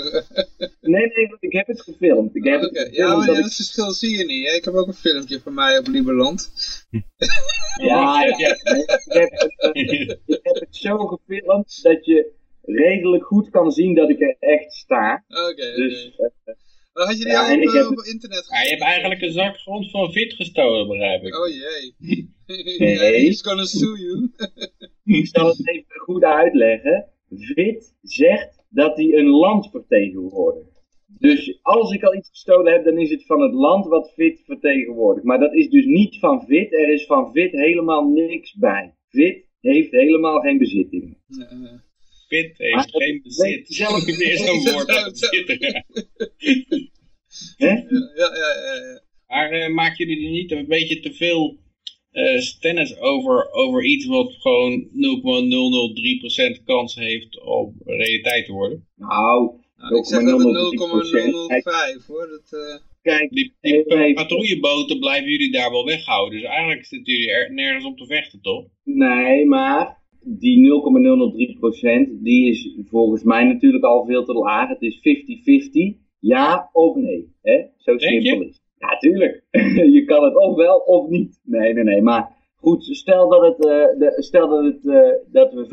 Speaker 5: Nee, nee, want ik heb het gefilmd. Ik heb het gefilmd
Speaker 2: Ja, maar
Speaker 5: dat
Speaker 2: ja,
Speaker 5: ik-
Speaker 2: het verschil zie je niet. Hè? Ik heb ook een filmpje van mij op Lieberland.
Speaker 5: Ja, ik heb, ik, heb het, ik heb het zo gefilmd dat je redelijk goed kan zien dat ik er echt sta.
Speaker 2: Oké.
Speaker 5: Dus eh,
Speaker 2: Maar had je die
Speaker 5: Ja,
Speaker 2: al op, eh,
Speaker 5: heb-
Speaker 2: op internet
Speaker 3: Ja, je hebt eigenlijk een zak grond van Vit gestolen, begrijp ik.
Speaker 2: Oh jee.
Speaker 5: Nee.
Speaker 2: He's gonna sue you.
Speaker 5: ik zal het even goed uitleggen. VIT zegt dat hij een land vertegenwoordigt. Dus als ik al iets gestolen heb, dan is het van het land wat VIT vertegenwoordigt. Maar dat is dus niet van VIT. Er is van VIT helemaal niks bij. VIT heeft helemaal geen bezittingen.
Speaker 2: Ja,
Speaker 5: Maar
Speaker 3: heeft geen bezit.
Speaker 5: zelf.
Speaker 3: Weer zo'n woord uit bezitten.
Speaker 2: Ja, ja, ja, ja.
Speaker 3: Maar eh, maken jullie er niet een beetje te veel eh stennis over, over iets wat gewoon 0,003% kans heeft om realiteit te worden?
Speaker 5: Nou,
Speaker 2: Nou, ik zeg dat het
Speaker 5: 0,003%.
Speaker 2: 0,005 hoor. Dat, eh,
Speaker 5: kijk,
Speaker 3: Die, die patrouilleboten blijven jullie daar wel weghouden. Dus eigenlijk zitten jullie er nergens om te vechten, toch?
Speaker 5: Nee, maar die 0,003% die is volgens mij natuurlijk al veel te laag. Het is 50-50, ja of nee. Hè? Zo simpel is het. Ja, tuurlijk. je kan het of wel of niet. Nee, nee, nee. Maar goed, stel dat, het, eh, de, stel dat, het, eh, dat we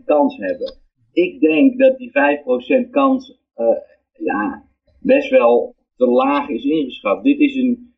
Speaker 5: 5% kans hebben. Ik denk dat die 5% kans eh, ja, best wel te laag is ingeschat. Dit is een,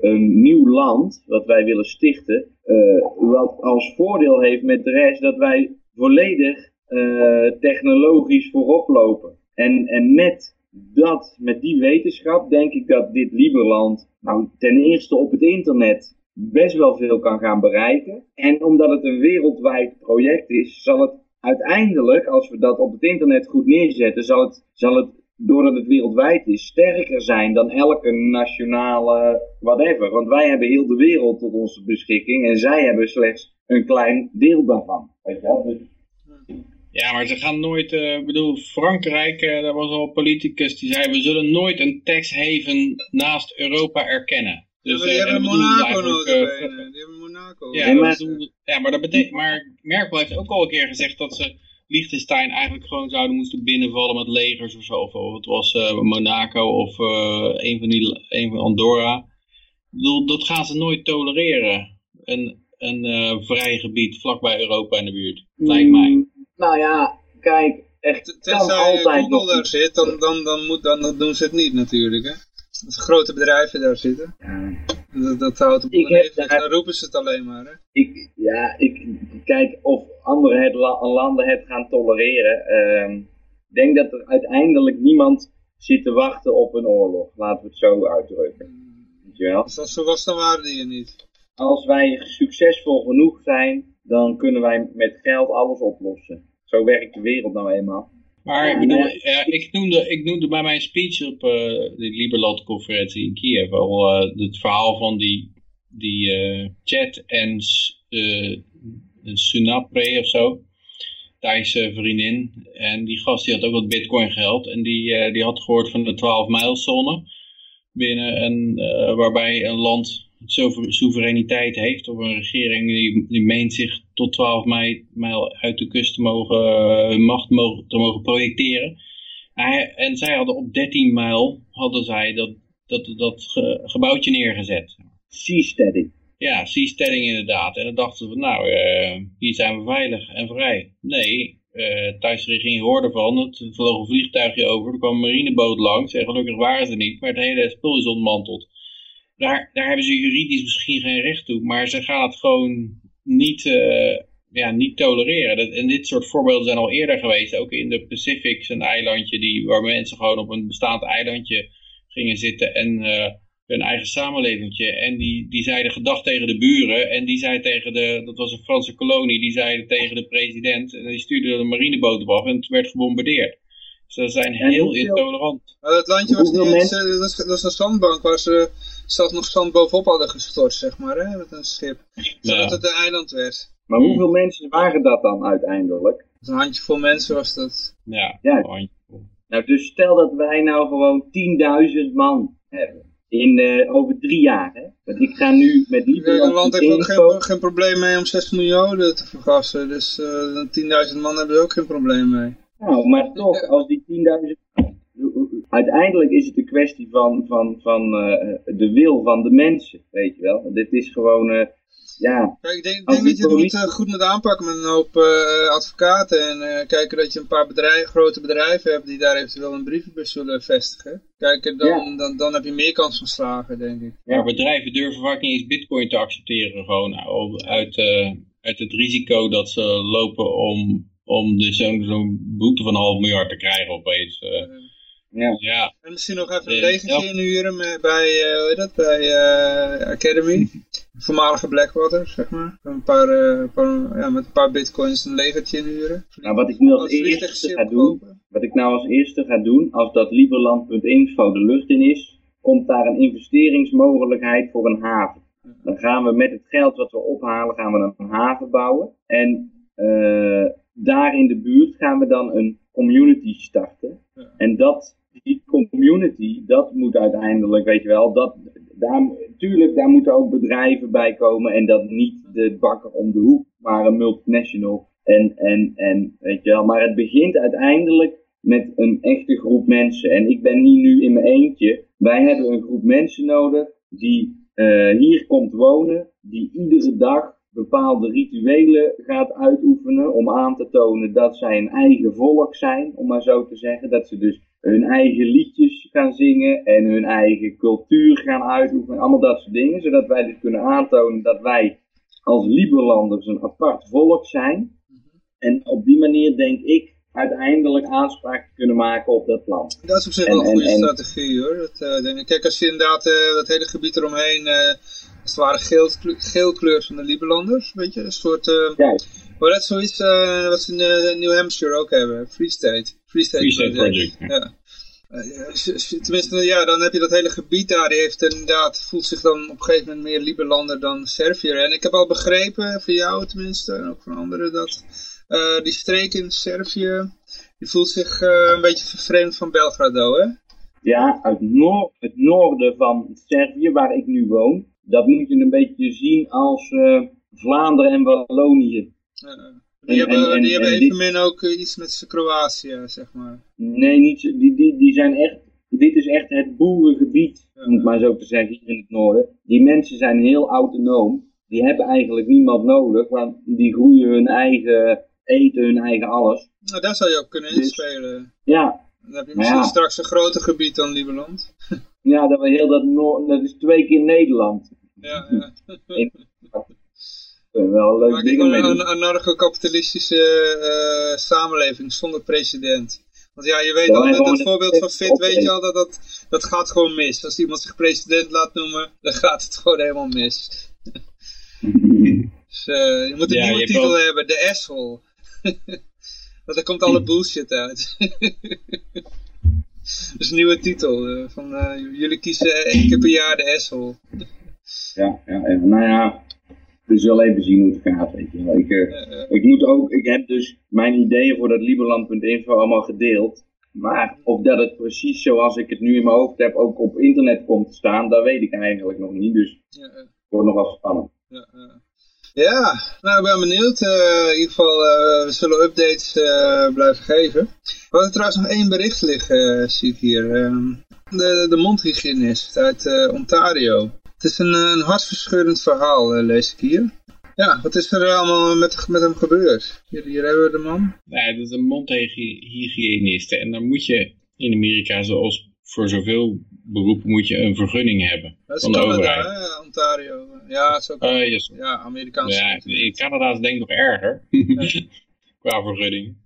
Speaker 5: een nieuw land wat wij willen stichten, eh, wat als voordeel heeft met de rest dat wij volledig eh, technologisch voorop lopen. En, en met dat, met die wetenschap, denk ik dat dit Liberland nou, ten eerste op het internet best wel veel kan gaan bereiken. En omdat het een wereldwijd project is, zal het uiteindelijk, als we dat op het internet goed neerzetten, zal het, zal het doordat het wereldwijd is, sterker zijn dan elke nationale whatever. Want wij hebben heel de wereld tot onze beschikking en zij hebben slechts een klein deel daarvan. Weet je wel? Dus,
Speaker 3: Ja, maar ze gaan nooit, eh, ik bedoel, Frankrijk, eh, daar was al een politicus die zei, we zullen nooit een tax haven naast Europa erkennen.
Speaker 2: ja,
Speaker 3: Dus,
Speaker 2: maar die
Speaker 3: eh,
Speaker 2: hebben
Speaker 3: en
Speaker 2: Monaco
Speaker 3: eh,
Speaker 2: Die hebben Monaco.
Speaker 3: Ja, maar, ja, maar dat betekent, maar Merkel heeft ook al een keer gezegd dat ze Liechtenstein eigenlijk gewoon zouden moesten binnenvallen met legers of zo. Of, het was eh, Monaco of eh, een van die, een van Andorra. Ik bedoel, dat gaan ze nooit tolereren. Een, een eh, vrij gebied vlakbij Europa in de buurt, lijkt mij.
Speaker 5: Mm, Nou ja, kijk, er
Speaker 2: T-
Speaker 5: kan
Speaker 2: Tenzij
Speaker 5: altijd
Speaker 2: Google
Speaker 5: nog
Speaker 2: daar zit, dan, dan, dan, moet, dan, dan doen ze het niet natuurlijk. Hè? Als grote bedrijven daar zitten.
Speaker 5: Ja,
Speaker 2: Dat, dat houdt op
Speaker 5: Ik heb
Speaker 2: onevens,
Speaker 5: daar-
Speaker 2: dan roepen ze het alleen maar. Hè?
Speaker 5: ik, ja, ik kijk of andere het la- landen het gaan tolereren. Ehm, Ik denk dat er uiteindelijk niemand zit te wachten op een oorlog. Laten we het zo uitdrukken. Weet je wel?
Speaker 2: Als zo was, dan waren die er niet.
Speaker 5: Als wij succesvol genoeg zijn, dan kunnen wij met geld alles oplossen. Zo werkt de wereld nou eenmaal.
Speaker 3: Maar ik bedoel, ik, noemde, ik noemde bij mijn speech op eh, de Liberland-conferentie in Kiev al eh, het verhaal van die, die eh, chat en eh, Sunapre of zo. Thaise vriendin. En die gast die had ook wat bitcoin geld. En die, die had gehoord van de 12 mijlzone. Binnen een, eh, waarbij een land soevereiniteit heeft. Of een regering die, die meent zich tot tot 12 mei, mijl uit de kust te mogen, eh, hun macht mogen, te mogen projecteren. Hij- en zij hadden op 13 mijl hadden zij dat, dat, dat ge- gebouwtje neergezet.
Speaker 5: Seasteading.
Speaker 3: Ja, seasteading inderdaad. En dan dachten we, nou, eh, hier zijn we veilig en vrij. Nee, eh Thaise regering hoorde van, het vloog een vliegtuigje over, er kwam een marineboot langs en gelukkig waren ze er niet, maar het hele spul is ontmanteld. Daar, daar hebben ze juridisch misschien geen recht toe, maar ze gaan het gewoon niet, eh, ja, niet tolereren. Dat, en dit soort voorbeelden zijn al eerder geweest, ook in de Pacific, een eilandje die, waar mensen gewoon op een bestaand eilandje gingen zitten en eh, hun eigen samenlevingje. En die, die zeiden gedag tegen de buren. En die zei tegen de, dat was een Franse kolonie, die zeiden tegen de president. En die stuurde een marineboot op af en het werd gebombardeerd. Ze zijn heel intolerant.
Speaker 2: Maar dat landje was niet eens, eh, dat was, dat was een zandbank waar ze zelfs nog zand bovenop hadden gestort, zeg maar, hè, met een schip. Zodat
Speaker 3: Ja.
Speaker 2: het een eiland werd.
Speaker 5: Maar hoeveel mensen waren dat dan uiteindelijk?
Speaker 2: Een handjevol mensen was dat.
Speaker 3: Ja,
Speaker 5: Ja.
Speaker 3: gewoon.
Speaker 5: Nou, dus stel dat wij nou gewoon 10.000 man hebben. In, eh, over drie jaar, hè. Want ik ga nu met
Speaker 2: Een land heeft ook geen, geen probleem mee om 6 miljoen Joden te vergassen. Dus eh 10.000 man hebben er ook geen probleem mee.
Speaker 5: Nou, maar toch, als die 10.000... Uiteindelijk is het een kwestie van, van, van eh, de wil van de mensen, weet je wel. Dit is gewoon, eh, ja...
Speaker 2: Kijk, ik denk, dat je het moet, eh, goed moet aanpakken met een hoop eh, advocaten. En eh, kijken dat je een paar bedrijven, grote bedrijven hebt die daar eventueel een brievenbus zullen vestigen. Kijk, dan,
Speaker 5: Ja.
Speaker 2: dan, dan heb je meer kans van slagen, denk ik.
Speaker 3: Maar bedrijven durven vaak niet eens bitcoin te accepteren. Gewoon uit, eh, uit het risico dat ze lopen om, om dus zo'n zo'n boete van een half miljard te krijgen opeens. eh.
Speaker 5: ja.
Speaker 3: ja,
Speaker 2: En misschien nog even een legentje
Speaker 3: ja.
Speaker 2: inhuren met, bij, eh, hoe heet dat, bij eh, Academy. Voormalige Blackwater, zeg maar. Een paar, eh, paar- ja, met een paar bitcoins een legertje inhuren.
Speaker 5: Nou, wat ik nu als
Speaker 2: Als
Speaker 5: eerste ga doen,
Speaker 2: kopen.
Speaker 5: wat ik nou als eerste ga doen, als dat Liberland.info de lucht in is, komt daar een investeringsmogelijkheid voor een haven. Dan gaan we met het geld wat we ophalen, gaan we een haven bouwen. En eh, daar in de buurt gaan we dan een community starten.
Speaker 2: Ja.
Speaker 5: En dat, die community, dat moet uiteindelijk, weet je wel, dat, daar, tuurlijk, daar moeten ook bedrijven bij komen. En dat niet de bakker om de hoek, maar een multinational. En, en, en weet je wel, maar het begint uiteindelijk met een echte groep mensen. En ik ben hier nu in mijn eentje. Wij hebben een groep mensen nodig die eh, hier komt wonen, die iedere dag bepaalde rituelen gaat uitoefenen om aan te tonen dat zij een eigen volk zijn, om maar zo te zeggen. Dat ze dus hun eigen liedjes gaan zingen en hun eigen cultuur gaan uitoefenen, allemaal dat soort dingen, zodat wij dus kunnen aantonen dat wij als Liberlanders een apart volk zijn. En op die manier denk ik uiteindelijk aanspraak te kunnen maken op dat land.
Speaker 2: Dat is op zich
Speaker 5: En-
Speaker 2: wel een
Speaker 5: en-
Speaker 2: goede
Speaker 5: en-
Speaker 2: strategie hoor. Dat, eh, denk ik. Kijk, als je inderdaad eh, dat hele gebied eromheen, eh als het ware geel, geel kleurt van de Liberlanders, weet je, een soort, eh maar dat is zoiets eh, wat ze in eh, New Hampshire ook hebben, Free State. Free State,
Speaker 3: Free State Project. ja.
Speaker 2: Ja. Tenminste, ja, dan heb je dat hele gebied daar, die heeft inderdaad, voelt zich dan op een gegeven moment meer Liberlander dan Serviër. En ik heb al begrepen, van jou tenminste, en ook van anderen, dat eh, die streek in Servië, die voelt zich eh, een beetje vervreemd van Belgrado, hè?
Speaker 5: Ja, uit noor- het noorden van Servië, waar ik nu woon, dat moet je een beetje zien als eh, Vlaanderen en Wallonië.
Speaker 2: Die
Speaker 5: En-
Speaker 2: hebben,
Speaker 5: en-
Speaker 2: die
Speaker 5: en-
Speaker 2: hebben evenmin ook eh, iets met Kroatië, zeg maar.
Speaker 5: Nee, niet, die, die, die zijn echt, dit is echt het boerengebied,
Speaker 2: Ja.
Speaker 5: om het maar zo te zeggen, hier in het noorden. Die mensen zijn heel autonoom. Die hebben eigenlijk niemand nodig, want die groeien hun eigen eten, hun eigen alles.
Speaker 2: Nou, daar zou je ook kunnen
Speaker 5: Dus-
Speaker 2: inspelen.
Speaker 5: Ja,
Speaker 2: Dan heb je misschien
Speaker 5: ja.
Speaker 2: straks een groter gebied dan Lieberland.
Speaker 5: ja dat, we heel dat, noor- dat is twee keer Nederland.
Speaker 2: Ja, ja.
Speaker 5: Wel leuk dingen mee
Speaker 2: een anarcho-kapitalistische eh, samenleving zonder president. Want ja, je weet
Speaker 5: Ja,
Speaker 2: al, met
Speaker 5: een-
Speaker 2: voorbeeld van Fit, weet je al, dat, dat, dat gaat gewoon mis. Als iemand zich president laat noemen, dan gaat het gewoon helemaal mis. Dus eh, je moet een
Speaker 3: Ja,
Speaker 2: nieuwe titel
Speaker 3: ook-
Speaker 2: hebben, de asshole. Want daar komt alle bullshit uit. Dus een nieuwe titel. eh, van, eh, jullie kiezen één keer per jaar de asshole.
Speaker 5: Ja, ja, even, nou ja, we zullen even zien hoe het gaat, weet je wel. Ik, eh, ik moet ook, ik heb dus mijn ideeën voor dat Liberland.info allemaal gedeeld. Maar of dat het precies zoals ik het nu in mijn hoofd heb ook op internet komt te staan, dat weet ik eigenlijk nog niet. Dus
Speaker 2: ja,
Speaker 5: het wordt nog wel spannend.
Speaker 2: ja. Ja, nou ik ben benieuwd. In ieder geval, we zullen updates blijven geven. We hadden trouwens nog één bericht liggen, zie ik hier. Ehm, de, de mondhygiënist uit Ontario. Het is een, een hartverscheurend verhaal, lees ik hier. Ja, wat is er allemaal met, met hem gebeurd? Hier, hier hebben we de man.
Speaker 3: Nee, dat is een mondhygiënist. En dan moet je in Amerika, zoals voor zoveel beroepen, moet je een vergunning hebben.
Speaker 2: Dat is
Speaker 3: van de
Speaker 2: Canada,
Speaker 3: overheid.
Speaker 2: hè? Ontario. Ja, zo
Speaker 3: Eh, yes.
Speaker 2: ja, Amerikaanse.
Speaker 3: Ja, in Canada is denk ik nog erger. Qua vergunning.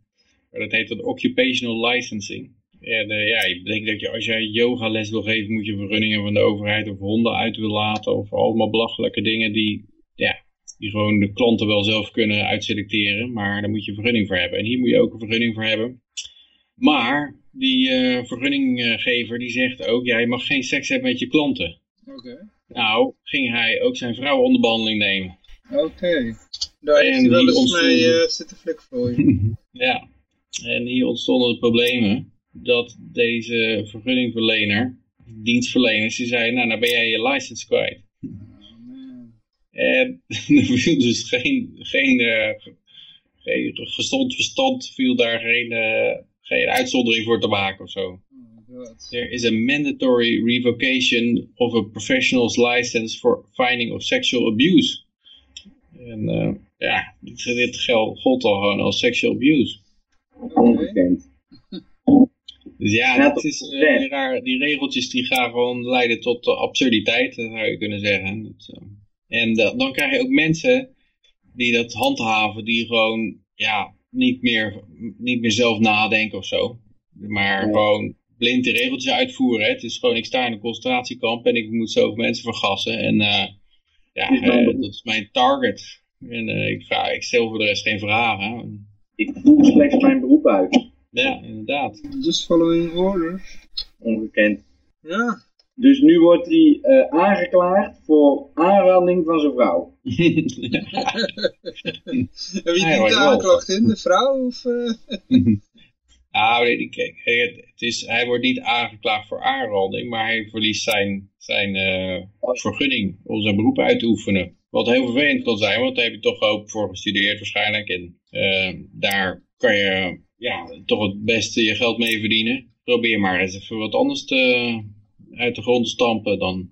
Speaker 3: Dat heet dan occupational licensing. En eh, ja, je bedenkt dat je als jij yogales wil geven, moet je een vergunning hebben van de overheid of honden uit wil laten. Of allemaal belachelijke dingen die, ja, die gewoon de klanten wel zelf kunnen uitselecteren. Maar daar moet je een vergunning voor hebben. En hier moet je ook een vergunning voor hebben. Maar die eh, vergunninggever die zegt ook, ja, je mag geen seks hebben met je klanten.
Speaker 2: Oké.
Speaker 3: Nou, ging hij ook zijn vrouw onder behandeling nemen.
Speaker 2: Oké. Daar
Speaker 3: En
Speaker 2: hij wel eens mee eh, zitten je.
Speaker 3: Ja, en hier ontstonden de problemen dat deze vergunningverlener, dienstverleners, die zei, nou, nou ben jij je license kwijt. En er viel dus geen, geen, eh, geen gezond verstand, viel daar geen, eh, geen uitzondering voor te maken of zo. There is a mandatory revocation of a professional's license for finding of sexual abuse. En eh, ja, dit, dit geld gold al gewoon als sexual abuse. Dus ja, dat is eh, die, raar, die regeltjes die gaan gewoon leiden tot eh, absurditeit, dat zou je kunnen zeggen. Dat, eh, en da- dan krijg je ook mensen die dat handhaven, die gewoon ja, niet, meer, niet meer zelf nadenken of zo. Maar
Speaker 5: Ja.
Speaker 3: gewoon blind de regeltjes uitvoeren. Hè. Het is gewoon, ik sta in een concentratiekamp en ik moet zoveel mensen vergassen. En eh, ja, eh, dat is mijn target. En eh, ik, vraag, ik stel voor de rest geen vragen.
Speaker 5: Ik voer slechts mijn beroep uit.
Speaker 3: Ja, inderdaad.
Speaker 2: Just following orders.
Speaker 5: Ongekend.
Speaker 2: Ja.
Speaker 5: Dus nu wordt hij eh, aangeklaagd voor aanranding van zijn vrouw.
Speaker 2: En wie
Speaker 3: maar
Speaker 2: de aanklacht in? De vrouw? Of, eh?
Speaker 3: Nou, nee, die- kijk, het, het is, hij wordt niet aangeklaagd voor aanranding, maar hij verliest zijn, zijn eh, vergunning om zijn beroep uit te oefenen. Wat heel vervelend kan zijn, want daar heb je toch ook voor gestudeerd waarschijnlijk. En eh, daar kan je ja, toch het beste je geld mee verdienen. Probeer maar eens even wat anders te, uit de grond te stampen dan.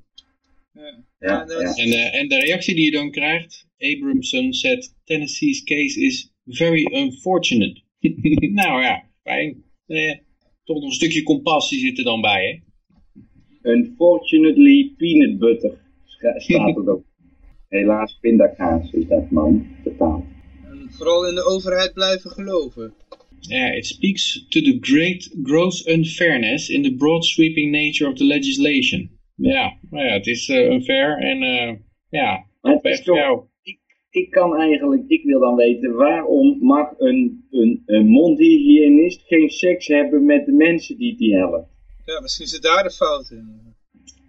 Speaker 5: Ja,
Speaker 2: dat
Speaker 5: ja.
Speaker 2: is-
Speaker 3: En, eh, en de reactie die je dan krijgt, Abramson said, Tennessee's case is very unfortunate. nou ja, fijn. Eh, toch nog een stukje compassie zit er dan bij, hè?
Speaker 5: Unfortunately peanut butter staat er ook. Helaas pindakaas is dat man betaald.
Speaker 2: En vooral in de overheid blijven geloven.
Speaker 3: Ja, it speaks to the great gross unfairness in the broad sweeping nature of the legislation. Ja, nou ja, het is eh, unfair en eh, ja,
Speaker 5: Maar het is
Speaker 3: echt
Speaker 5: toch,
Speaker 3: jou.
Speaker 5: ik, ik kan eigenlijk, ik wil dan weten waarom mag een, een, een mondhygiënist geen seks hebben met de mensen die die helpen.
Speaker 2: Ja, misschien zit daar de fout in.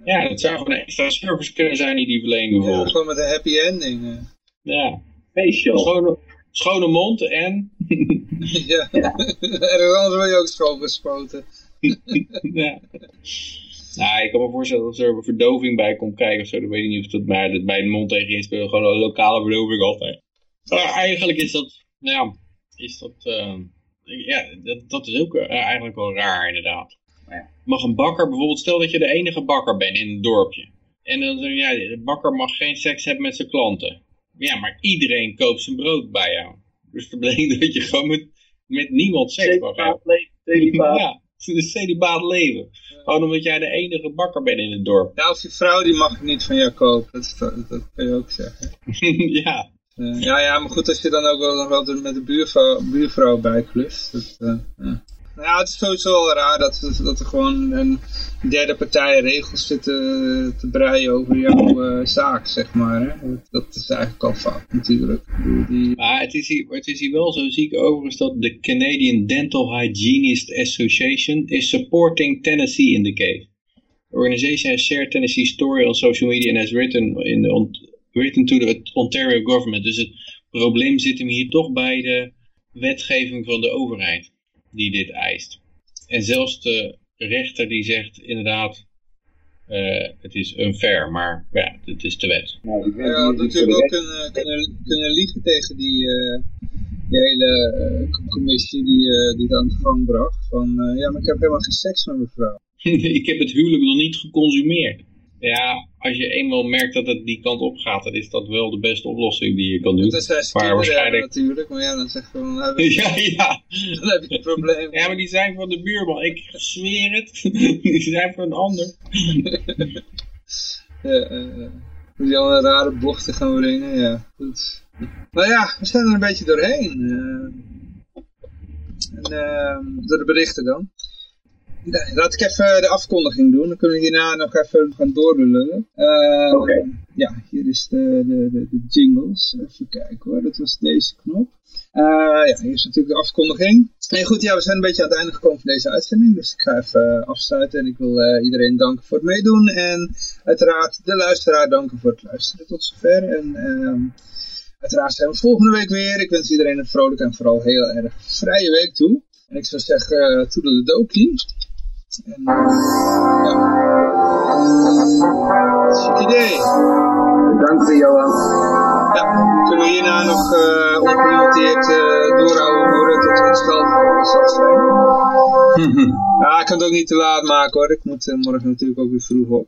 Speaker 3: Ja, het zou gewoon een extra service kunnen zijn die die verlenen
Speaker 2: Ja,
Speaker 3: bijvoorbeeld.
Speaker 2: gewoon met een happy ending. eh.
Speaker 3: Ja,
Speaker 5: Facial.
Speaker 3: schone, schone mond en...
Speaker 2: ja. Ergens anders word je ook schoongespoten.
Speaker 3: ja. Nou, ik kan me voorstellen dat er verdoving bij komt kijken of zo. Dan weet ik niet of dat bij, dat bij een mond tegen spelen. Gewoon een lokale verdoving altijd. Maar eigenlijk is dat, ja, is dat, eh, ja, dat, dat is ook eh, eigenlijk wel raar inderdaad.
Speaker 5: Ja.
Speaker 3: Mag een bakker bijvoorbeeld, stel dat je de enige bakker bent in een dorpje. En dan zeg je, ja, de bakker mag geen seks hebben met zijn klanten. Ja, maar iedereen koopt zijn brood bij jou. Dus dat betekent dat je gewoon met, met niemand seks mag hebben.
Speaker 5: Celibaat leven, celibaat.
Speaker 3: Ja, het is celibaat leven. Gewoon omdat jij de enige bakker bent in het dorp.
Speaker 2: Ja, of je vrouw die mag niet van jou kopen. Dat, dat, dat kan je ook zeggen.
Speaker 3: ja.
Speaker 2: Ja, ja, maar goed, als je dan ook wel nog wel met de buurvrouw, buurvrouw bijklust. Dat, eh, ja. Nou ja, het is sowieso wel raar dat, dat er gewoon een derde partij regels zitten te breien over jouw eh, zaak, zeg maar. Hè? Dat, is eigenlijk al fout natuurlijk.
Speaker 3: Maar het is, hier, het is wel zo ziek overigens dat de Canadian Dental Hygienist Association is supporting Tennessee in the case. The organization has shared Tennessee's story on social media and has written, in written to the Ontario government. Dus het probleem zit hem hier toch bij de wetgeving van de overheid die dit eist. En zelfs de rechter die zegt inderdaad, eh, het is unfair, maar ja, het is de wet.
Speaker 5: Nou, vent die
Speaker 2: had natuurlijk ook kunnen, kunnen, kunnen liegen tegen die, eh, die hele eh, commissie die, eh, die het aan de gang bracht. Van, eh, ja, maar ik heb helemaal geen seks met mijn vrouw.
Speaker 3: ik heb het huwelijk nog niet geconsumeerd. Ja, als je eenmaal merkt dat het die kant op gaat, dan is dat wel de beste oplossing die je kan doen.
Speaker 2: Dat is
Speaker 3: Maar waarschijnlijk-
Speaker 2: natuurlijk, maar ja, dan zeg je van, heb je,
Speaker 3: Ja, ja.
Speaker 2: dan heb je een probleem.
Speaker 3: Ja, maar die zijn van de buurman. Ik zweer het. Die zijn van een ander.
Speaker 2: Ja, eh, moet je al een rare bochten gaan brengen, ja. Goed. Nou ja, we zijn er een beetje doorheen. eh. en, eh, door de berichten dan. Laat ik even de afkondiging doen, dan kunnen we hierna nog even gaan doorlullen. Eh,
Speaker 5: Oké.
Speaker 2: Ja, hier is de, de, de, de jingles. Even kijken hoor, dat was deze knop. Eh, ja, hier is natuurlijk de afkondiging. En goed, ja, we zijn een beetje aan het einde gekomen van deze uitzending. Dus ik ga even eh, afsluiten en ik wil iedereen danken voor het meedoen. En uiteraard de luisteraar danken voor het luisteren tot zover. En ehm, uiteraard zijn we volgende week weer. Ik wens iedereen een vrolijke en vooral heel erg vrije week toe. En ik zou zeggen, uh, toedeledokie. En ja, chic idee.
Speaker 5: Bedankt Johan.
Speaker 2: Ja, kunnen we hierna nog uh, ongelimiteerd uh, doorhouden boeren tot we het spel zal zijn. ja, ik kan het ook niet te laat maken hoor. Ik moet uh, morgen natuurlijk ook weer vroeg op.